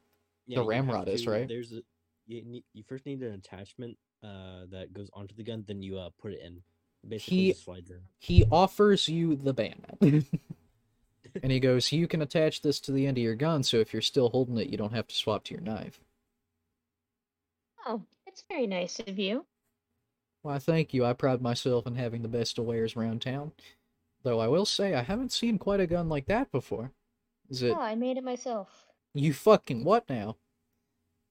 Yeah, have ramrod is, right? There's a you, need, you first need an attachment uh that goes onto the gun, then you uh put it in. Basically, He- he offers you the bayonet. and he goes, You can attach this to the end of your gun, so if you're still holding it, you don't have to swap to your knife. Oh, it's very nice of you. Why, thank you. I pride myself in having the best of wares around town. Though I will say, I haven't seen quite a gun like that before. Is it Oh, I made it myself. you fucking what now?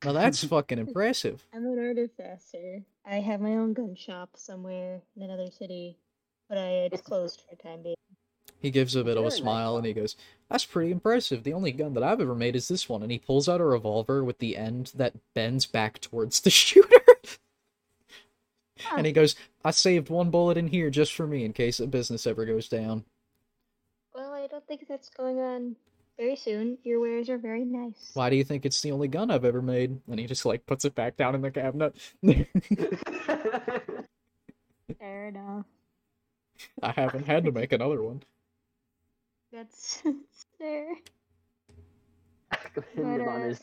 Now that's fucking impressive. I'm an artificer. I have my own gun shop somewhere in another city, but I, it's It's- closed for the time being. He gives a bit of a Very nice smile and he goes, That's pretty impressive. The only gun that I've ever made is this one. And he pulls out a revolver with the end that bends back towards the shooter. and he goes, I saved one bullet in here just for me in case the business ever goes down. Well, I don't think that's going on very soon. Your wares are very nice. Why do you think it's the only gun I've ever made? And he just like puts it back down in the cabinet. Fair enough. I haven't had to make another one. That's fair. Commendable uh,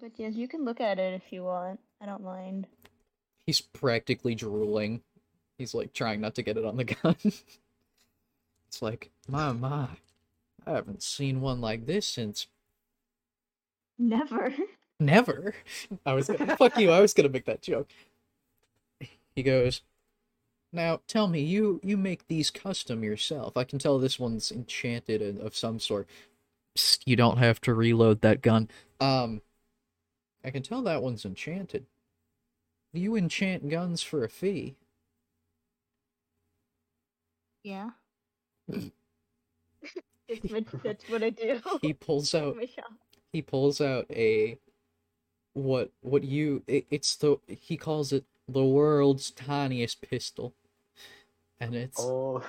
But yes, you can look at it if you want. I don't mind. He's practically drooling. He's like trying not to get it on the gun. it's like, my, my. I haven't seen one like this since Never. never. I was gonna, fuck you, I was gonna make that joke. He goes, now tell me, you you make these custom yourself. I can tell this one's enchanted and of some sort. Psst, you don't have to reload that gun. Um, I can tell that one's enchanted. You enchant guns for a fee. Yeah. that's, what, I do. He pulls out he pulls out a what what you it, it's the he calls it the world's tiniest pistol and it's Oh.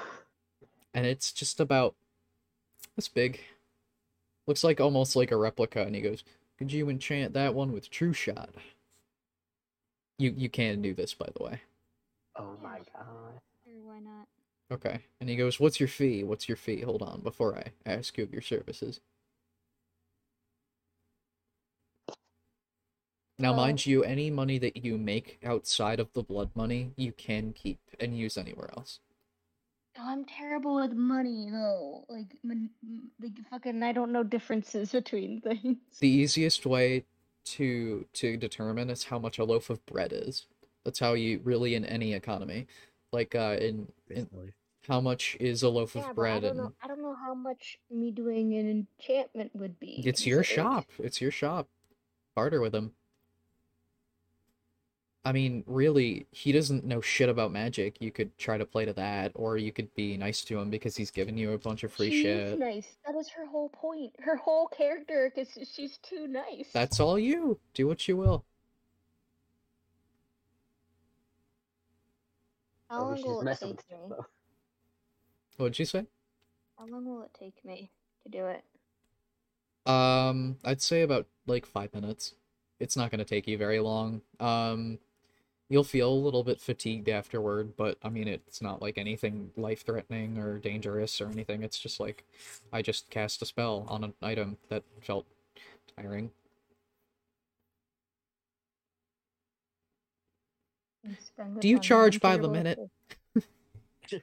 and it's just about this big. Looks like almost like a replica and he goes could you enchant that one with true shot? You you can do this by the way. Oh my god. Sure, why not? okay. And he goes what's your fee? What's your fee? Hold on before i ask you of your services Now, Uh, mind you, any money that you make outside of the blood money, you can keep and use anywhere else. Oh, I'm terrible with money though. Like, mon- like fucking, I don't know differences between things. The easiest way to to determine is how much a loaf of bread is. That's how you really in any economy. Like uh in, in how much is a loaf Yeah, of but I bread don't and know. I don't know how much me doing an enchantment would be. it's your considered. shop. It's your shop. Barter with him. I mean, really, he doesn't know shit about magic. You could try to play to that, or you could be nice to him because he's giving you a bunch of free She's shit. nice. That is her whole point. Her whole character, because she's too nice. That's all you. Do what you will. how long will it take me? you. What'd you say? How long will it take me to do it? Um, I'd say about like five minutes. It's not gonna take you very long. Um, you'll feel a little bit fatigued afterward, but I mean, it's not like anything life-threatening or dangerous or anything. It's just like I just cast a spell on an item that felt tiring. Do you charge by the minute? this.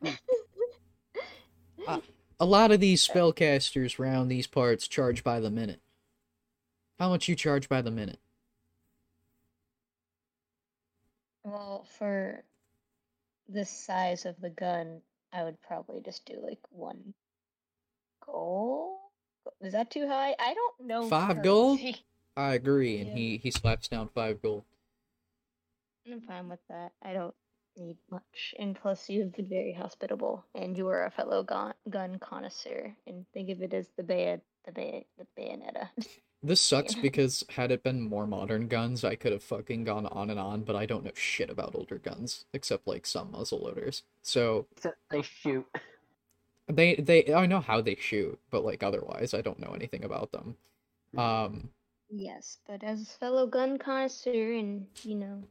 A lot of these spellcasters round these parts charge by the minute. How much you charge by the minute? Well, for the size of the gun, I would probably just do like one gold. Is that too high? I don't know. Five gold? I agree, and Yeah. he he slaps down five gold. I'm fine with that. I don't need much. And plus, you've been very hospitable, and you are a fellow gun, gun connoisseur. And think of it as the bay, the bay, the bayonetta. This sucks Yeah. because had it been more modern guns, I could have fucking gone on and on, but I don't know shit about older guns except like some muzzle loaders. So So they shoot. they they I know how they shoot, but like otherwise I don't know anything about them. Um yes, but as a fellow gun connoisseur, and you know,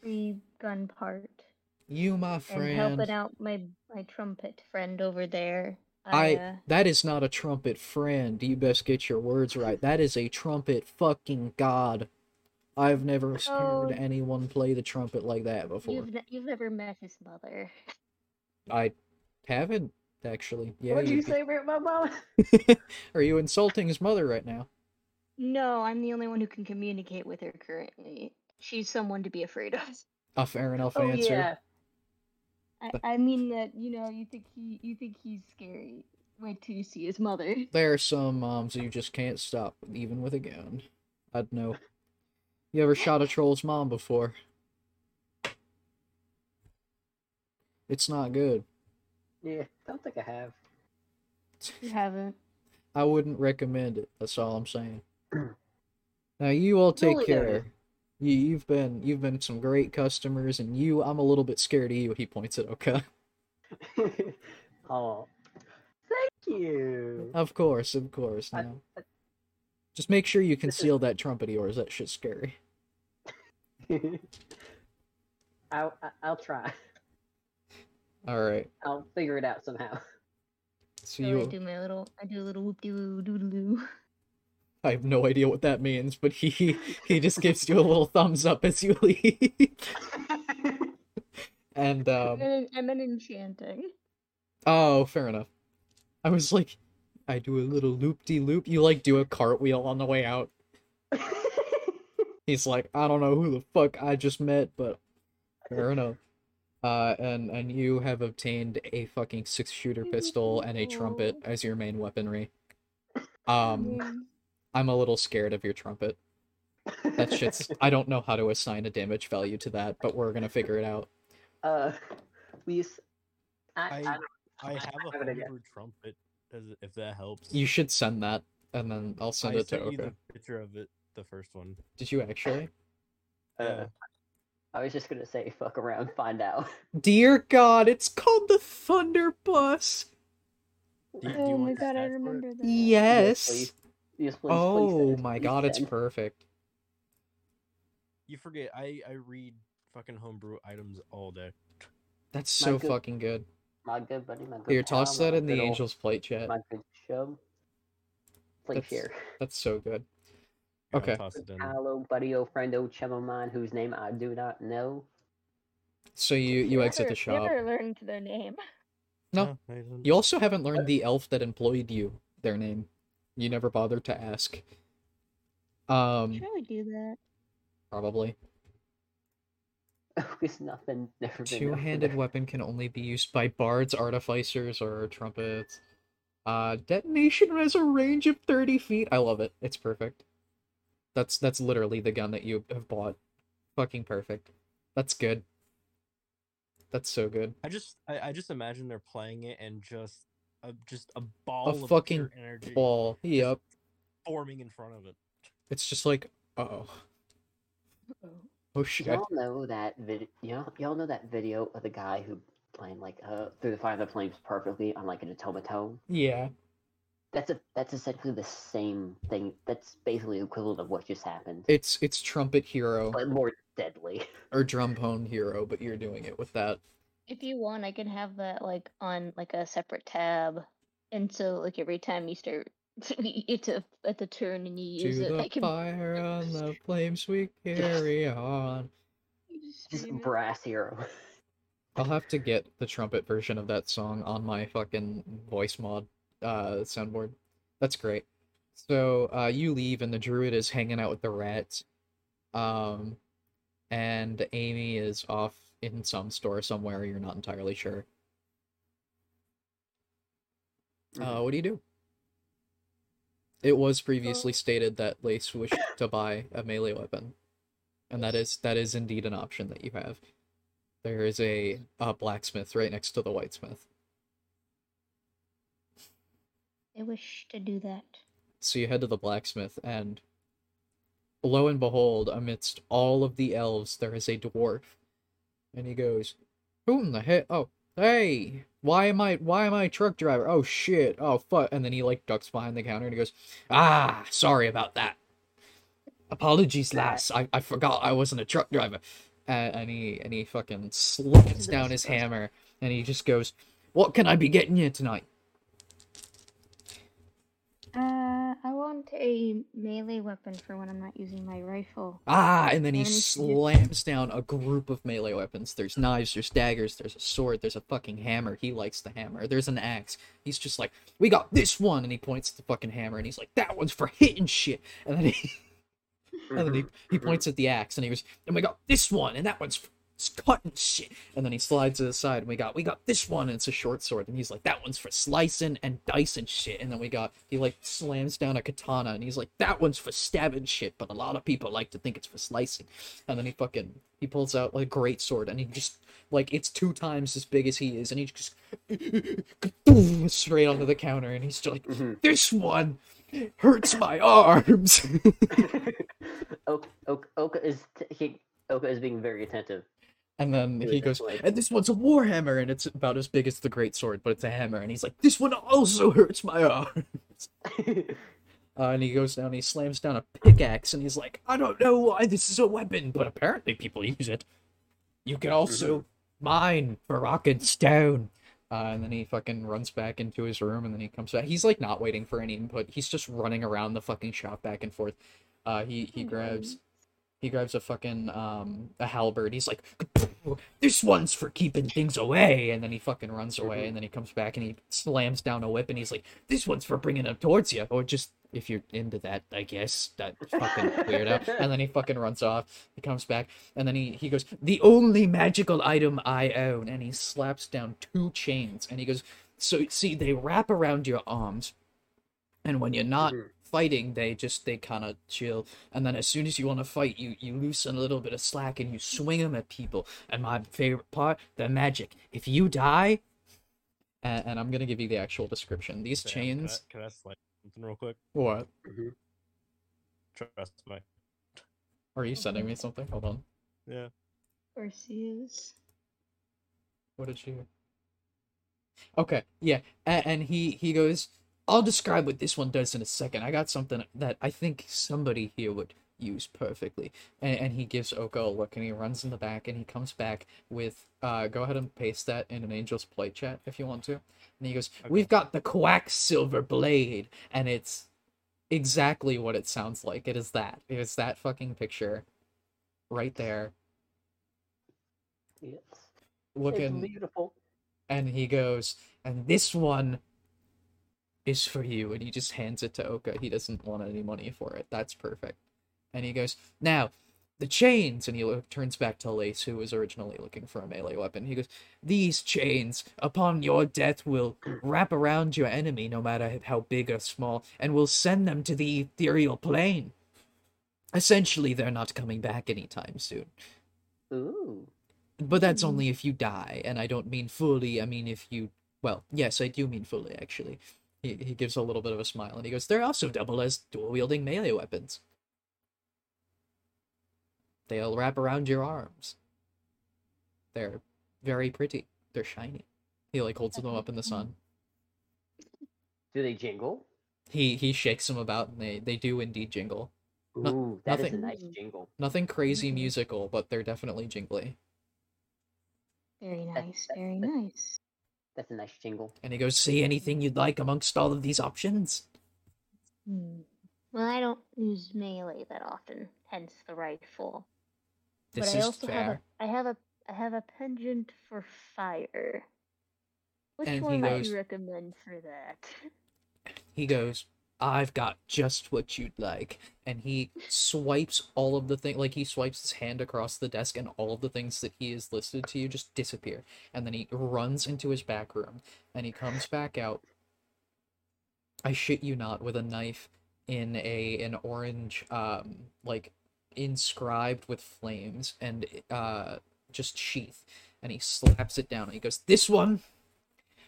free gun part, you my and friend helping out my my trumpet friend over there. I uh, that is not a trumpet friend. You best get your words right. That is a trumpet fucking god. I've never Oh. heard anyone play the trumpet like that before. you've ne- you've never met his mother. I haven't actually. Yeah, What'd you you- say about my mom? Are you insulting his mother right now? No, I'm the only one who can communicate with her currently. She's someone to be afraid of. A fair enough Oh answer. yeah. I, I mean that you know you think he you think he's scary. Wait till you see his mother. There are some um, moms you just can't stop, even with a gun. I'd know. You ever shot a troll's mom before? It's not good. Yeah. Don't think I have. You haven't. I wouldn't recommend it. That's all I'm saying. Now you all take Duly care. noted. You you've been you've been some great customers, and you I'm a little bit scared of you. He points at Oca. oh. Thank you. Of course, of course. I- No. Just make sure you This is- conceal that trumpet of yours. That shit's scary. I'll I- I'll try. All right. I'll figure it out somehow. So So I you do my little I do a little whoop doo doo doo. I have no idea what that means, but he he just gives you a little thumbs up as you leave. and um I'm an enchanting. oh, fair enough. I was like I do a little loop de loop. You like do a cartwheel on the way out. He's like, I don't know who the fuck I just met, but fair enough. Uh, and and you have obtained a fucking six shooter pistol and a trumpet as your main weaponry. Um, I'm a little scared of your trumpet. That shit's. I don't know how to assign a damage value to that, but we're gonna figure it out. uh, we. I have a have an idea. homebrew trumpet, as if that helps. You should send that, and then I'll send I it to sent you the picture of it, the first one. Did you actually? uh, Yeah. I was just gonna say, fuck around, find out. Dear God, it's called the Thunder Bus. Do you- do Oh my god, I stats for it? remember that. Yes. Please. Yes, please, please Oh send. my Please God, it's perfect. You forget, I I read fucking homebrew items all day. That's so good- fucking good. My good buddy, my good Here, pal, toss my that in the good Angel's plate chat. My good chum. Please That's- here. That's so good. Here, Okay. toss it in. Hello, buddy, old friend, old chum of mine, whose name I do not know. So you you exit the Never- shop. Never learned their name. No. I didn't- You also haven't learned the elf that employed you their name. You never bothered to ask. Um, Surely do that. probably. It's nothing. Never been. Two-handed weapon can only be used by bards, artificers, or trumpets. Uh, detonation has a range of 30 feet. I love it. It's perfect. That's that's literally the gun that you have bought. Fucking perfect. That's good. That's so good. I just I, I just imagine they're playing it and just a just a ball of fucking pure energy Ball. Yep. forming in front of it. It's just like, uh-oh. Oh shit. Y'all know that video. Y'all, y'all know that video of the guy who playing like uh through the fire of the flames perfectly on like an automaton. Yeah. That's a that's essentially the same thing. That's basically equivalent of what just happened, It's it's trumpet hero but more deadly. or drumpone hero, but you're doing it with that. If you want, I can have that like on like a separate tab, and so like every time you start, it's a at the turn and you use to it. the I can fire on the flames we carry on. Just brass hero. I'll have to get the trumpet version of that song on my fucking voice mod uh soundboard. That's great. So uh you leave and the druid is hanging out with the rats. Um and Amy is off in some store somewhere, you're not entirely sure. Uh, what do you do? It was previously stated that Lace wished to buy a melee weapon, and that is that is indeed an option that you have. There is a, a blacksmith right next to the whitesmith. I wish to do that. So you head to the blacksmith, and lo and behold, amidst all of the elves, there is a dwarf, and he goes, "Who in the heck? Oh, hey, why am I? Why am I a truck driver? Oh shit! Oh fuck!" And then he like ducks behind the counter, and he goes, "Ah, sorry about that. Apologies, lass. I, I forgot I wasn't a truck driver." And, and he and he fucking slams down his hammer, and he just goes, "What can I be getting you tonight?" Uh, I want a melee weapon for when I'm not using my rifle. Ah, and then he slams down a group of melee weapons. There's knives, there's daggers, there's a sword, there's a fucking hammer. He likes the hammer. There's an axe. He's just like, we got this one, and he points at the fucking hammer, and he's like, that one's for hitting shit. And then he, and then he, he points at the axe, and he goes, and we got this one, and that one's for cutting shit. And then he slides to the side, and we got, we got this one, and it's a short sword, and he's like, that one's for slicing and dicing shit. And then we got, he like slams down a katana, and he's like, that one's for stabbing shit, but a lot of people like to think it's for slicing. And then he fucking, he pulls out like a great sword, and he just, like, it's two times as big as he is, and he just straight onto the counter, and he's just like, Mhm. this one hurts my arms. Oca, Oca, Oca is t- he, Oca is being very attentive. And then he goes, and this one's a warhammer, and it's about as big as the great sword, but it's a hammer. And he's like, this one also hurts my arms. Uh, and he goes down, and he slams down a pickaxe, and he's like, I don't know why this is a weapon, but apparently people use it. You can also mine for rock and stone. Uh, and then he fucking runs back into his room, and then he comes back. He's like not waiting for any input. He's just running around the fucking shop back and forth. Uh, he he grabs he grabs a fucking um a halberd. He's like, "This one's for keeping things away," and then he fucking runs away. Mhm. And then he comes back and he slams down a whip, and he's like, "This one's for bringing them towards you," or just if you're into that, I guess that fucking weirdo. And then he fucking runs off. He comes back, and then he he goes, "The only magical item I own," and he slaps down two chains, and he goes, "So see, they wrap around your arms, and when you're not." Fighting they just they kind of chill and then as soon as you want to fight you you loosen a little bit of slack and you swing them at people and my favorite part the magic if you die and, and i'm gonna give you the actual description these Sam, chains Can I, can I slide something real quick? what Mhm. Trust me. are you sending me something hold on Yeah. Perseus. what did she okay yeah and, and he he goes i'll describe what this one does in a second. I got something that i think somebody here would use perfectly. And, and he gives Oca a look and he runs in the back and he comes back with uh go ahead and paste that in an angel's play chat if you want to. And he goes Okay. we've got the quacksilver blade. And it's exactly what it sounds like. It is that. It is that fucking picture right there. Yes. looking It's beautiful. and he goes, and this one is for you. And he just hands it to Oca. He doesn't want any money for it. That's perfect. And he goes, now, the chains. And he lo- turns back to Lace, who was originally looking for a melee weapon. He goes, these chains, upon your death, will wrap around your enemy, no matter how big or small, and will send them to the ethereal plane. Essentially, they're not coming back anytime soon. Ooh. But that's only if you die, and I don't mean fully. I mean if you, well, yes, I do mean fully. Actually, he he gives a little bit of a smile, and he goes, "They're also double as dual wielding melee weapons. They'll wrap around your arms. They're very pretty. They're shiny." He like holds them up in the sun. Do they jingle? He he shakes them about, and they they do indeed jingle. No- Ooh, that is nothing. a nice jingle. Nothing crazy Mhm. musical, but they're definitely jingly. Very nice. Very nice. That's a nice jingle. And he goes, "See anything you'd like amongst all of these options?" Hmm. Well, I don't use melee that often, hence the rifle. This but I is also fair. have a I have a I have a penchant for fire. Which And he one would you recommend for that? he goes, I've got just what you'd like. And he swipes all of the thing like he swipes his hand across the desk and all of the things that he has listed to you just disappear. And then he runs into his back room and he comes back out. I shit you not, with a knife in a an orange um like inscribed with flames and uh just sheath. And he slaps it down and he goes this one?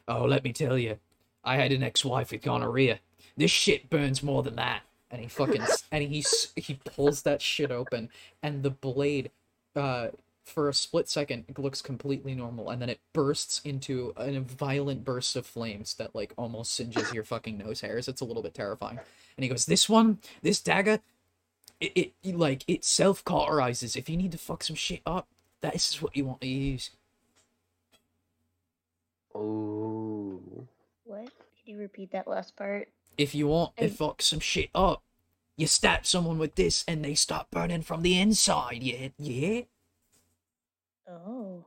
Oh let me tell you. I had an ex-wife with gonorrhea this shit burns more than that and he fucking and he he pulls that shit open and the blade uh for a split second it looks completely normal and then it bursts into a violent burst of flames that like almost singes your fucking nose hairs it's a little bit terrifying and he goes this one this dagger it, it like it self cauterizes if you need to fuck some shit up this is what you want to use Oh. What? Could you repeat that last part? If you want to fuck some shit up. You stab someone with this and they start burning from the inside yeah yeah. Oh.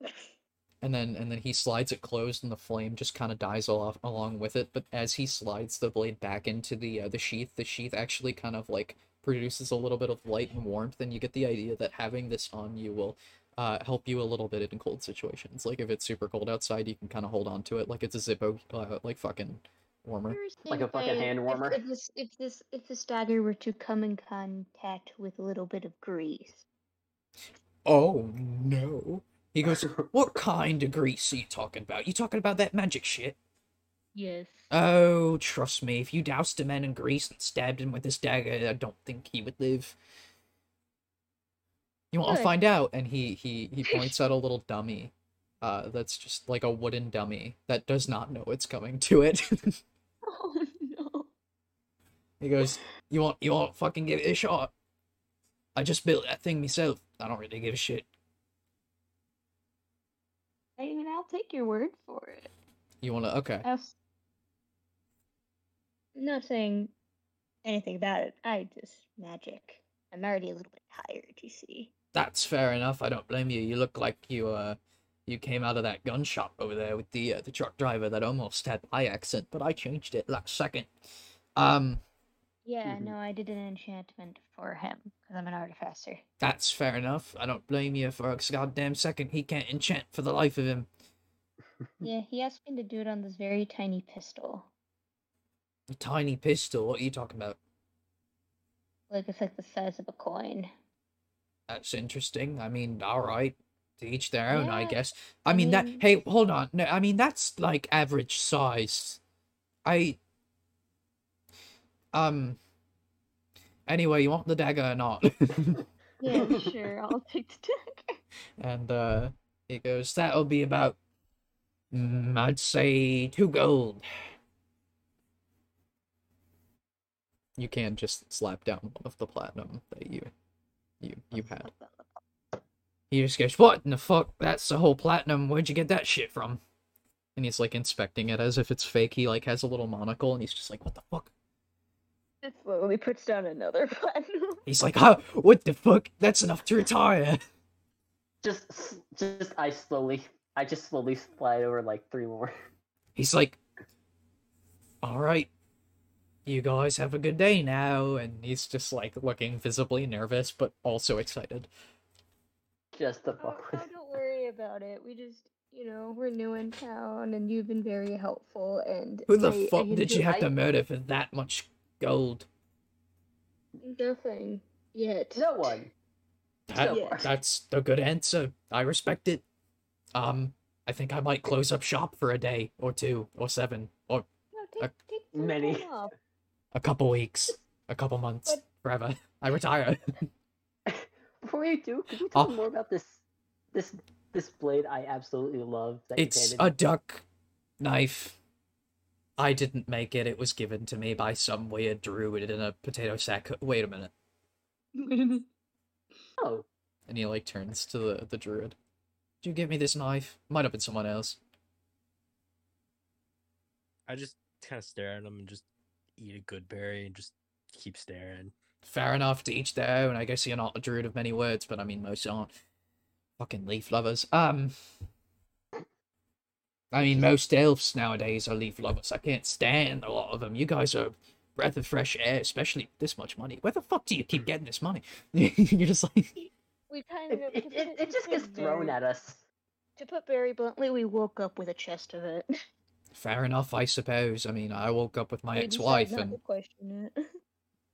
and then and then he slides it closed and the flame just kind of dies off along with it. But as he slides the blade back into the uh, the sheath the sheath actually kind of like produces a little bit of light and warmth. And you get the idea that having this on you will uh, help you a little bit in cold situations. Like if it's super cold outside you can kind of hold on to it. Like it's a zippo uh, like fucking warmer Like a fucking hand warmer? If, this if this if this dagger were to come in contact with a little bit of grease. oh no he goes what kind of grease are you talking about you talking about that magic shit Yes. Oh, trust me, if you doused a man in grease and stabbed him with this dagger, I don't think he would live. You want to Good. find out? And he he he points out a little dummy, uh, that's just like a wooden dummy that does not know it's coming to it. He goes, "You want you want fucking give it a shot? I just built that thing myself. I don't really give a shit. I mean, I'll take your word for it. You want to? Okay. I was I'm not saying anything about it. I just magic. I'm already a little bit tired. You see. That's fair enough. I don't blame you. You look like you uh you came out of that gun shop over there with the uh, the truck driver that almost had my accent, but I changed it last second. Um, Yeah, Mhm. no, I did an enchantment for him because I'm an artificer. that's fair enough. I don't blame you for a goddamn second. He can't enchant for the life of him. Yeah, he asked me to do it on this very tiny pistol. A tiny pistol. What are you talking about? Like it's like the size of a coin. That's interesting. I mean, all right. To each their own, I guess. I I mean that. Hey, hold on. No, I mean that's like average size. I. Um. Anyway, you want the dagger or not? Yeah, sure. I'll take the dagger. and uh, he goes, "That'll be about, mm, I'd say, two gold." You can just slap down one of the platinum that you, you, you had. He just goes, "What in the fuck? That's the whole platinum. Where'd you get that shit from?" And he's like inspecting it as if it's fake. He like has a little monocle, and he's just like, "What the fuck?" It slowly puts down another platinum. He's like, "Huh? What the fuck? That's enough to retire." Just, just I slowly, I just slowly slide over like three more. He's like, "All right, you guys have a good day now," and he's just like looking visibly nervous but also excited. Just to Oh, fuck oh, with. don't worry about it. We just, you know, we're new in town, and you've been very helpful. And Who the I- I fuck can did do you have to murder for that much gold? Nothing yet. No one. That, Yeah. That's a good answer. I respect it. Um, I think I might close up shop for a day or two or seven or No, take, take some many. a couple weeks, a couple months, But- forever. I retire. Before you do, could you tell Uh, me more about this, this, this blade I absolutely love that It's handed a duck knife. I didn't make it. It was given to me by some weird druid in a potato sack. Wait a minute. Wait a minute. Oh, And he like turns to the, the druid. Did you give me this knife? Might have been someone else. I just kind of stare at him and just eat a good berry and just keep staring. Fair enough to each their own. I guess you're not a druid of many words, but I mean most aren't. Fucking leaf lovers. Um I mean most elves nowadays are leaf lovers. I can't stand a lot of them. You guys are breath of fresh air, especially this much money. Where the fuck do you keep getting this money? You're just like we kind of. it, it, it just gets thrown at us. To put very bluntly, we woke up with a chest of it. Fair enough, I suppose. I mean, I woke up with my We ex-wife and question it.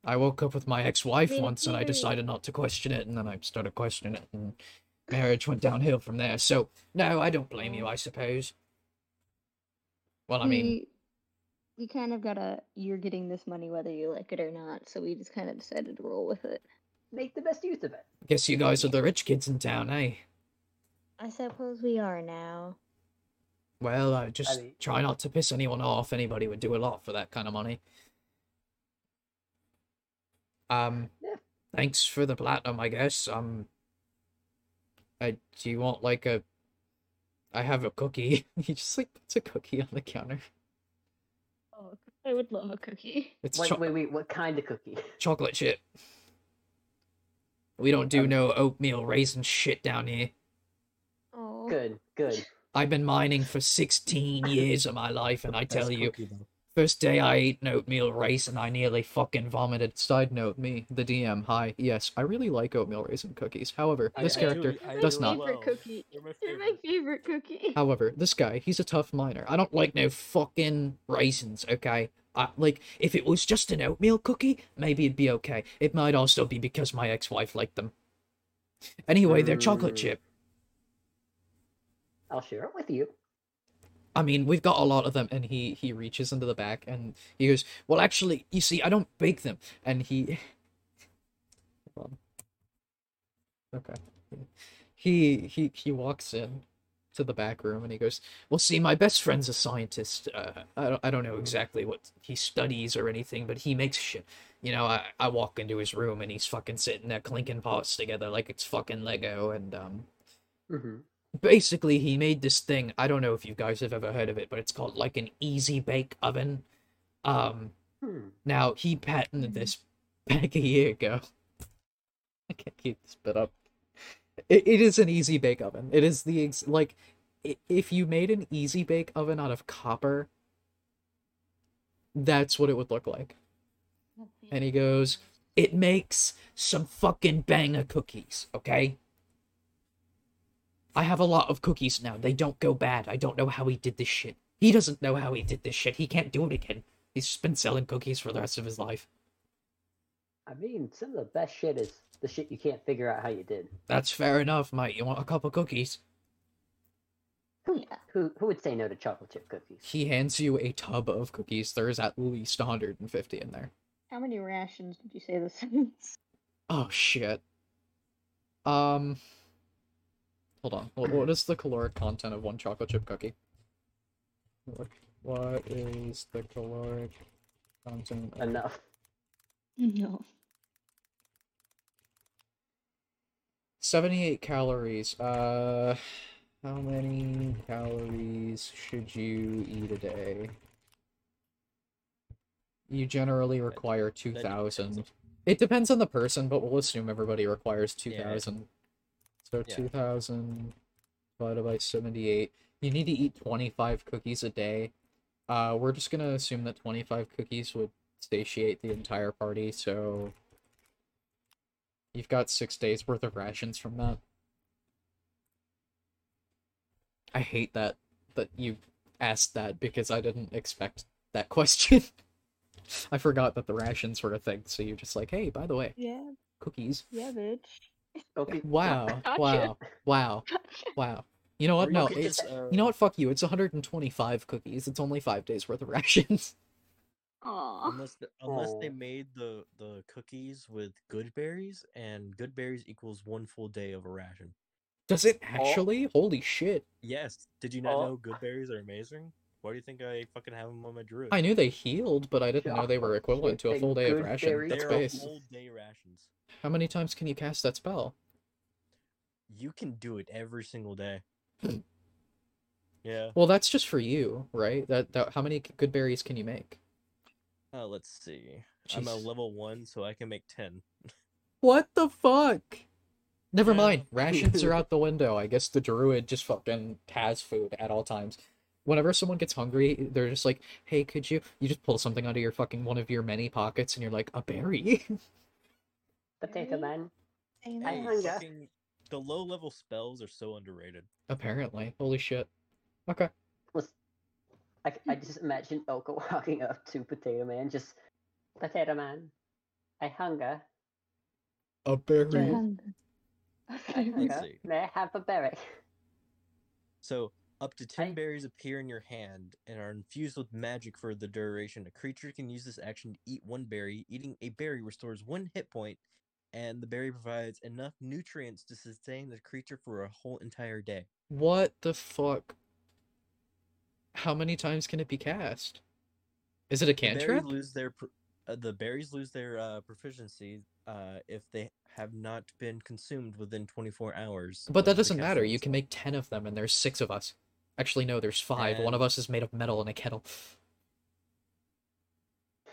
I woke up with my ex-wife mean, once and I decided not to question it and then I started questioning it and marriage went downhill from there. So, no, I don't blame you, oh. I suppose. Well, I mean, we, we kind of gotta. You're getting this money whether you like it or not, so we just kind of decided to roll with it. Make the best use of it. guess you guys are the rich kids in town, eh? I suppose we are now. Well, I just mean- try not to piss anyone off. Anybody would do a lot for that kind of money. Um, Yeah. thanks for the platinum, I guess. Um, I do you want like a? I have a cookie. he just like puts a cookie on the counter. Oh, I would love a cookie. It's Wait, cho- wait, wait. What kind of cookie? chocolate chip. We don't do no oatmeal raisin shit down here. Oh, Good, good. I've been mining for 16 years of my life, and I Best tell you, cookie, though. First day I ate an oatmeal raisin, I nearly fucking vomited. Side note, me, the DM. Hi, yes, I really like oatmeal raisin cookies. However, this I character do- I my does not. favorite cookie. They're my They're my favorite. favorite cookie. However, this guy, he's a tough miner. I don't like no fucking raisins, okay? I, like, if it was just an oatmeal cookie, maybe it'd be okay. It might also be because my ex-wife liked them. Anyway, they're chocolate Mm. chip. I'll share it with you. I mean, we've got a lot of them, and he he reaches into the back and he goes, "Well, actually, you see, I don't bake them." And he, okay, he he he walks in to the back room and he goes, "Well, see, my best friend's a scientist. Uh, I don't I don't know exactly what he studies or anything, but he makes shit. You know, I I walk into his room and he's fucking sitting there clinking pots together like it's fucking Lego, and um." Mm-hmm. Basically he made this thing i don't know if you guys have ever heard of it but it's called like an easy bake oven. Um Hmm. now he patented this back a year ago. I can't keep this bit up. It, it is an easy bake oven. It is the ex- like if you made an easy bake oven out of copper that's what it would look like. And he goes it makes some fucking banger cookies okay I have a lot of cookies now. They don't go bad. I don't know how he did this shit. He doesn't know how he did this shit. He can't do it again. He's just been selling cookies for the rest of his life. I mean, some of the best shit is the shit you can't figure out how you did. That's fair enough, mate. You want a couple cookies? Who, Yeah. who, who would say no to chocolate chip cookies? He hands you a tub of cookies. There's at least 150 in there. How many rations did you say this is? Oh shit. Um Hold on. What, what is the caloric content of one chocolate chip cookie? What, what is the caloric content of Enough. No. 78 calories. Uh, how many calories should you eat a day? You generally require 2,000. It depends on the person, but we'll assume everybody requires Yeah. 2,000. So Yeah. 2,000 divided by 78. You need to eat 25 cookies a day. Uh, we're just gonna assume that 25 cookies would satiate the entire party, so you've got six days worth of rations from that. I hate that that you asked that because I didn't expect that question. I forgot that the rations were a thing, so you're just like, hey, by the way, Yeah, cookies. yeah, bitch. Okay. Wow, Gotcha. wow, wow, wow. You know what? No, it's uh, you know what? Fuck you. It's 125 cookies. It's only five days worth of rations. Aw. Unless the, unless they made the the cookies with good berries, and good berries equals one full day of a ration. Does it actually? Holy shit! Yes. Did you not know good berries are amazing? Why do you think I fucking have them on my druid? I knew they healed, but I didn't know they were equivalent to a full and day of good ration. That's They're They're a base. full day rations. How many times can you cast that spell? You can do it every single day. Hmm. yeah. Well, that's just for you, right? That, that how many good berries can you make? Uh, let's see. I'm a level one, so I can make ten. What the fuck? Never Yeah. mind. Rations are out the window. I guess the druid just fucking has food at all times. Whenever someone gets hungry, they're just like, "Hey, could you?" You just pull something out of your fucking one of your many pockets, and you're like, "A berry." Potato man. Saying I that. hunger. the low level spells are so underrated. Apparently, holy shit. Okay. Was I, I just imagine Oca walking up to Potato Man, just Potato Man, I hunger. A berry. Hunger. I Let's hunger. May I have a berry? So, up to 10 I- berries appear in your hand and are infused with magic for the duration. A creature can use this action to eat one berry. Eating a berry restores one hit point, and the berry provides enough nutrients to sustain the creature for a whole entire day. What the fuck? How many times can it be cast? Is it a The cantrip? lose their uh, the berries lose their uh, proficiency uh, if they have not been consumed within 24 hours. But that doesn't matter. You can make 10 of them, and there's six of us. Actually, no, there's five. One of us is made of metal in a kettle.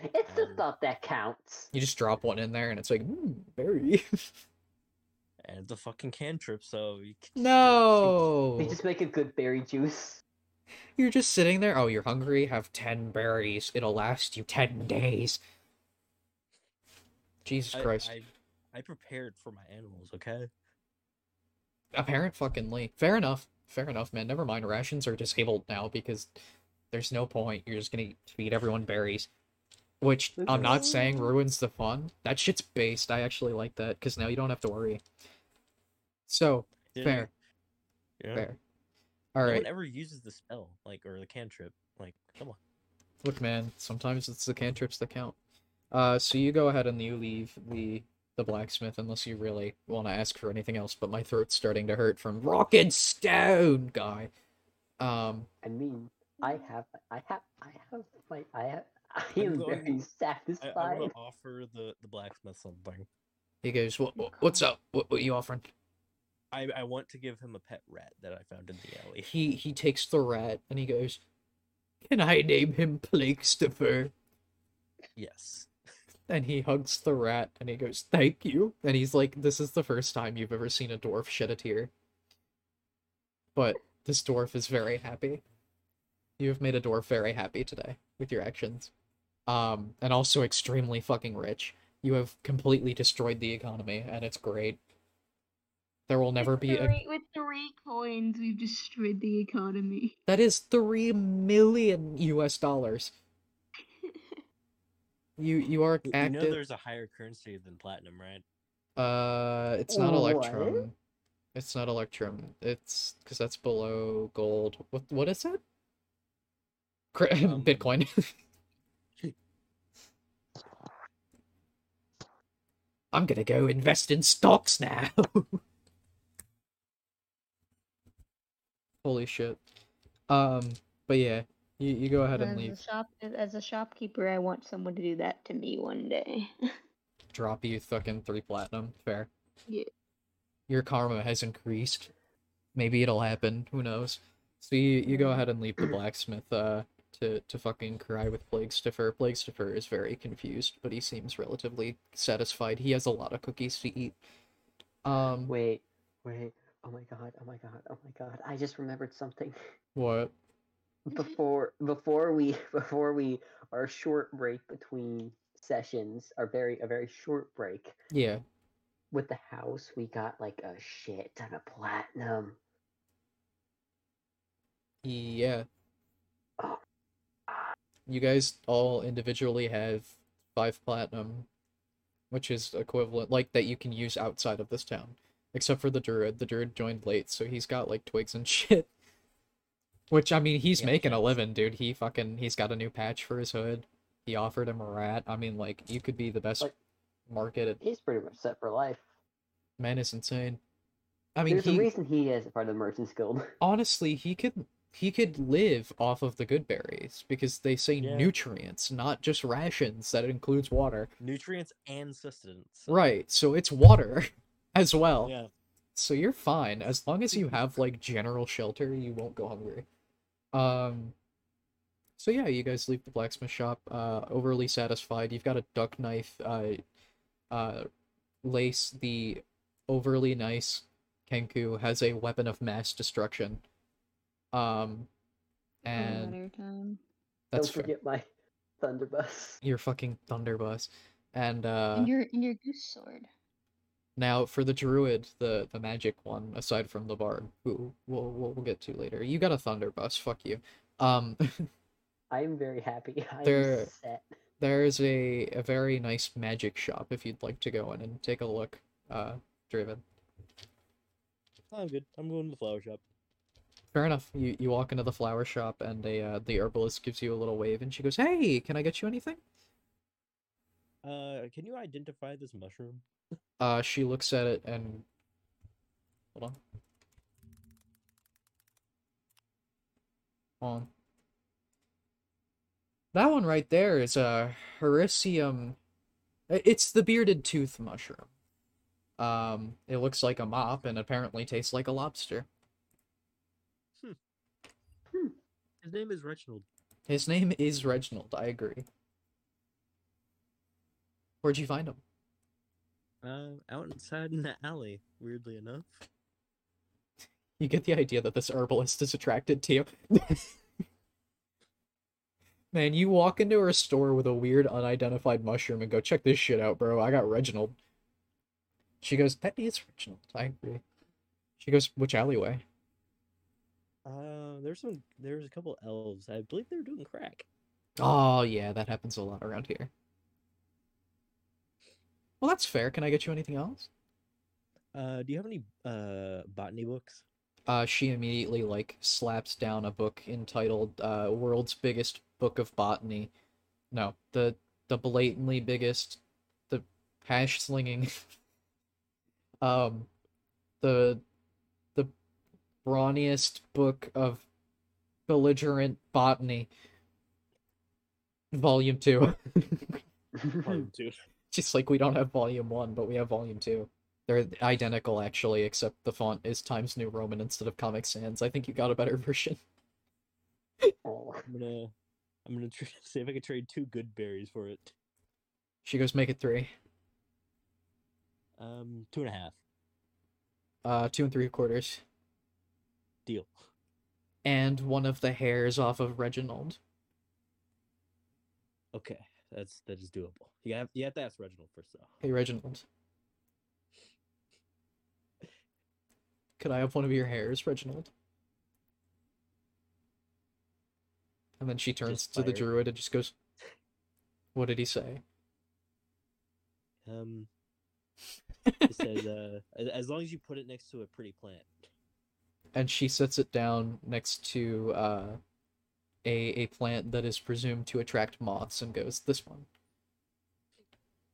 It's the Um, thought that counts. You just drop one in there, and it's like, mm, berry. and it's a fucking cantrip, so you can no! They just make a good berry juice. You're just sitting there. Oh, you're hungry? Have 10 berries. It'll last you 10 days. Jesus I, Christ. I, I prepared for my animals, okay? Apparent fucking Lee. Fair enough. Fair enough, man. Never mind. Rations are disabled now because there's no point. You're just gonna feed everyone berries. Which I'm not saying ruins the fun. That shit's based. I actually like that because now you don't have to worry. So, You know, fair. you know? Fair. No Alright. one ever uses the spell, like, or the cantrip. Like, come on. Look, man, sometimes it's the cantrips that count. Uh, so you go ahead and you leave the the blacksmith unless you really want to ask for anything else. But my throat's starting to hurt from rock and stone guy. Um, I mean, I have, I have, I have, my, I have, I I'm going- very I, I satisfied. want to offer the, the blacksmith something. he goes, "What? what- What's up? What? What you offering?" I, I want to give him a pet rat that I found in the alley. He he takes the rat and he goes, "Can I name him Plagstifer?" Yes. And he hugs the rat and he goes, "Thank you." And he's like, "This is the first time you've ever seen a dwarf shed a tear." But this dwarf is very happy. You have made a dwarf very happy today with your actions. Um, and also extremely fucking rich. You have completely destroyed the economy, and it's great. There will never with be a three, with three coins, we've destroyed the economy. that is three million US dollars. You you are active. You know there's a higher currency than platinum, right? Uh, it's not What? Electrum. It's not Electrum. It's because that's below gold. What what is it? Bitcoin. Um, Bitcoin. I'm gonna go invest in stocks now. Holy shit. Um, but yeah, you, you go ahead and As a leave. shop, as a shopkeeper, I want someone to do that to me one day. Drop you fucking three platinum. Fair. Yeah. Your karma has increased. Maybe it'll happen. Who knows? So you, you go ahead and leave the blacksmith uh to to fucking cry with Plague Stiffer. Plague Stiffer is very confused, but he seems relatively satisfied. He has a lot of cookies to eat. Um Wait, wait. Oh my god. Oh my god. Oh my god. I just remembered something. what? Before before we before we our short break between sessions, our very a very short break Yeah. with the house, we got like a shit ton of platinum. Yeah. You guys all individually have five platinum, which is equivalent, like that you can use outside of this town. Except for the druid. The druid joined late, so he's got like twigs and shit. Which I mean, he's Yeah, making a living, dude. He fucking he's got a new patch for his hood. He offered him a rat. I mean, like you could be the best Like- market. He's pretty much set for life. Man is insane. I mean, There's he a reason he is part of the Merchants Guild. honestly he could he could live off of the good berries because they say Yeah. nutrients not just rations that includes water Nutrients and sustenance. right so it's water as well Yeah. so you're fine as long as you have like general shelter you won't go hungry um so yeah you guys leave the blacksmith shop uh overly satisfied you've got a duck knife uh uh lace the overly nice kenku has a weapon of mass destruction um and Another time. that's Don't fair. forget my Thunderbus. your fucking thunderbus and uh and your and your goose sword. Now, for the druid, the the magic one, aside from the bard, who we'll we'll, we'll get to later, you got a thunderbuss. Fuck you. Um, I'm very happy. I'm There- set. There's a, a very nice magic shop if you'd like to go in and take a look, uh, Draven. I'm good. I'm going to the flower shop. Fair enough. You you walk into the flower shop and a uh, the herbalist gives you a little wave and she goes, "Hey, can I get you anything?" Uh, can you identify this mushroom? Uh, she looks at it and hold on. Hold on. That one right there is a Hericium. It's the bearded tooth mushroom. Um, it looks like a mop and apparently tastes like a lobster. His name is Reginald. His name is Reginald. I agree. Where'd you find him? Uh, outside in the alley. Weirdly enough. You get the idea that this herbalist is attracted to you. Man, you walk into her store with a weird unidentified mushroom and go, check this shit out, bro. I got Reginald. She goes, that is Reginald. I agree. She goes, which alleyway? Uh, there's some. There's a couple elves. I believe they're doing crack. Oh, yeah, that happens a lot around here. Well, that's fair. Can I get you anything else? Uh, do you have any uh botany books? uh, she immediately like slaps down a book entitled uh, "World's Biggest Book of Botany." No, the the blatantly biggest, the hash slinging, um, the the brawniest book of belligerent botany. Volume two. Volume two. Just like we don't have volume one, but we have volume two. They're identical actually, except the font is Times New Roman instead of Comic Sans. I think you got a better version. Oh, I'm gonna. I'm gonna tr- see if I can trade two good berries for it. She goes, make it three. Um, two and a half. Uh, two and three quarters. Deal. And one of the hairs off of Reginald. Okay, that's that is doable. You have you have to ask Reginald first though. Hey, Reginald. Could I have one of your hairs, Reginald? And then she turns to the druid and just goes, What did he say? Um, it says uh, as long as you put it next to a pretty plant. And she sets it down next to uh, a a plant that is presumed to attract moths and goes this one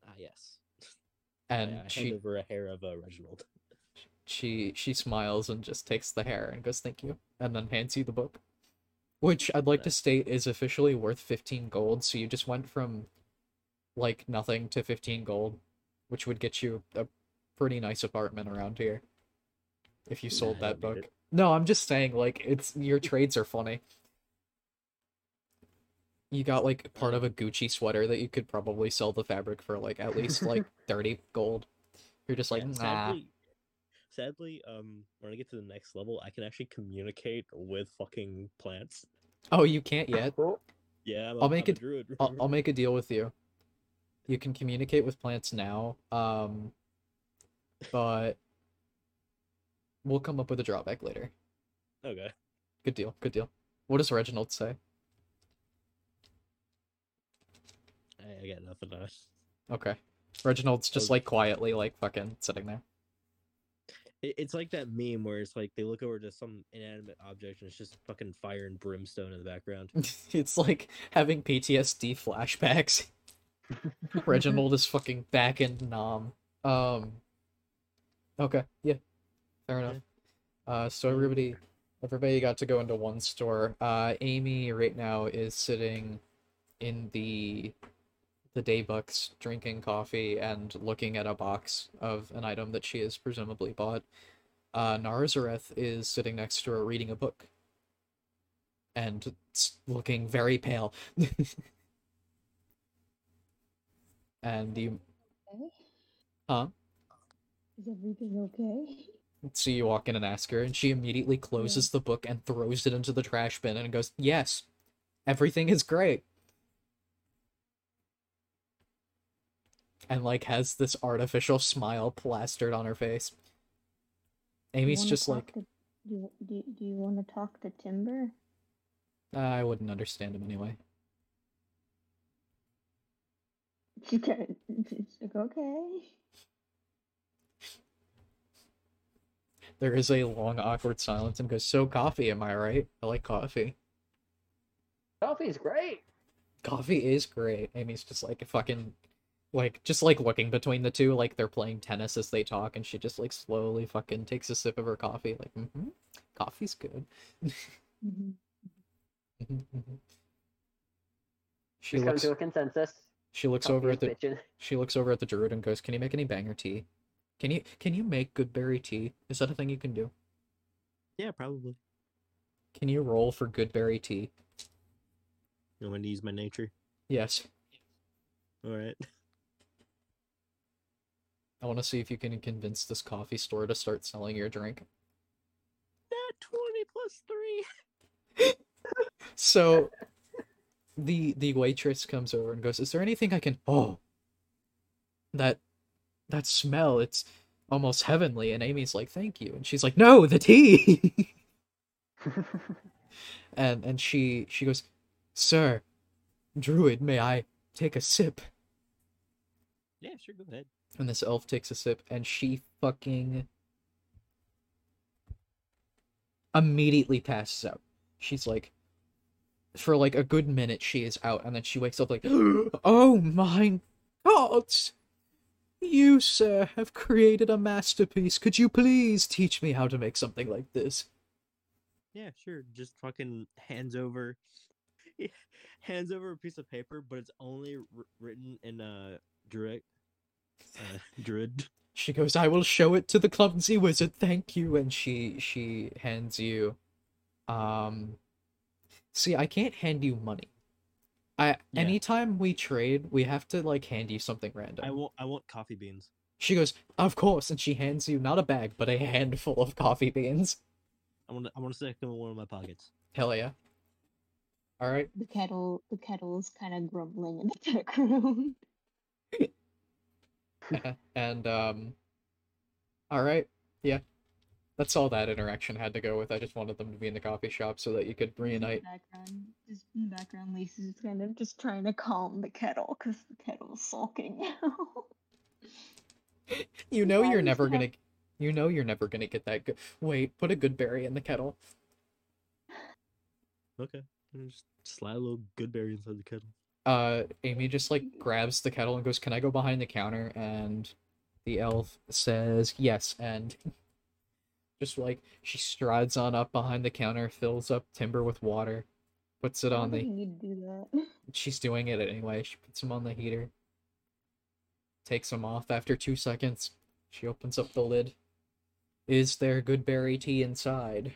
Ah, yes. and I, I she over a hair of uh, Reginald. she she smiles and just takes the hair and goes thank you and then hands you the book which i'd like to state is officially worth 15 gold so you just went from like nothing to 15 gold which would get you a pretty nice apartment around here if you sold I that book it. No i'm just saying like it's your trades are funny you got like part of a gucci sweater that you could probably sell the fabric for like at least like 30 gold you're just like Yeah, nah sadly, sadly, um, when I get to the next level, I can actually communicate with fucking plants. oh you can't yet Yeah, I'm a, I'll make I'm a it- druid. I'll, remember? I'll make a deal with you. You can communicate with plants now, um, but we'll come up with a drawback later. Okay. Good deal. Good deal. What does Reginald say? I, I got nothing else. Okay. Reginald's just like quietly, like fucking sitting there. It, it's like that meme where it's like they look over to some inanimate object and it's just fucking fire and brimstone in the background. it's like having PTSD flashbacks. Reginald is fucking back in Nam. Um. Okay. Yeah. Fair enough. Uh. So everybody, everybody got to go into one store. Uh. Amy right now is sitting in the the Daybucks drinking coffee and looking at a box of an item that she has presumably bought. Uh, Narzareth is sitting next to her reading a book and looking very pale. and you Okay. Huh? Is everything okay? So you walk in and ask her, and she immediately closes the book and throws it into the trash bin and goes, Yes, everything is great. And like has this artificial smile plastered on her face. Amy's just like, to, do, do, do you want to talk to Timber? Uh, I wouldn't understand him anyway. She she's like, okay. There is a long, awkward silence and goes, So, coffee, am I right? I like coffee. Coffee's great. Coffee is great. Amy's just like fucking, like, just like looking between the two, like they're playing tennis as they talk, and she just like slowly fucking takes a sip of her coffee, like, mm-hmm, coffee's good. She looks. to a consensus. She looks Coffee over at the. bitchin'. She looks over at the druid and goes, "Can you make any banger tea? Can you can you make good berry tea? Is that a thing you can do? Yeah, probably. Can you roll for good berry tea? You want to use my nature? Yes. All right. I want to see if you can convince this coffee store to start selling your drink. That twenty plus three. So the the waitress comes over and goes, "Is there anything I can Oh. That that smell, it's almost heavenly." And Amy's like, "Thank you." And she's like, "No, the tea." and and she she goes, "Sir, druid, may I take a sip?" Yeah, sure. Go ahead. And this elf takes a sip and she fucking immediately passes out. She's like, for like a good minute, she is out, and then she wakes up like, Oh my god! You, sir, have created a masterpiece. Could you please teach me how to make something like this? Yeah, sure. Just fucking hands over, hands over a piece of paper, but it's only wr- written in uh druid, uh, druid. She goes, I will show it to the clumsy wizard, thank you. And she she hands you um see I can't hand you money. I Yeah. anytime we trade, we have to like hand you something random. I want I want coffee beans. She goes, Of course, and she hands you not a bag, but a handful of coffee beans. I want to I want to stick them in one of my pockets. Hell yeah. Alright. The kettle the kettle's kind of grumbling in the background. and um Alright, yeah. That's all that interaction had to go with. I just wanted them to be in the coffee shop so that you could Just in the reunite. background, just in the background, Lisa's kind of just trying to calm the kettle because the kettle's sulking now. You know Yeah, you're just never gonna you know you're never gonna get that good wait, put a good berry in the kettle. Okay. And Just slide a little good berry inside the kettle. Uh Amy just like grabs the kettle and goes, Can I go behind the counter? And the elf says yes, and just like she strides on up behind the counter, fills up timber with water, puts it on the you need to do that. she's doing it anyway. She puts them on the heater. Takes them off after two seconds. She opens up the lid. Is there good berry tea inside?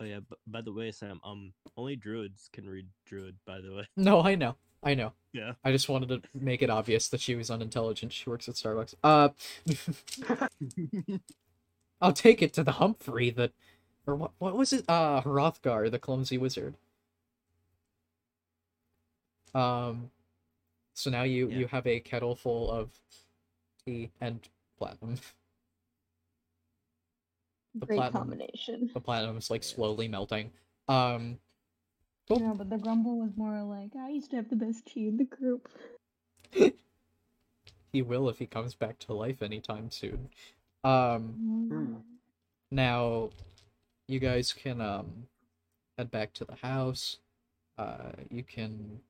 Oh yeah. b- By the way, Sam, um, only druids can read druid. By the way. No, I know. I know. Yeah. I just wanted to make it obvious that she was unintelligent. She works at Starbucks. Uh I'll take it to the Humphrey that or what what was it? Uh Hrothgar, the clumsy wizard. Um so now you Yeah. you have a kettle full of tea and platinum. The Great platinum. combination. The platinum is like slowly melting. Um Cool. No, but the grumble was more like, I used to have the best tea in the group. he will if he comes back to life anytime soon. Um Hmm. Now, you guys can um head back to the house. Uh, you can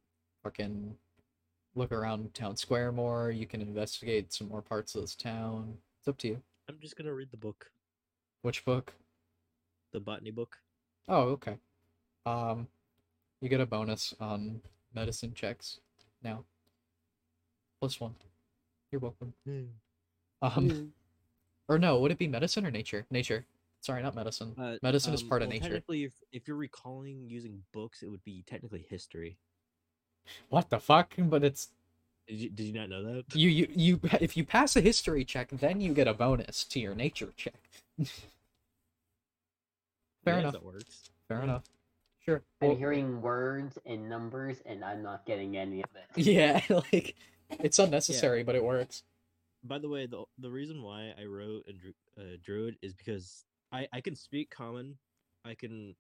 fucking look around town square more. You can investigate some more parts of this town. It's up to you. I'm just gonna read the book, Which book? the botany book. Oh, okay. Um, you get a bonus on medicine checks now. Plus one. You're welcome. Um, or no, would it be medicine or nature? Nature. Sorry, not medicine. Uh, Medicine is um, part of nature. Technically, if if you're recalling using books, it would be technically history. What the fuck? But it's Did you, did you not know that? You you you if you pass a history check, then you get a bonus to your nature check. Fair Yeah, enough. That works. Fair Yeah. enough. Sure. I'm Well, hearing words and numbers, and I'm not getting any of it. yeah, like it's unnecessary, but it works. By the way, the the reason why I wrote and dru- uh, druid is because I I can speak common, I can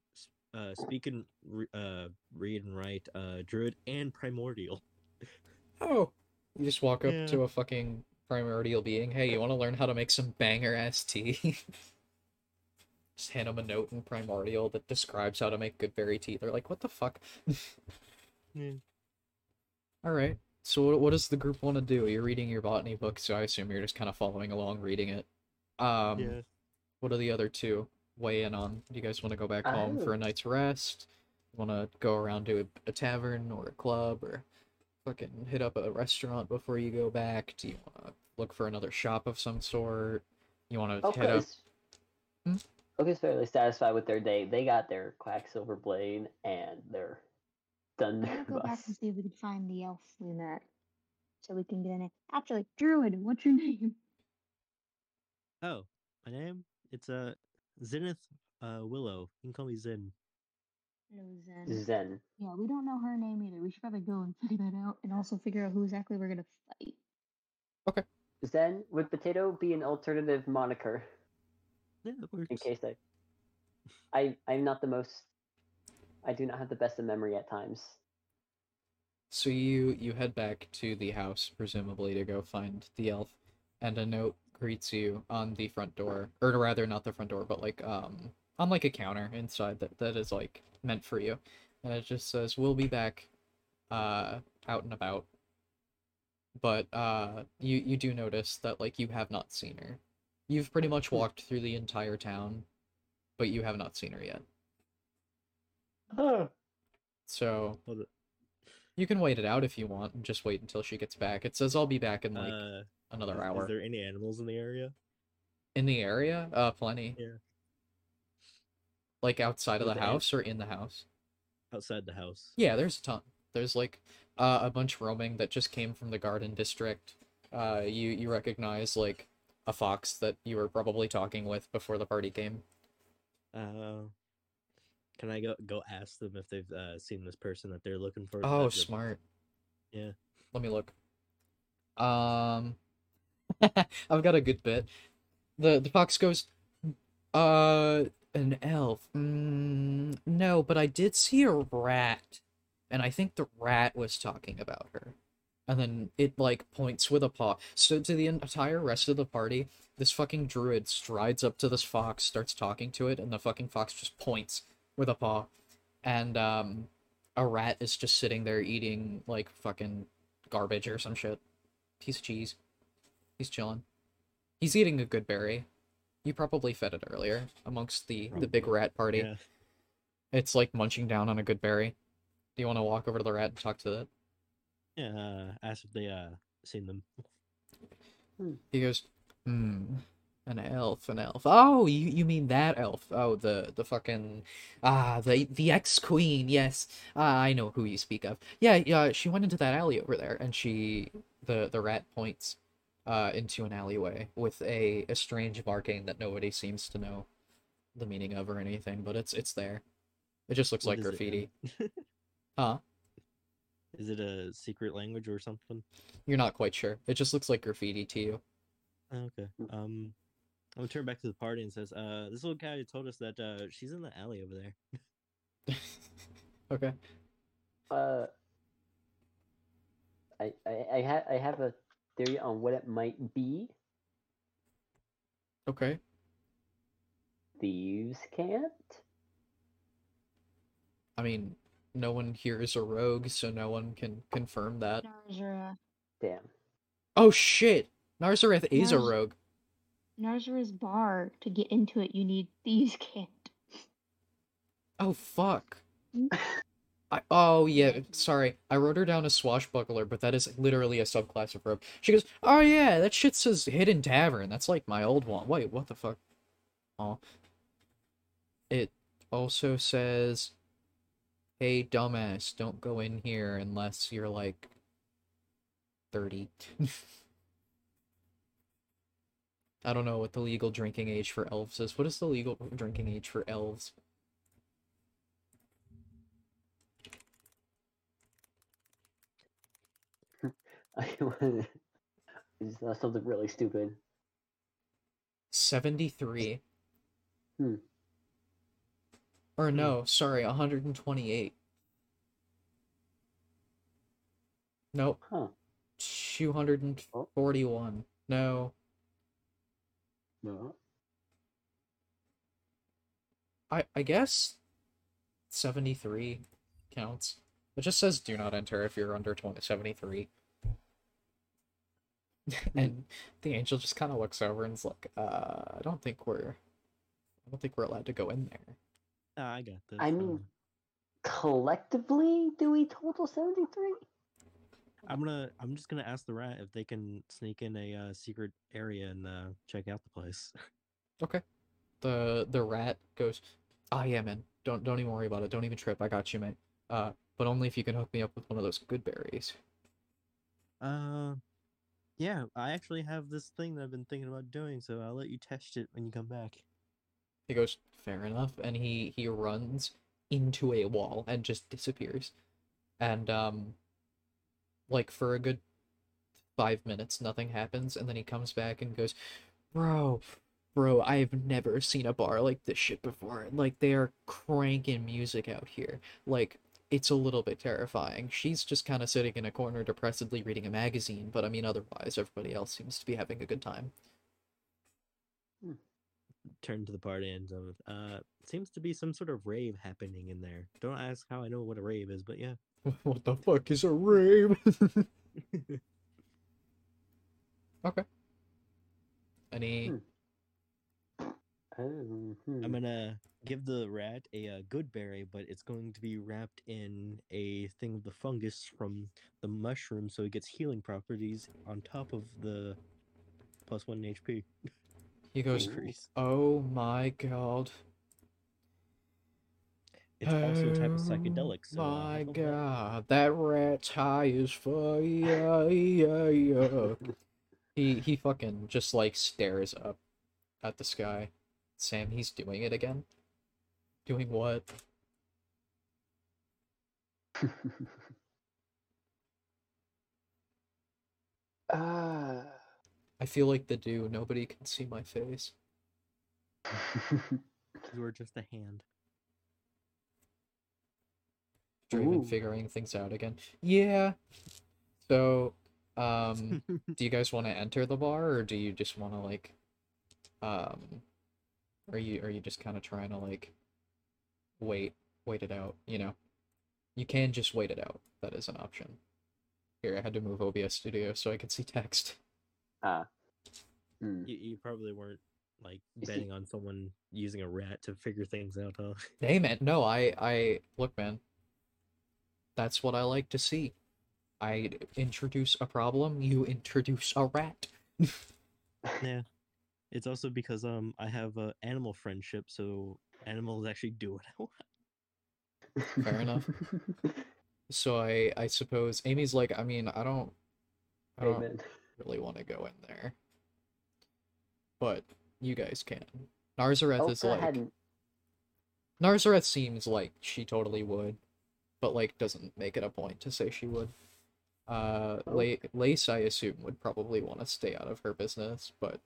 uh speak and re- uh read and write uh druid and primordial. Oh, You just walk up Yeah. to a fucking primordial being. Hey, you want to learn how to make some banger ass tea? just hand them a note in primordial that describes how to make good berry tea. They're like, what the fuck? Yeah. All right. So what, what does the group want to do? You're reading your botany book, so I assume you're just kind of following along, reading it. Um, yeah. what are the other two weigh in on? Do you guys want to go back home for a night's rest? Want to go around to a, a tavern or a club or fucking hit up a restaurant before you go back? Do you want to look for another shop of some sort? You want to head up? Oca's, Hmm? Oca's fairly satisfied with their day. They got their Quacksilver Blade and their I'm gonna go back and see if we can find the elf in that, so we can get in it. Actually, Druid, what's your name? Oh, my name? It's uh Zenith uh Willow. You can call me Zen. Hello, Zen. Zen. Yeah, we don't know her name either. We should probably go and figure that out, and also figure out who exactly we're gonna fight. Okay. Zen, would Potato be an alternative moniker Yeah, that works. in case I, I, I'm not the most. I do not have the best of memory at times. So you you head back to the house, presumably to go find the elf, and a note greets you on the front door, or rather not the front door, but like um on like a counter inside that that is like meant for you, and it just says we'll be back, uh out and about. But uh you you do notice that like you have not seen her. You've pretty much walked through the entire town, but you have not seen her yet. So you can wait it out if you want and just wait until she gets back. It says I'll be back in like uh, another is, hour. Is there any animals in the area? In the area? Uh plenty. Yeah. Like outside of the the house or in the house? Outside the house. Yeah, there's a ton. There's like uh, a bunch roaming that just came from the garden district. Uh you you recognize like a fox that you were probably talking with before the party came. Uh, can I go go ask them if they've uh, seen this person that they're looking for? Oh, smart. Yeah. Let me look. Um I've got a good bit. The the fox goes, uh an elf. Mm, no, but I did see a rat. And I think the rat was talking about her. And then it like points with a paw. So to the entire rest of the party, this fucking druid strides up to this fox, starts talking to it, and the fucking fox just points with a paw. And um a rat is just sitting there eating like fucking garbage or some shit. Piece of cheese. He's chilling. He's eating a good berry. You probably fed it earlier amongst the the big rat party. Yeah. It's like munching down on a good berry. Do you want to walk over to the rat and talk to it? Yeah. Uh, ask if they uh seen them. He goes, hmm, an elf, an elf. Oh, you you mean that elf? Oh, the the fucking ah, the the ex queen. Yes, ah, I know who you speak of. Yeah, yeah. She went into that alley over there, and she the the rat points uh into an alleyway with a a strange marking that nobody seems to know the meaning of or anything, but it's it's there. It just looks What like is it in? graffiti. Huh? Is it a secret language or something? You're not quite sure. It just looks like graffiti to you. Okay. Um, I'm gonna turn back to the party and says, "Uh, this little guy told us that uh she's in the alley over there." okay. Uh, I I I, ha- I have a theory on what it might be. Okay. Thieves' Cant. I mean, no one here is a rogue, so no one can confirm that. Narzra. Damn. Oh shit! Narzareth is a rogue. Narzra's bar. To get into it, you need thieves can't. Oh fuck. Hmm? I, oh yeah, sorry. I wrote her down as swashbuckler, but that is literally a subclass of rogue. She goes, "Oh yeah, that shit says hidden tavern. That's like my old one." Wait, what the fuck? Oh. It also says, "Hey dumbass, don't go in here unless you're like 30." I don't know what the legal drinking age for elves is. What is the legal drinking age for elves? I it's uh, something really stupid. 73. Hmm. Or no, sorry, 128. Nope. Huh. 241. No, No. I I guess 73 counts. It just says do not enter if you're under 20, 73. and the angel just kind of looks over and is like, uh, I don't think we're I don't think we're allowed to go in there. Ah, I got this. I mean- Collectively, do we total 73? I'm gonna. I'm just gonna ask the rat if they can sneak in a uh, secret area and uh, check out the place. Okay. The the rat goes, "Ah, yeah, man. Don't don't even worry about it. Don't even trip. I got you, mate. Uh, but only if you can hook me up with one of those good berries." Uh, yeah. I actually have this thing that I've been thinking about doing, so I'll let you test it when you come back. He goes, "Fair enough," and he he runs into a wall and just disappears. And um, like for a good five minutes, nothing happens, and then he comes back and goes, "Bro, bro, I have never seen a bar like this shit before. Like they are cranking music out here. Like." It's a little bit terrifying. She's just kind of sitting in a corner depressedly reading a magazine, but I mean, otherwise, everybody else seems to be having a good time. Turn to the party and uh, seems to be some sort of rave happening in there. Don't ask how I know what a rave is, but yeah. What the fuck is a rave? okay. Any Hmm. Um, hmm. I'm gonna give the rat a uh, good berry, but it's going to be wrapped in a thing of the fungus from the mushroom, so it gets healing properties on top of the plus one HP he goes, increase. "Oh my god." It's also a type of psychedelic. So, Oh uh, my have fun that. god, that rat's high as fuck. Yeah, yeah, yeah. he he fucking just like stares up at the sky. Sam, he's doing it again. Doing what? Ah. I feel like the do. Nobody can see my face. You are just a hand. Draven Ooh. figuring things out again. Yeah. So, um, do you guys want to enter the bar, or do you just want to like, um, are you are you just kind of trying to like, wait wait it out? You know, you can just wait it out. That is an option. Here, I had to move OBS Studio so I could see text. ah. Hmm. you, you probably weren't like betting on someone using a rat to figure things out, huh? Hey man, no, I I look man. That's what I like to see. I introduce a problem, you introduce a rat. yeah. It's also because um I have a animal friendship, so animals actually do what I want. Fair enough. So I I suppose Amy's like, I mean, I don't I don't Amen. really want to go in there. But you guys can. Narzareth is like hadn't. Narzareth seems like she totally would, but like doesn't make it a point to say she would. Uh. Lace, I assume, would probably want to stay out of her business, but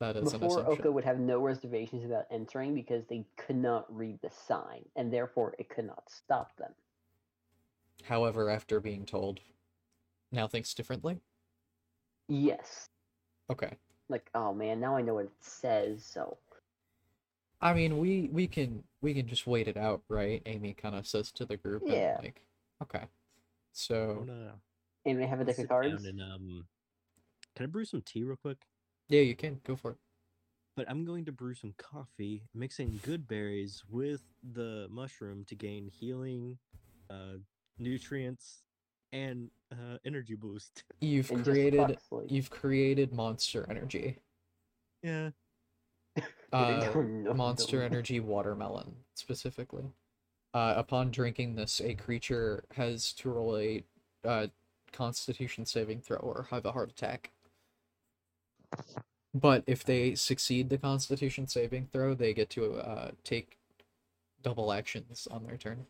that is an Before. Oca would have no reservations about entering because they could not read the sign, and therefore it could not stop them. However, after being told, now thinks differently. Yes. Okay. Like, oh man, now I know what it says, so. I mean, we we can we can just wait it out, right? Amy kind of says to the group, and, Yeah. like, okay. So wanna And we have a I'll deck of cards. and um can I brew some tea real quick? yeah, you can go for it. But I'm going to brew some coffee, mixing good berries with the mushroom to gain healing, uh, nutrients, and uh, energy boost. You've and created you've created monster energy. Yeah. Uh, Monster. Energy Watermelon, specifically. Uh, upon drinking this, a creature has to roll a uh, Constitution saving throw or have a heart attack. But if they succeed the Constitution saving throw, they get to uh, take double actions on their turn.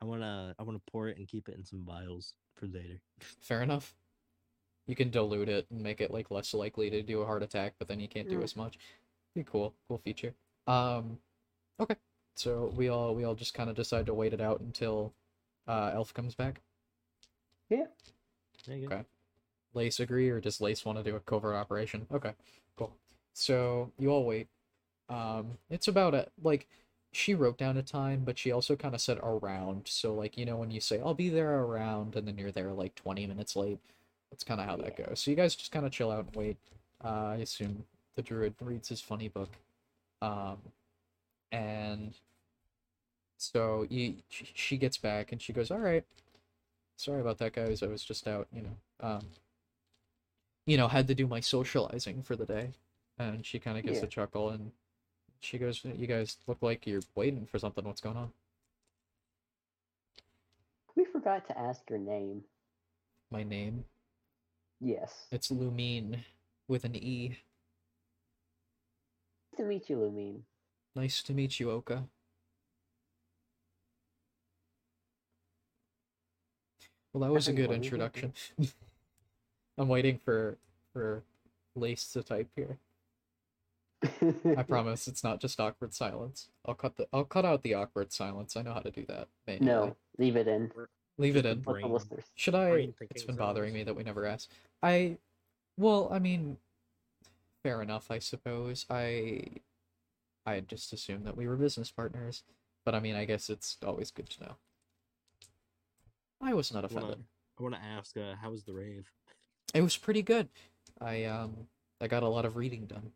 I wanna I wanna pour it and keep it in some vials for later. Fair enough. You can dilute it and make it like less likely to do a heart attack, but then you can't do Mm. as much. Pretty cool, cool feature. Um, okay. So we all we all just kind of decide to wait it out until uh, Elf comes back. Yeah. There you go. Okay. Lace agree, or does Lace want to do a covert operation? Okay, cool. So you all wait. Um, it's about a like she wrote down a time, but she also kind of said around. So like you know when you say I'll be there around, and then you're there like 20 minutes late. That's kind of how that goes. So you guys just kind of chill out and wait. Uh, I assume the druid reads his funny book. Um, and so you, she, she gets back and she goes, "All right, sorry about that, guys. I was just out, you know, um, you know, had to do my socializing for the day." And she kind of gets Yeah. a chuckle and she goes, "You guys look like you're waiting for something. What's going on?" We forgot to ask your name. My name, Yes. it's Lumine with an E. Nice to meet you, Lumine. Nice to meet you, Oca. Well, that was a good introduction. I'm waiting for for Lace to type here. I promise it's not just awkward silence. I'll cut the I'll cut out the awkward silence. I know how to do that. manually. No, leave it in. leave it in. Brain. Should I? It's been bothering me that we never asked. I, well, I mean, fair enough, I suppose. I, I just assumed that we were business partners, but I mean, I guess it's always good to know. I was not I wanna, offended. I want to ask, uh, how was the rave? It was pretty good. I um, I got a lot of reading done.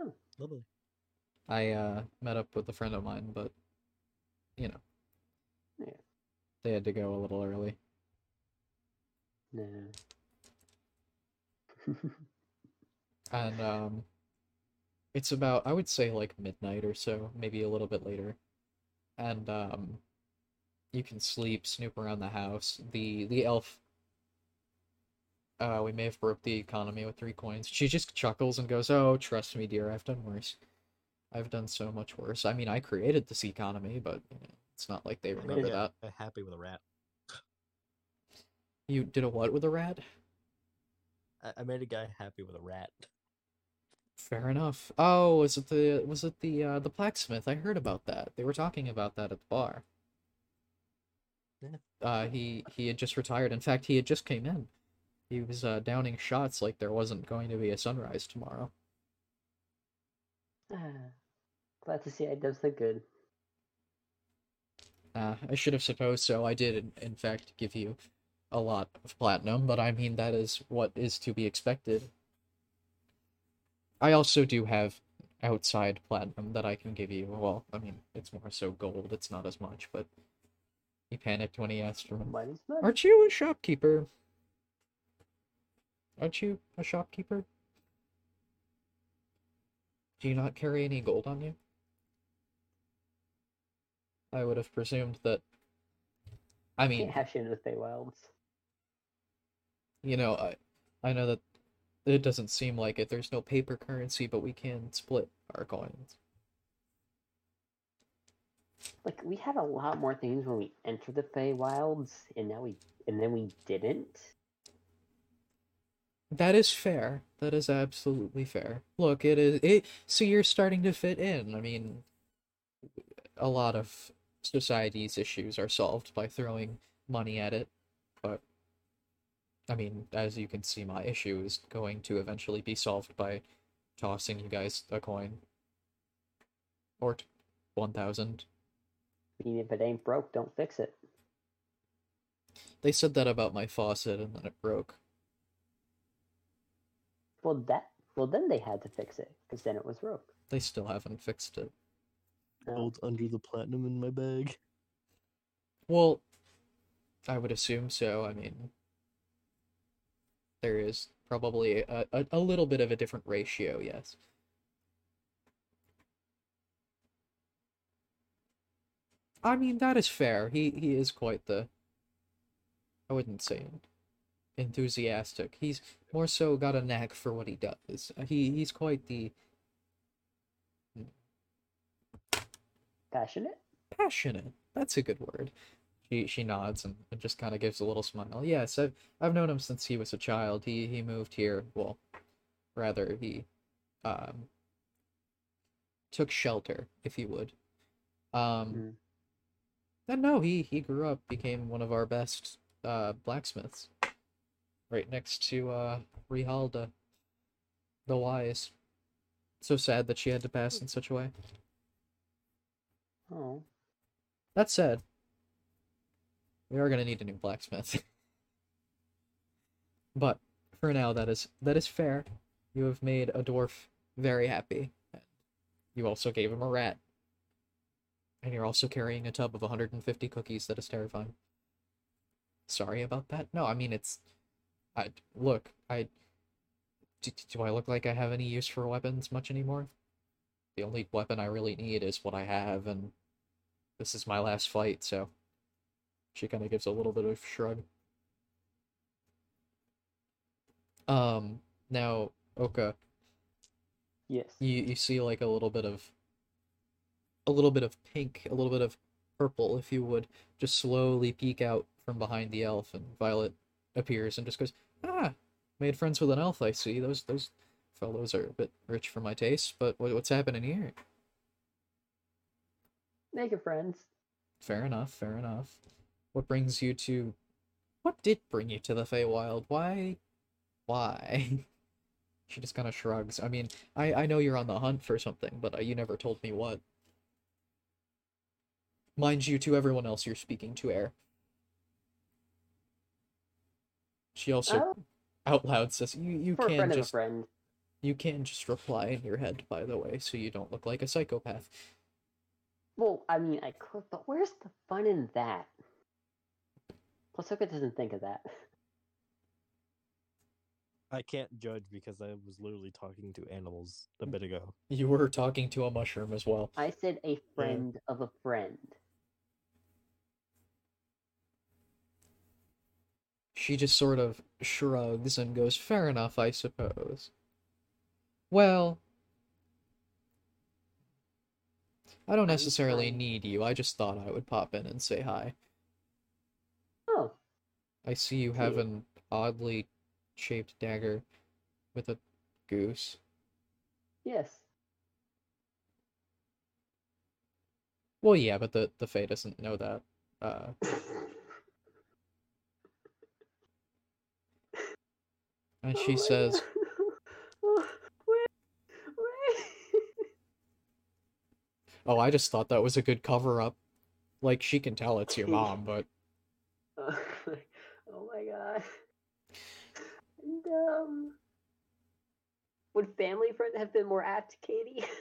Oh, Lovely. I uh met up with a friend of mine, but you know, Yeah. they had to go a little early. Nah. and um it's about i would say like midnight or so maybe a little bit later. And um you can sleep snoop around the house. The the elf uh we may have broke the economy with three coins. She just chuckles and goes oh trust me dear i've done worse. I've done so much worse. I mean i created this economy but you know, it's not like they remember guy that. happy with a rat. you did a what with a rat? I made a guy happy with a rat. Fair enough. Oh, was it the was it the uh the blacksmith? I heard about that. They were talking about that at the bar. Yeah. Uh he he had just retired. In fact, he had just came in. He was uh downing shots like there wasn't going to be a sunrise tomorrow. Ah, Glad to see I did the good. Uh I should have supposed so. I did in, in fact give you a lot of platinum, but I mean that is what is to be expected. I also do have outside platinum that I can give you. Well, I mean, it's more so gold. It's not as much, but he panicked when he asked for as. Aren't you a shopkeeper? Aren't you a shopkeeper? Do you not carry any gold on you? I would have presumed that. I mean, Can't have shit with Feywilds. you know, I, I know that it doesn't seem like it. There's no paper currency, but we can split our coins. Like we had a lot more things when we entered the Feywilds, and now we and then we didn't. That is fair. That is absolutely fair. Look, it is it so you're starting to fit in. I mean, a lot of society's issues are solved by throwing money at it, I mean, as you can see, my issue is going to eventually be solved by tossing you guys a coin or t- 1000. I if it ain't broke, don't fix it. They said that about my faucet and then it broke. Well, that well then they had to fix it because then it was broke. They still haven't fixed it. Gold's under the platinum in my bag. Well, I would assume so. I mean, there is probably a, a, a little bit of a different ratio, yes. I mean, that is fair. He he is quite the I wouldn't say enthusiastic. He's more so got a knack for what he does. Uh, he he's quite the passionate. passionate. That's a good word. She she nods and, just kind of gives a little smile. Yes, I've I've known him since he was a child. He he moved here. Well, rather he um took shelter, if you would. Um Mm. and no, he he grew up, became one of our best uh, blacksmiths, right next to uh, Rihalda, the wise. So sad that she had to pass in such a way. Oh. That said, we are gonna need a new blacksmith. but for now, that is that is fair. You have made a dwarf very happy. You also gave him a rat. And you're also carrying a tub of 150 cookies that is terrifying. Sorry about that. No, I mean it's I look, I do, do I look like I have any use for weapons much anymore? The only weapon I really need is what I have and this is my last fight, so she kind of gives a little bit of shrug. Um, now, Oca, Yes. you you see like a little bit of a little bit of pink, a little bit of purple, if you would, just slowly peek out from behind the elf, and Violet appears and just goes, "Ah, made friends with an elf. I see. Those those fellows are a bit rich for my taste. But what, what's happening here? Make friends. Fair enough. Fair enough. What brings you to? What did bring you to the Feywild? Why? Why? she just kind of shrugs. I mean, I I know you're on the hunt for something, but uh, you never told me what. Mind you, to everyone else you're speaking to, Air. She also Oh, out loud says, "You you for can't friend of a just you can just reply in your head, by the way, so you don't look like a psychopath." Well, I mean, I could, but where's the fun in that? Plus, Oca doesn't think of that. I can't judge because I was literally talking to animals a mm. bit ago. You were talking to a mushroom as well. I said a friend of a friend. She just sort of shrugs and goes, Fair enough, I suppose. Well, I don't necessarily need you. I just thought I would pop in and say hi. Oh, I see you have an oddly shaped dagger with a goose. yes. Well, yeah, but the, the Fae doesn't know that. Uh, and Oh she my says. Oh, wait, wait. Oh, I just thought that was a good cover up. Like, she can tell it's your mom, but My, my god. And, um, would family friend have been more apt, Katie?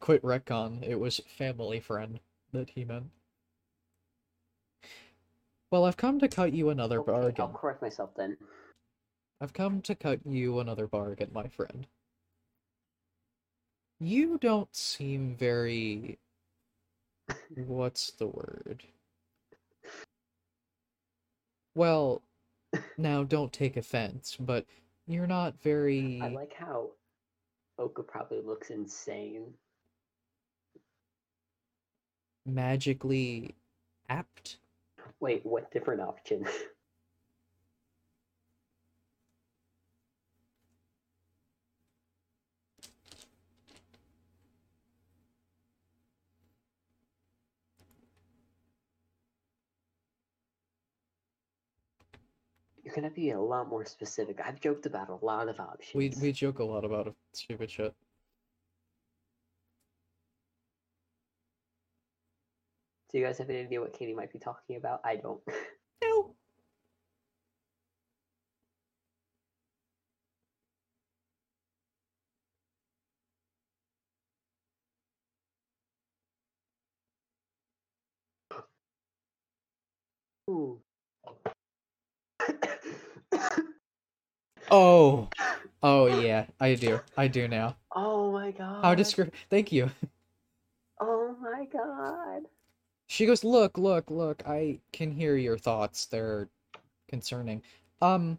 quit retcon. It was family friend that he meant. Well, I've come to cut you another Okay, bargain. I'll correct myself then. I've come to cut you another bargain, my friend. You don't seem very. What's the word? Well, now don't take offense, but you're not very I like how Oca probably looks insane. magically apt. Wait, what different option? You're gonna be a lot more specific. I've joked about a lot of options. We we joke a lot about stupid shit. Do you guys have any idea what Katie might be talking about? I don't. No. Ooh. Oh. Oh yeah, I do. I do now. oh my god. How descri- Thank you. Oh my god. She goes, "Look, look, look. I can hear your thoughts. They're concerning. Um,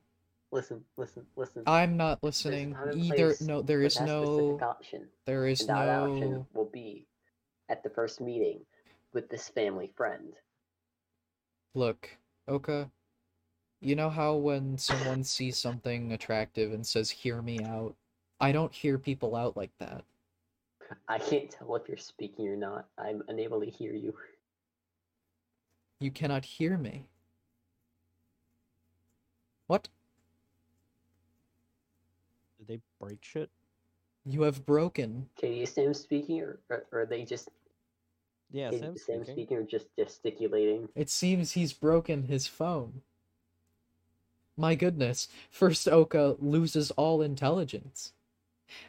Listen, listen, listen. I'm not listening either. No, there is no option. there is And that option no will be at the first meeting with this family friend. Look, Oca, you know how when someone sees something attractive and says, Hear me out? I don't hear people out like that. I can't tell if you're speaking or not. I'm unable to hear you. You cannot hear me. What? Did they break shit? You have broken. Katie, is Sam speaking, or, or, or are they just Yeah, is Sam's Sam speaking. speaking, or just gesticulating? It seems he's broken his phone. My goodness. First Oca loses all intelligence.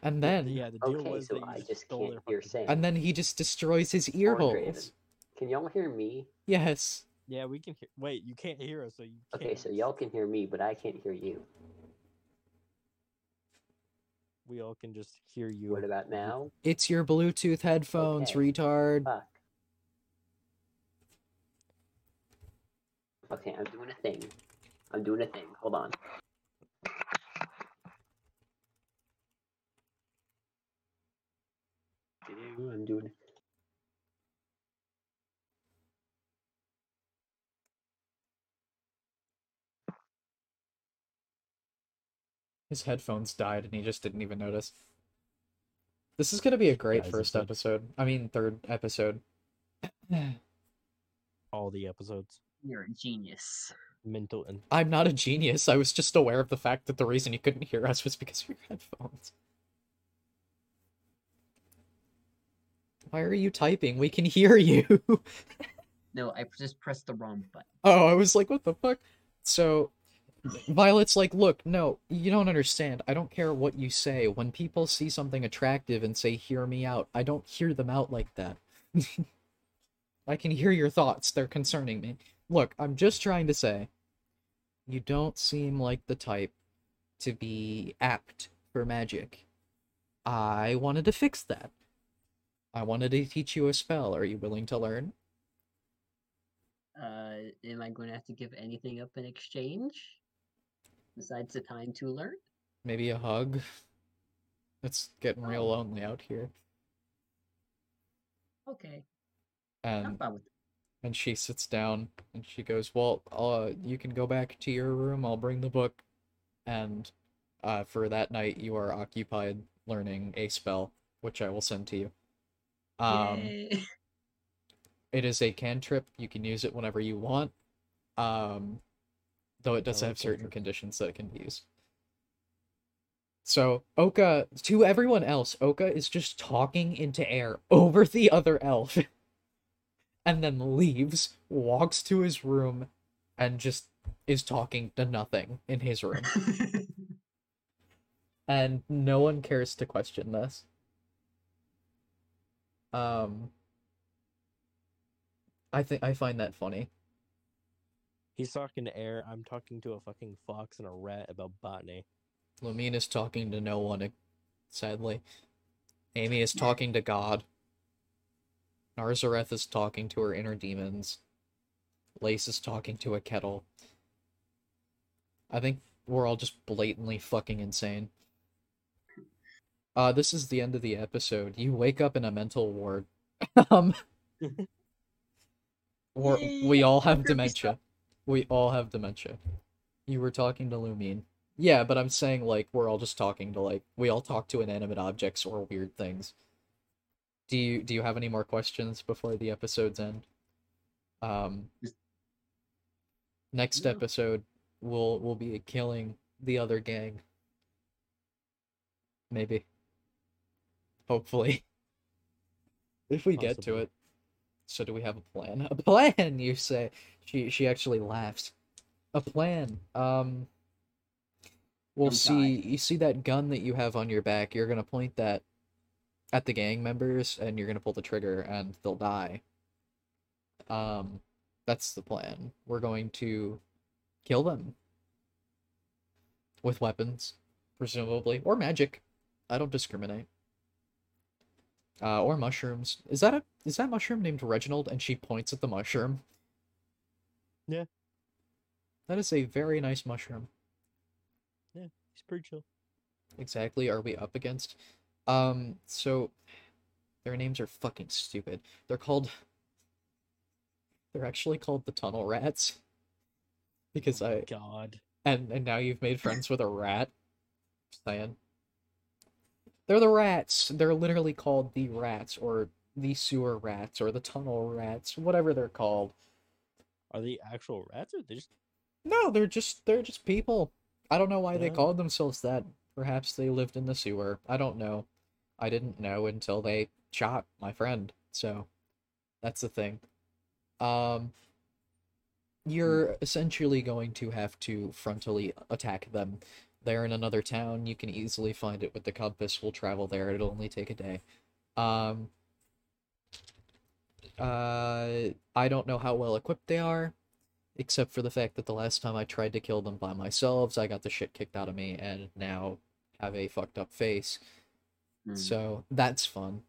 And then yeah, the deal Okay, was so that I just just stole can't hear fucking- Sam. and then he just destroys his ear Or holes. Can y'all hear me? Yes. Yeah, we can hear. Wait, you can't hear us, so you. Can't Okay, so y'all can hear me, but I can't hear you. We all can just hear you. What about now? It's your Bluetooth headphones, Okay. retard. Fuck. Okay, I'm doing a thing. I'm doing a thing. Hold on. I'm doing. His headphones died and he just didn't even notice. This is gonna be a great Guys, first it's a- episode. I mean, third episode. all the episodes. You're a genius. Mental and I'm not a genius. I was just aware of the fact that the reason you couldn't hear us was because of your headphones. Why are you typing? We can hear you. No, I just pressed the wrong button. oh, I was like, what the fuck? So, Violet's like, look, no, you don't understand. I don't care what you say. When people see something attractive and say, hear me out, I don't hear them out like that. I can hear your thoughts. They're concerning me. Look, I'm just trying to say, you don't seem like the type to be apt for magic. I wanted to fix that. I wanted to teach you a spell. Are you willing to learn? Uh, am I going to have to give anything up in exchange? Besides the time to learn? Maybe a hug? It's getting real Oh. lonely out here. Okay, I'm And fine with and she sits down and she goes, "Well, uh, you can go back to your room. I'll bring the book." And uh, for that night, you are occupied learning a spell, which I will send to you. Um, Yay. it is a cantrip. You can use it whenever you want. Um, though it does like have certain cantrips. conditions that it can be used. So Oca, to everyone else, Oca is just talking into air over the other elf, and then leaves, walks to his room, and just is talking to nothing in his room, and no one cares to question this. Um, I think I find that funny. he's talking to air. I'm talking to a fucking fox and a rat about botany. Lumine is talking to no one, sadly. Amy is talking to God. Narzareth is talking to her inner demons. Lace is talking to a kettle. I think we're all just blatantly fucking insane. Uh, this is the end of the episode. You wake up in a mental ward. um, or we all have dementia. We all have dementia. You were talking to Lumine. Yeah, but I'm saying like we're all just talking to like we all talk to inanimate objects or weird things. Do you do you have any more questions before the episode's end? Um next episode will will be killing the other gang. Maybe. Hopefully. If we get to it. So do we have a plan? A plan, you say. She she actually laughs. A plan. Um We'll Oh, see you see that gun that you have on your back, you're gonna point that at the gang members and you're gonna pull the trigger and they'll die. Um that's the plan. We're going to kill them. With weapons, presumably. Or magic. I don't discriminate. Uh, or mushrooms. Is that a is that mushroom named Reginald and she points at the mushroom? Yeah. That is a very nice mushroom. Yeah, he's pretty chill. exactly are we up against? Um, so their names are fucking stupid. They're called they're actually called the tunnel rats. Because Oh I God. and and now you've made friends with a rat. Just saying. They're the rats. They're literally called the rats or the sewer rats or the tunnel rats, whatever they're called. Are they actual rats or they just No, they're just they're just people. I don't know why they called themselves that. Perhaps they lived in the sewer. I don't know. I didn't know until they shot my friend. So that's the thing. Um you're essentially going to have to frontally attack them. They're in another town. You can easily find it with the compass. We'll travel there. It'll only take a day. Um uh I don't know how well equipped they are except for the fact that the last time I tried to kill them by myself, I got the shit kicked out of me and now have a fucked up face. Hmm. So that's fun.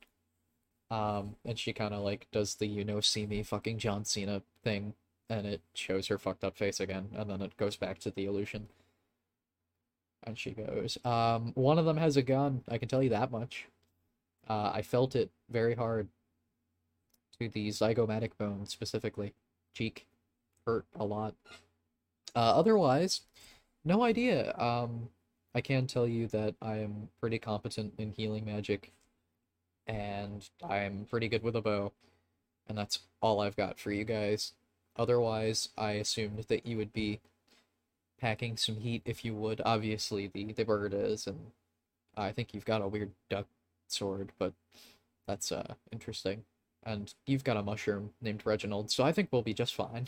Um, and she kind of like does the you know see me fucking John Cena thing, and it shows her fucked up face again, and then it goes back to the illusion. And she goes, um, one of them has a gun. I can tell you that much. Uh, I felt it very hard to the zygomatic bone specifically, cheek hurt a lot. Uh, otherwise, no idea. Um, I can tell you that I am pretty competent in healing magic, and I'm pretty good with a bow, and that's all I've got for you guys. Otherwise, I assumed that you would be packing some heat if you would. Obviously, the the bird is, and I think you've got a weird duck sword, but that's uh interesting. And you've got a mushroom named Reginald, so I think we'll be just fine.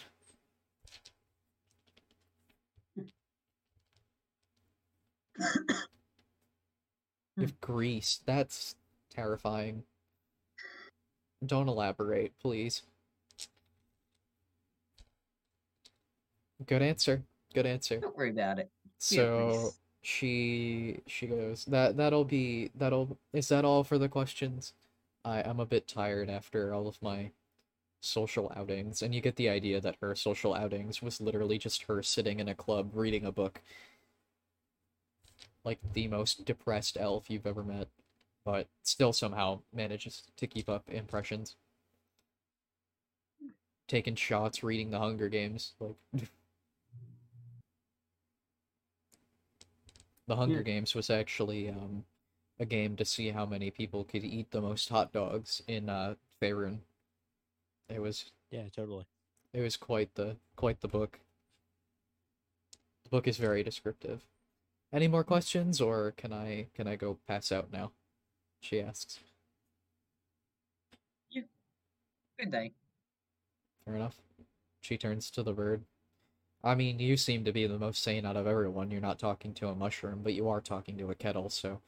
Hmm. If grease, that's terrifying. Don't elaborate, please. Good answer. Good answer. Don't worry about it. So she she goes that that'll be that'll is that all for the questions? I I'm a bit tired after all of my social outings and you get the idea that her social outings was literally just her sitting in a club reading a book. Like the most depressed elf you've ever met, but still somehow manages to keep up impressions. Taking shots, reading the Hunger Games, like The Hunger Yeah. Games was actually um, a game to see how many people could eat the most hot dogs in uh, Faerun. It was Yeah, totally. it was quite the quite the book. The book is very descriptive. Any more questions, or can I can I go pass out now? She asks. Good day. Fair enough. She turns to the bird. I mean, you seem to be the most sane out of everyone. You're not talking to a mushroom, but you are talking to a kettle, so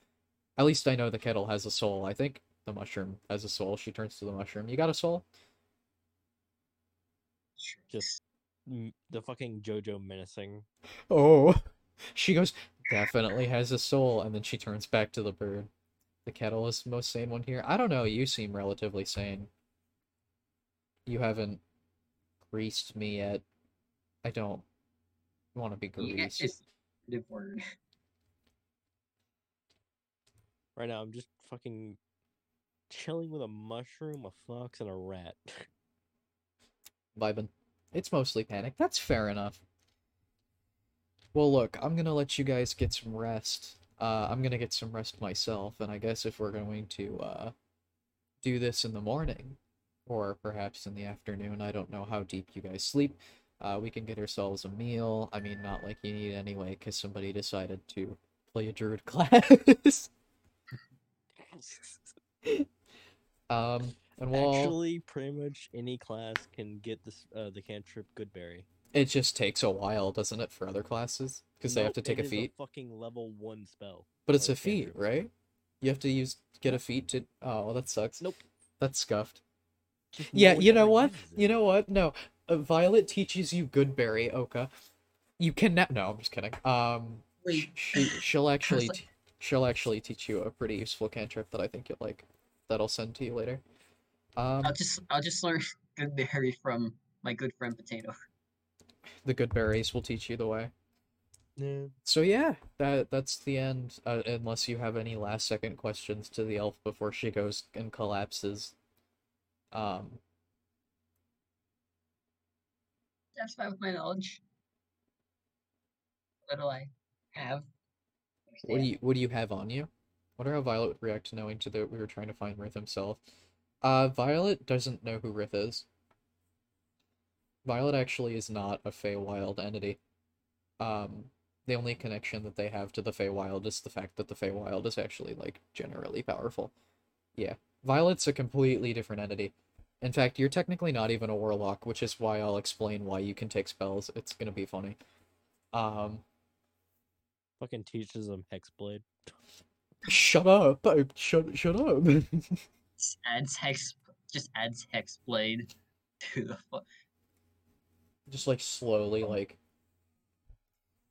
at least I know the kettle has a soul. I think the mushroom has a soul. She turns to the mushroom. You got a soul? Just mm, the fucking JoJo menacing. Oh. She goes, definitely has a soul, and then she turns back to the bird. The kettle is the most sane one here. I don't know, you seem relatively sane. You haven't greased me yet. I don't want to be Yeah, greased. it's a word. Right now, I'm just fucking chilling with a mushroom, a fox, and a rat. vibing. It's mostly panic. That's fair enough. Well, look, I'm gonna let you guys get some rest. Uh, I'm gonna get some rest myself, and I guess if we're going to uh, do this in the morning, or perhaps in the afternoon, I don't know how deep you guys sleep. Uh, we can get ourselves a meal. I mean, not like you need anyway, because somebody decided to play a druid class. um, and we'll. Actually, pretty much any class can get this uh, the cantrip Goodberry. It just takes a while, doesn't it, for other classes? Because they have to take it a is feat. fucking level one spell. But it's a feat, right? You have to use get a feat to. Oh, well, that sucks. Nope. That's scuffed. Just Yeah, you know what? You know what? No, uh, Violet teaches you Goodberry, Oca. You can now. No, I'm just kidding. Um, Wait. she she'll actually like- she'll actually teach you a pretty useful cantrip that I think you'll like. That I'll send to you later. Um, I'll just I'll just learn good berry from my good friend Potato. The good berries will teach you the way. No. So yeah, that that's the end. Uh, unless you have any last second questions to the elf before she goes and collapses. Um, That's fine with my knowledge. What do I have? what do you what do you have on you? Wonder how Violet would react to knowing to that we were trying to find Rith himself. Uh, Violet doesn't know who Rith is. Violet actually is not a Feywild entity. Um, the only connection that they have to the Feywild is the fact that the Feywild is actually like generally powerful. Yeah, Violet's a completely different entity. In fact, you're technically not even a warlock, which is why I'll explain why you can take spells. It's gonna be funny. Um, Fucking teaches them Hexblade. shut up! I- Shut shut up! Just adds hex. Just adds hexblade to the. Fu- just like slowly like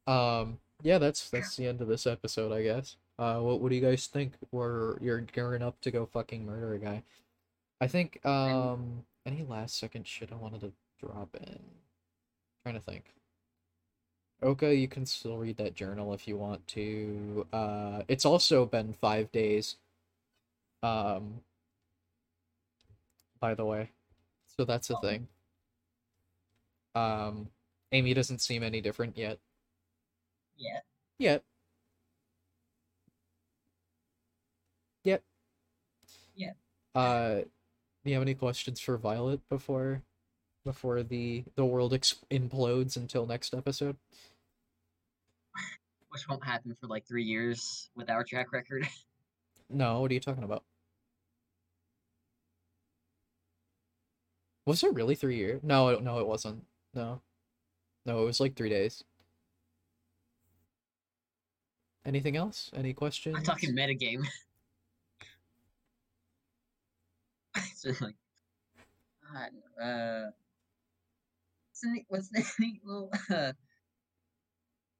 um yeah that's that's the end of this episode i guess. Uh what, what do you guys think? We're you're gearing up to go fucking murder a guy? I think um any last second shit i wanted to drop in. Trying to think. Oca you can still read that journal if you want to. Uh it's also been five days um by the way. So that's a Oh. thing um, Amy doesn't seem any different yet. Yeah. Yet. Yet. Yeah. Uh, do you have any questions for Violet before, before the the world ex- implodes until next episode? Which won't happen for like three years with our track record. No, what are you talking about? Was it really three years? No, no, it wasn't. No, no, it was like three days. Anything else? Any questions? I'm talking metagame. it's just like, God, uh, what's the, what's the neat little, uh,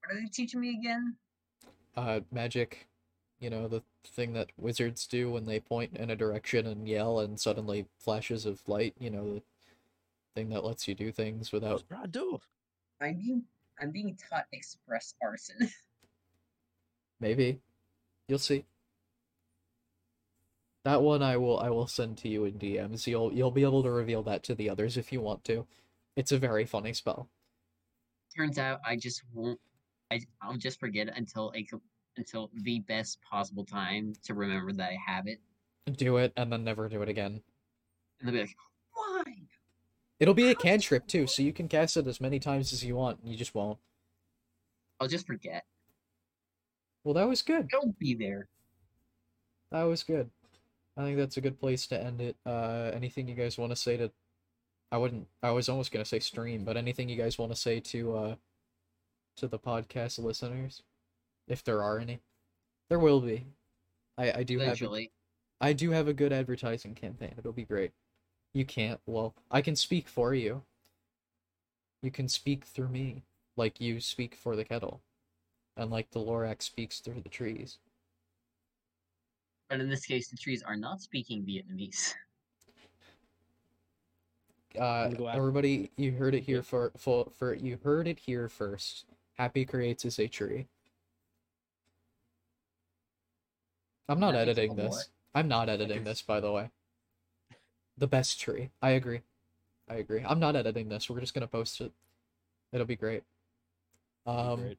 what are they teaching me again? uh magic you know the thing that wizards do when they point in a direction and yell and suddenly flashes of light you know the thing that lets you do things without Radu. I'm being, I'm being taught express arson. maybe you'll see that one i will i will send to you in dms you'll you'll be able to reveal that to the others if you want to it's a very funny spell Turns out I just won't, I, I'll just forget it until a, until the best possible time to remember that I have it. do it and then never do it again And they'll be like, why? It'll be a cantrip too so you can cast it as many times as you want you just won't I'll just forget. well that was good It'll be there. That was good. I think that's a good place to end it. Uh, anything you guys want to say to? I wouldn't. I was almost gonna say stream, but anything you guys want to say to uh, to the podcast listeners, if there are any, there will be. I I do have. A, Eventually. I do have a good advertising campaign. It'll be great. You can't. Well, I can speak for you. You can speak through me, like you speak for the kettle, and like the Lorax speaks through the trees. But in this case, the trees are not speaking Vietnamese. uh gonna go after- everybody you heard it here for for for you heard it here first happy creates is a tree i'm not That editing one more. this i'm not editing this by the way the best tree i agree i agree i'm not editing this we're just gonna post it it'll be great um Great.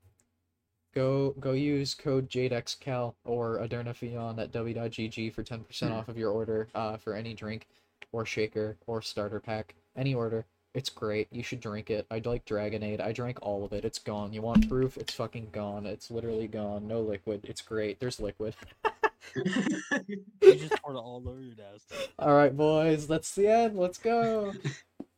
go go use code JadexCal or Adernafeon at w.gg for 10% off of your order uh, for any drink or shaker or starter pack. Any order. It's great. You should drink it. I like Dragonade. I drank all of it. It's gone. You want proof? It's fucking gone. It's literally gone. No liquid. It's great. There's liquid. You just poured it all over your desk. all right, boys. That's the end. Let's go.